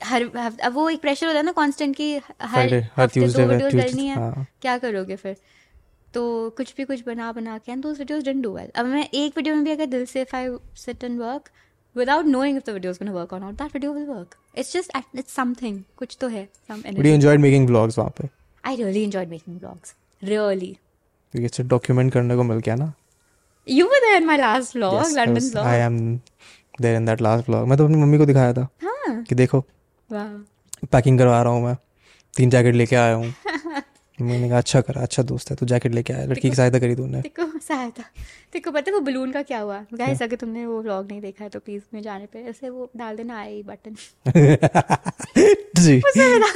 हर अब वो एक प्रेशर होता है ना कांस्टेंट कि हर हफ़्ते दो वीडियोस करनी है हाँ। क्या करोगे फिर तो कुछ भी कुछ बना बना के and those videos didn't do well अब मैं एक वीडियो में भी अगर दिल से if I sit and work without knowing if the video is going to work or not that video will work it's just it's something कुछ तो है some energy. but you enjoyed making vlogs वहाँ पे I really enjoyed making vlogs. Really. क्योंकि इससे document करने को मिल गया ना You were there in my last vlog, Yes, I London was- vlog. I am there in that last vlog मैं तो अपनी मम्मी को दिखाया था हाँ. कि देखो Wow. पैकिंग करवा रहा हूँ मैं तीन जैकेट लेके आया हूँ मम्मी ने कहा अच्छा करा अच्छा दोस्त है तू जैकेट लेके आया लड़की की सहायता करी तूने. तेको सहायता। तेको पता है वो बलून का क्या हुआ? गाइस अगर तुमने वो व्लॉग नहीं देखा है तो प्लीज़ में जाने पे ऐसे वो डाल देना आई बटन जी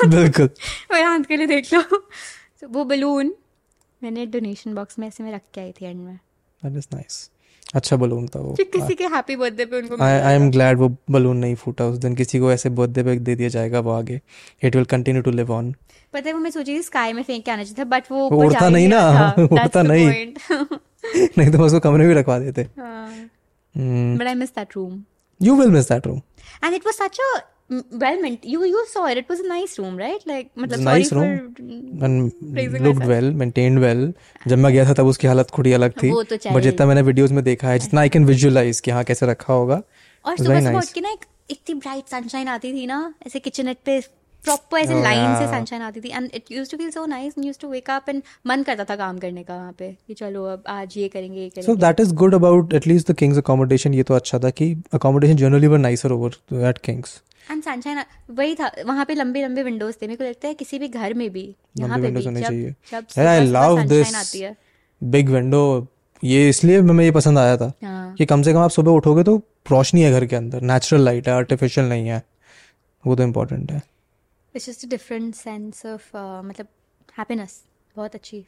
बिल्कुल। मेरे हाथ के लिए देख लो। तो वो बलून मैंने डोनेशन बॉक्स में ऐसे में रख के आई थी एंड में। दैट इज़ नाइस अच्छा बलून था वो। कि किसी के हैप्पी बर्थडे पे उनको आई एम ग्लैड वो बलून नहीं फूटा उस दिन। किसी को ऐसे बर्थडे पे दे दिया जाएगा वो आगे। It will continue to live on पता है वो मैं सोची थी स्काई में फेंक के आना चाहिए था बट वो उड़ता नहीं ना। That's उड़ता नहीं। नहीं तो उसको कमरे में रखवा देते। But I miss that room you will miss that room and it was such a mm, well meant. You you saw it. It was a nice room, right? Like, मतलब nice room. and looked well maintained well जब मैं गया था तब उसकी हालत थोड़ी अलग थी वो तो बट चाहिए। जितना मैंने वीडियोस में देखा है जितना आई कैन विजुअलाइज कि हाँ कैसे रखा होगा और सुबह सुबह. उठ के ना एक इतनी ब्राइट सनशाइन आती थी ना ऐसे किचनेट पे प्रॉपर ऐसे Oh, लाइन से सनशाइन आती थी. And it use to feel so nice use to wake up and मन करता था काम करने का वहाँ पे कि चलो अब आज ये करेंगे ये करेंगे. So that is good about at least the King's accommodation ये तो अच्छा था कि accommodation generally were nicer over at King's and sunshine वही था. वहाँ पे लंबे लंबे विंडोज़ थे. मेरे को लगता है किसी भी घर में भी यहाँ पे भी होने जब चाहिए। जब sunshine आती है. बिग विंडो ये इसलिए मैं ये पसंद आया था हाँ. कि कम से कम आप सुबह उठोगे तो रोशनी है घर के अंदर. नेचुरल लाइट है आर्टिफिशियल नहीं है. वो तो इम्पोर्टेंट है. It's just a different sense of मतलब हैप्पीनेस बहुत अच्छी.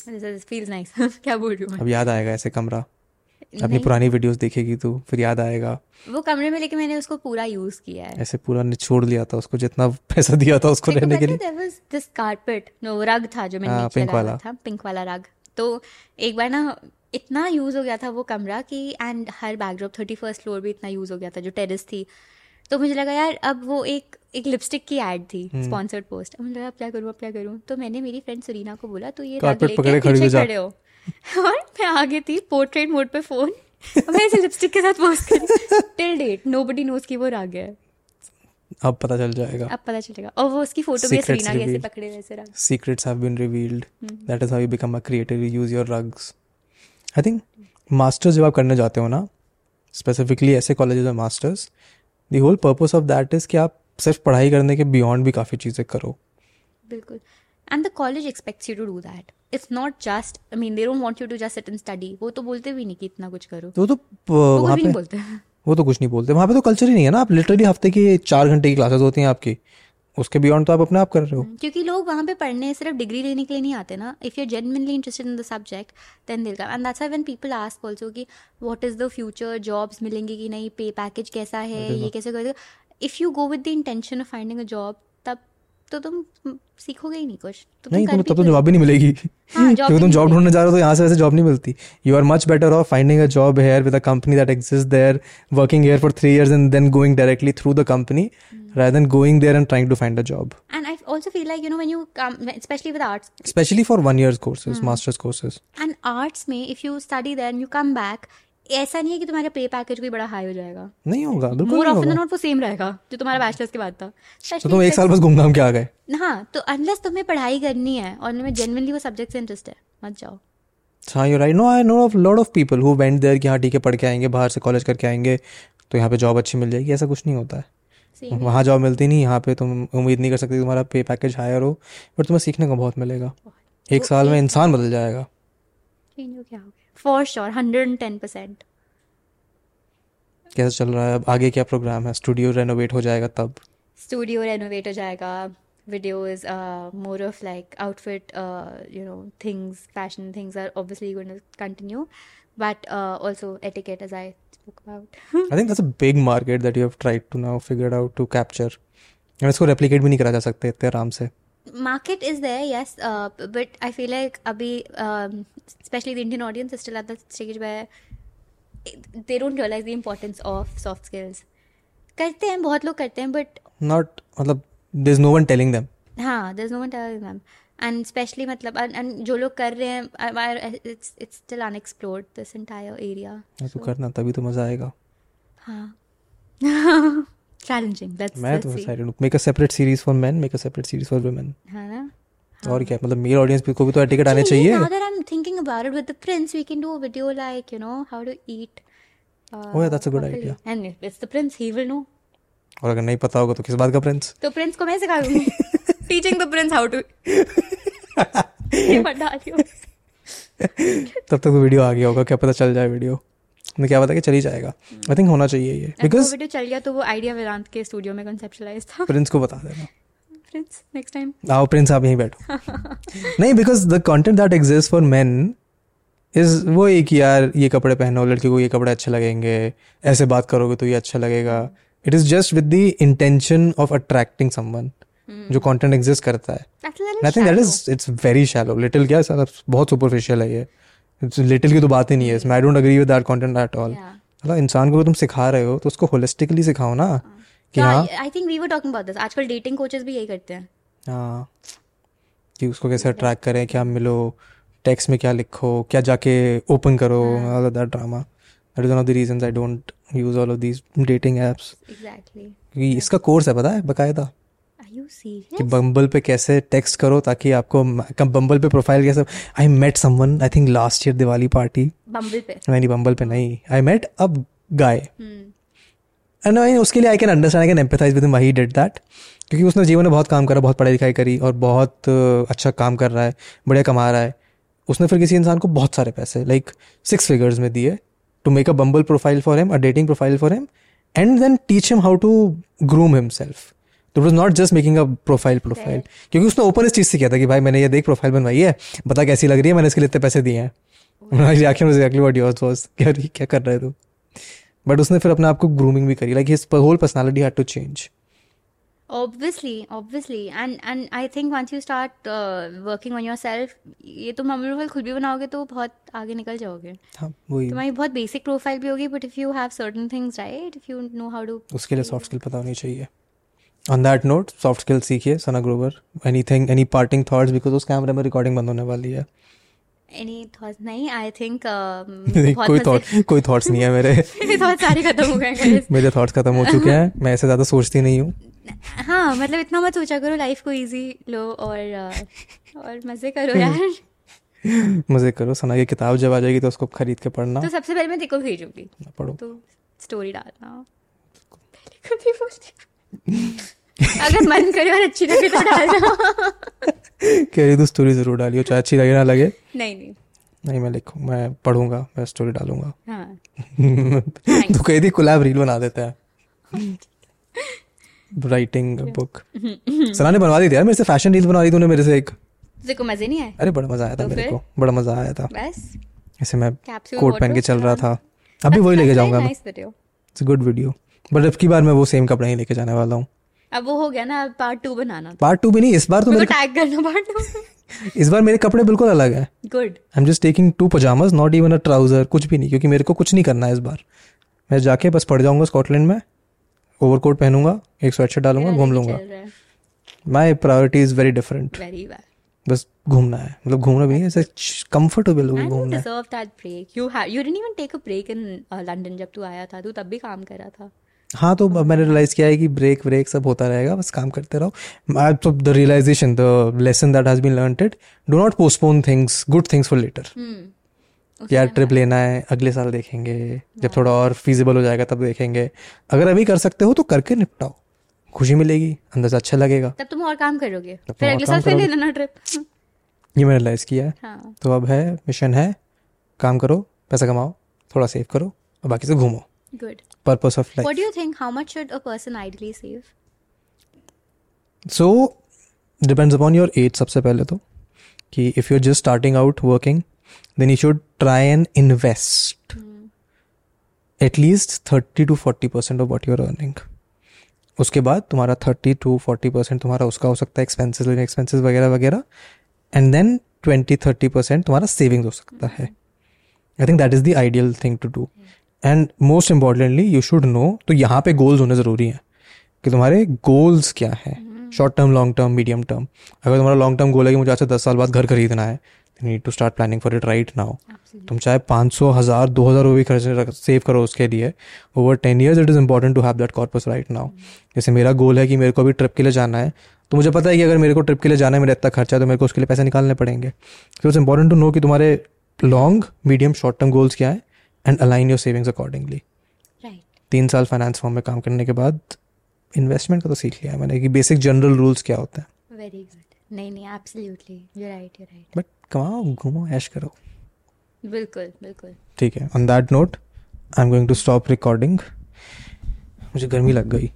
फील्स नाइस क्या बोल रही हूँ अब याद आएगा ऐसे कमरा। अपनी पुरानी वीडियोस देखेगी तो फिर याद आएगा। वो कमरे में लेके मैंने उसको पूरा यूज़ किया है. ऐसे पूरा निचोड़ लिया था उसको जितना पैसा दिया था उसको रहने के लिए। There was this carpet no rug था जो मैंने हाँ, नीचे pink वाला। था. पिंक वाला रग तो एक बार ना इतना यूज़ हो गया था वो कमरा कि एंड हर बैकड्रॉप थर्टी फ़र्स्ट फ्लोर भी इतना यूज़ हो गया था जो टेरेस थी। तो मुझे लगा यार अब वो एक एक लिपस्टिक की एड थी हम्म। स्पॉन्सर्ड पोस्ट अब मुझे लगा अब क्या करूँ अब क्या करूँ? तो मैंने मेरी फ्रेंड सुरीना को बोला तो ये पकड़े खड़ी हो और मैं आगे थी पोर्ट्रेट मोड पे फ़ोन मैं ऐसे लिपस्टिक के साथ पोस्ट करी टिल डेट नोबडी नोज़ की वो रग है। अब पता चल जाएगा। अब पता चलेगा। और वो उसकी फ़ोटो भी है Secrets सरीना के ऐसे पकड़े हुए ऐसे रग। Secrets have been revealed. Hmm. that is how you become a creator you use your rugs. I think masters जब आप करने जाते हो ना स्पेसिफिकली ऐसे कॉलेजेस में masters the whole purpose of that is कि आप सिर्फ़ पढ़ाई करने के बियॉन्ड भी काफ़ी चीज़ें करो। बिल्कुल। And the college expects you to do that it's not just I mean they don't want you to just sit and study वो तो बोलते भी नहीं कि इतना कुछ करो। तो तो वहाँ पे नहीं बोलते। वो तो कुछ नहीं बोलते। वहाँ पे तो कल्चर ही नहीं है ना। आप लिटरली हफ़्ते की चार घंटे की क्लासेस होती हैं आपकी। उसके बियॉन्ड तो आप अपने आप कर रहे हो। क्योंकि लोग वहाँ पे पढ़ने सिर्फ़ डिग्री लेने के लिए नहीं आते ना। If you genuinely interested in the subject then दिल का and that's when people ask also कि what is the future jobs मिलेंगे कि नहीं? पे पैकेज कैसा है? ये कैसे करेगा? If you go with the intention of finding a job तो तुम सीखोगे ही नहीं कुछ तो तुम नहीं तुम्हें तब तो जॉब भी नहीं मिलेगी हाँ, क्योंकि तुम जॉब ढूँढने जा रहे हो तो यहाँ से वैसे जॉब नहीं मिलती you are much better off finding a job here with a company that exist there working here for three years and then going directly through the company rather than going there and trying to find a job and I also feel like you know when you come especially with arts especially for one year's courses master's courses and arts में if you study there and you come back ऐसा नहीं है कि तुम्हारा पे package कोई बड़ा high हो जाएगा। नहीं होगा बिल्कुल मोर ऑफन नॉट वो सेम रहेगा जो तुम्हारा बैचलर्स के बाद था। तो तुम एक साल बस घूम घाम के आ गए। हाँ तो अनलेस तुम्हें पढ़ाई करनी है और तुम्हें जेनवनली वो सब्जेक्ट से इंटरेस्ट है मत जाओ। हाँ you right no I know of lot of people who went there कि हाँ ठीक है पढ़ के आएँगे बाहर से कॉलेज करके आएँगे तो यहाँ पे जॉब अच्छी मिल जाएगी ऐसा कुछ नहीं होता है। वहाँ जॉब मिलती नहीं यहाँ पे तुम उम्मीद नहीं कर सकते तुम्हारा पे पैकेज हायर हो बट तुम्हें सीखने को बहुत मिलेगा। एक साल में इंसान बदल जाएगा। चेंज हो क्या for sure hundred and ten percent कैसा चल रहा है? अब आगे क्या प्रोग्राम है? स्टूडियो रेनोवेट हो जाएगा तब? स्टूडियो रेनोवेट हो जाएगा। Videos uh, more of like outfit uh, you know things fashion things are obviously going to continue. But uh, also etiquette as i spoke about. I think that's a big market that you have tried to now figure out to capture और इसको replicate भी नहीं करा जा सकते इतने आराम से। Market is there yes uh, but i feel like abhi um, especially the indian audience is still at the stage where they don't realize the importance of soft skills करते हैं बहुत लोग करते हैं बट नॉट मतलब there is no one telling them हाँ there's no one telling them and especially मतलब and, and जो लोग कर रहे हैं it's it's still unexplored this entire area तो करना तभी तो मज़ा आएगा हाँ चैलेंजिंग दैट्स मैं तो सारे look make a separate series for men make a separate series for women हाँ ना? और क्या मतलब मेल ऑडियंस को भी तो एटिकेट आने चाहिए। Now that I am thinking about it with the prince we can do a video like you know how to eat oh yeah that's a good idea and it's the prince he will know और अगर नहीं पता होगा तो किस बात का Prince तो प्रिंस को मैं सिखा दूँगी। Teaching the prince how to ये बता दियो तब तक वीडियो आ गया होगा क्या पता चल जाए वीडियो मैं क्या पता कि चल जाएगा। आई थिंक होना चाहिए ये। बिकॉज़ वीडियो चल गया तो वो आइडिया वेदांत के स्टूडियो में कंसेप्चुलाइज था। प्रिंस को बता देना। प्रिंस नेक्स्ट टाइम आओ प्रिंस आप यहीं बैठो। नहीं because the content that exist for men is वो एक यार ये कपड़े पहनो लड़की को ये कपड़े अच्छे लगेंगे ऐसे बात करोगे तो ये अच्छा लगेगा। It is just with the intention of attracting someone जो कंटेंट एग्जिस्ट करता है। I think that is it's very shallow little क्या साला बहुत सुपरफिशियल है ये। लिटिल की तो बात ही नहीं है I don't agree with that content at all मतलब इंसान को तुम सिखा रहे हो तो उसको होलिस्टिकली सिखाओ ना कि हाँ I think we were talking about this आजकल डेटिंग कोचेस भी यही करते हैं. हाँ. कि उसको कैसे ट्रैक करें क्या मिलो टेक्स्ट में क्या लिखो क्या जाके ओपन करो all of that drama that is one of the reasons I don't use all of these dating apps exactly इसका कोर्स है पता है बकायदा? कि बम्बल पे कैसे टेक्स्ट करो ताकि आपको बम्बल पे प्रोफ़ाइल कैसे I met someone I think last year Diwali party Bumble पे? नहीं बम्बल पे नहीं. आई मेट अब गाय एंड आई उसके लिए I can understand I can empathise with he did that क्योंकि उसने जीवन में बहुत काम करा बहुत पढ़ाई लिखाई करी और बहुत अच्छा काम कर रहा है बढ़िया कमा रहा है. उसने फिर किसी इंसान को बहुत सारे पैसे लाइक सिक्स फिगर्स में दिए to make a Bumble profile for him a dating profile for him and then teach him how to groom himself it was not just making a profile profile क्योंकि उसने open इस चीज़ से किया था कि भाई मैंने ये देख प्रोफ़ाइल बनवाई है बता कैसी लग रही है मैंने इसके लिए इतने पैसे दिए हैं। क्या कर रहे तू बट उसने फिर अपने आप को ग्रूमिंग भी करी like his whole personality had to change obviously obviously. And and i think once you start uh, working on yourself ये तुम अपनी प्रोफ़ाइल खुद भी बनाओगे तो बहुत आगे निकल जाओगे। हाँ वही। तुम्हारी बहुत बेसिक प्रोफ़ाइल भी होगी but if you have certain things right if you know how to उसके लिए सॉफ्ट स्किल पता होनी चाहिए। On that note soft skill सीखिए Sana Grover anything any parting thoughts because उस कैमरे में रिकॉर्डिंग बंद होने वाली है। एनी थॉट्स नहीं आई थिंक नहीं, कोई थॉट कोई थॉट्स नहीं है मेरे। मेरे थॉट्स सारे खत्म हो गए. मेरे थॉट्स खत्म हो चुके हैं। मैं ऐसे ज़्यादा सोचती नहीं हूँ। हाँ मतलब इतना मत सोचा करो लाइफ को इजी लो और uh, और मज़े करो यार। मज़े करो। सना की किताब जब आ जाएगी तो उसको खरीद के पढ़ना। तो सबसे पहले मैं तेको भेजूँगी। पढ़ो। तो स्टोरी डालना। पहले ही बोलती। अगर मन करे और अच्छी लगे तो डाल दो। कह रही तू स्टोरी ज़रूर डालियो चाहे अच्छी लगे ना लगे। नहीं नहीं। नहीं मैं लिखूँ मैं पढ़ूँगा मैं स्टोरी डालूँगा। हाँ। तू कही थी कोलैब रील बना देता है। राइटिंग बुक सना ने बनवा दी थी यार मेरे से फ़ैशन रील बनवा दी तूने मेरे से एक। तुझे को मज़े नहीं आए? अरे बड़ा मज़ा आया था तो मेरे को बड़ा मज़ा आया था। बस। ऐसे मैं कोट पहन के चल रहा। था। अभी वही लेके जाऊँगा मैं। इट्स गुड वीडियो बट अब की बार मैं वो सेम कपड़ा ही लेके जाने वाला हूँ। अब वो हो गया ना पार्ट टू बनाना। पार्ट टू भी नहीं इस बार तो मेरे टैग करना पार्ट टू इस बार मेरे कपड़े बिल्कुल अलग है। Good I am just taking two pyjamas not even a trouser कुछ भी नहीं क्योंकि मेरे को कुछ नहीं करना है इस बार। मैं जाके बस पड़ जाऊँगा स्कॉटलैंड में ओवरकोट पहनूँगा एक स्वेटशर्ट डालूँगा घूम लूँगा। My priority is very different very बस घूमना है। मतलब घूमना भी ऐसे कंफर्टेबल you घूमना है। deserve that break. You had you didn't even take a break in uh, London जब तू आया था तू तब भी काम कर रहा था। हाँ तो मैंने रियलाइज़ किया है कि ब्रेक ब्रेक सब होता रहेगा बस काम करते रहो। आई तो the realisation the lesson that has been learned it do not postpone things good things for later यार ट्रिप लेना है अगले साल देखेंगे जब थोड़ा और फीजिबल हो जाएगा तब देखेंगे। अगर अभी कर सकते हो तो करके निपटाओ खुशी मिलेगी अंदर से अच्छा लगेगा। तब तुम और काम करोगे? फिर अगले साल फिर ले। लेना ट्रिप ये मैंने रियलाइज़ किया है। हाँ। तो अब है मिशन है काम करो पैसा कमाओ थोड़ा सेव करो और बाकी से घूमो। Good purpose of life What do you think? How much should a person ideally save? So depends upon your age सबसे पहले तो कि if you are just starting out working then you should try and invest at least thirty to forty percent of what your earning उसके बाद तुम्हारा thirty to forty percent तुम्हारा उसका हो सकता है एक्सपेंसिस एक्सपेंसिस वगैरह वगैरह and then twenty thirty percent तुम्हारा सेविंग्स हो सकता है। I think that is the ideal thing to do and most importantly you should know तो यहाँ पे गोल्स होने ज़रूरी हैं कि तुम्हारे गोल्स क्या है? Short term long term medium term अगर तुम्हारा लॉन्ग टर्म गोल है कि मुझे आज से दस साल बाद घर खरीदना है need to start planning for it right now तुम चाहे पाँच सौ हज़ार दो हज़ार रुपये खर्च सेव करो उसके लिए। Over ten years it is important to have that corpus right now जैसे मेरा गोल है कि मेरे को अभी ट्रिप के लिए जाना है तो मुझे पता है कि अगर मेरे को ट्रिप के लिए जाना है मेरा इतना खर्चा है तो मेरे को उसके लिए पैसे निकालने पड़ेंगे। तो इट्स इंपॉर्टेंट टू नो कि तुम्हारे long medium short term goals क्या है। And align your savings accordingly तीन साल फाइनेंस फॉर्म में काम करने के बाद इन्वेस्टमेंट का तो सीख लिया है मैंने कि बेसिक जनरल रूल्स क्या होते हैं। वेरी गुड नहीं नहीं absolutely you right you right but कमाओ घूमो ऐश करो। बिल्कुल बिल्कुल. ठीक है on that note I am going to stop recording मुझे गर्मी लग गई।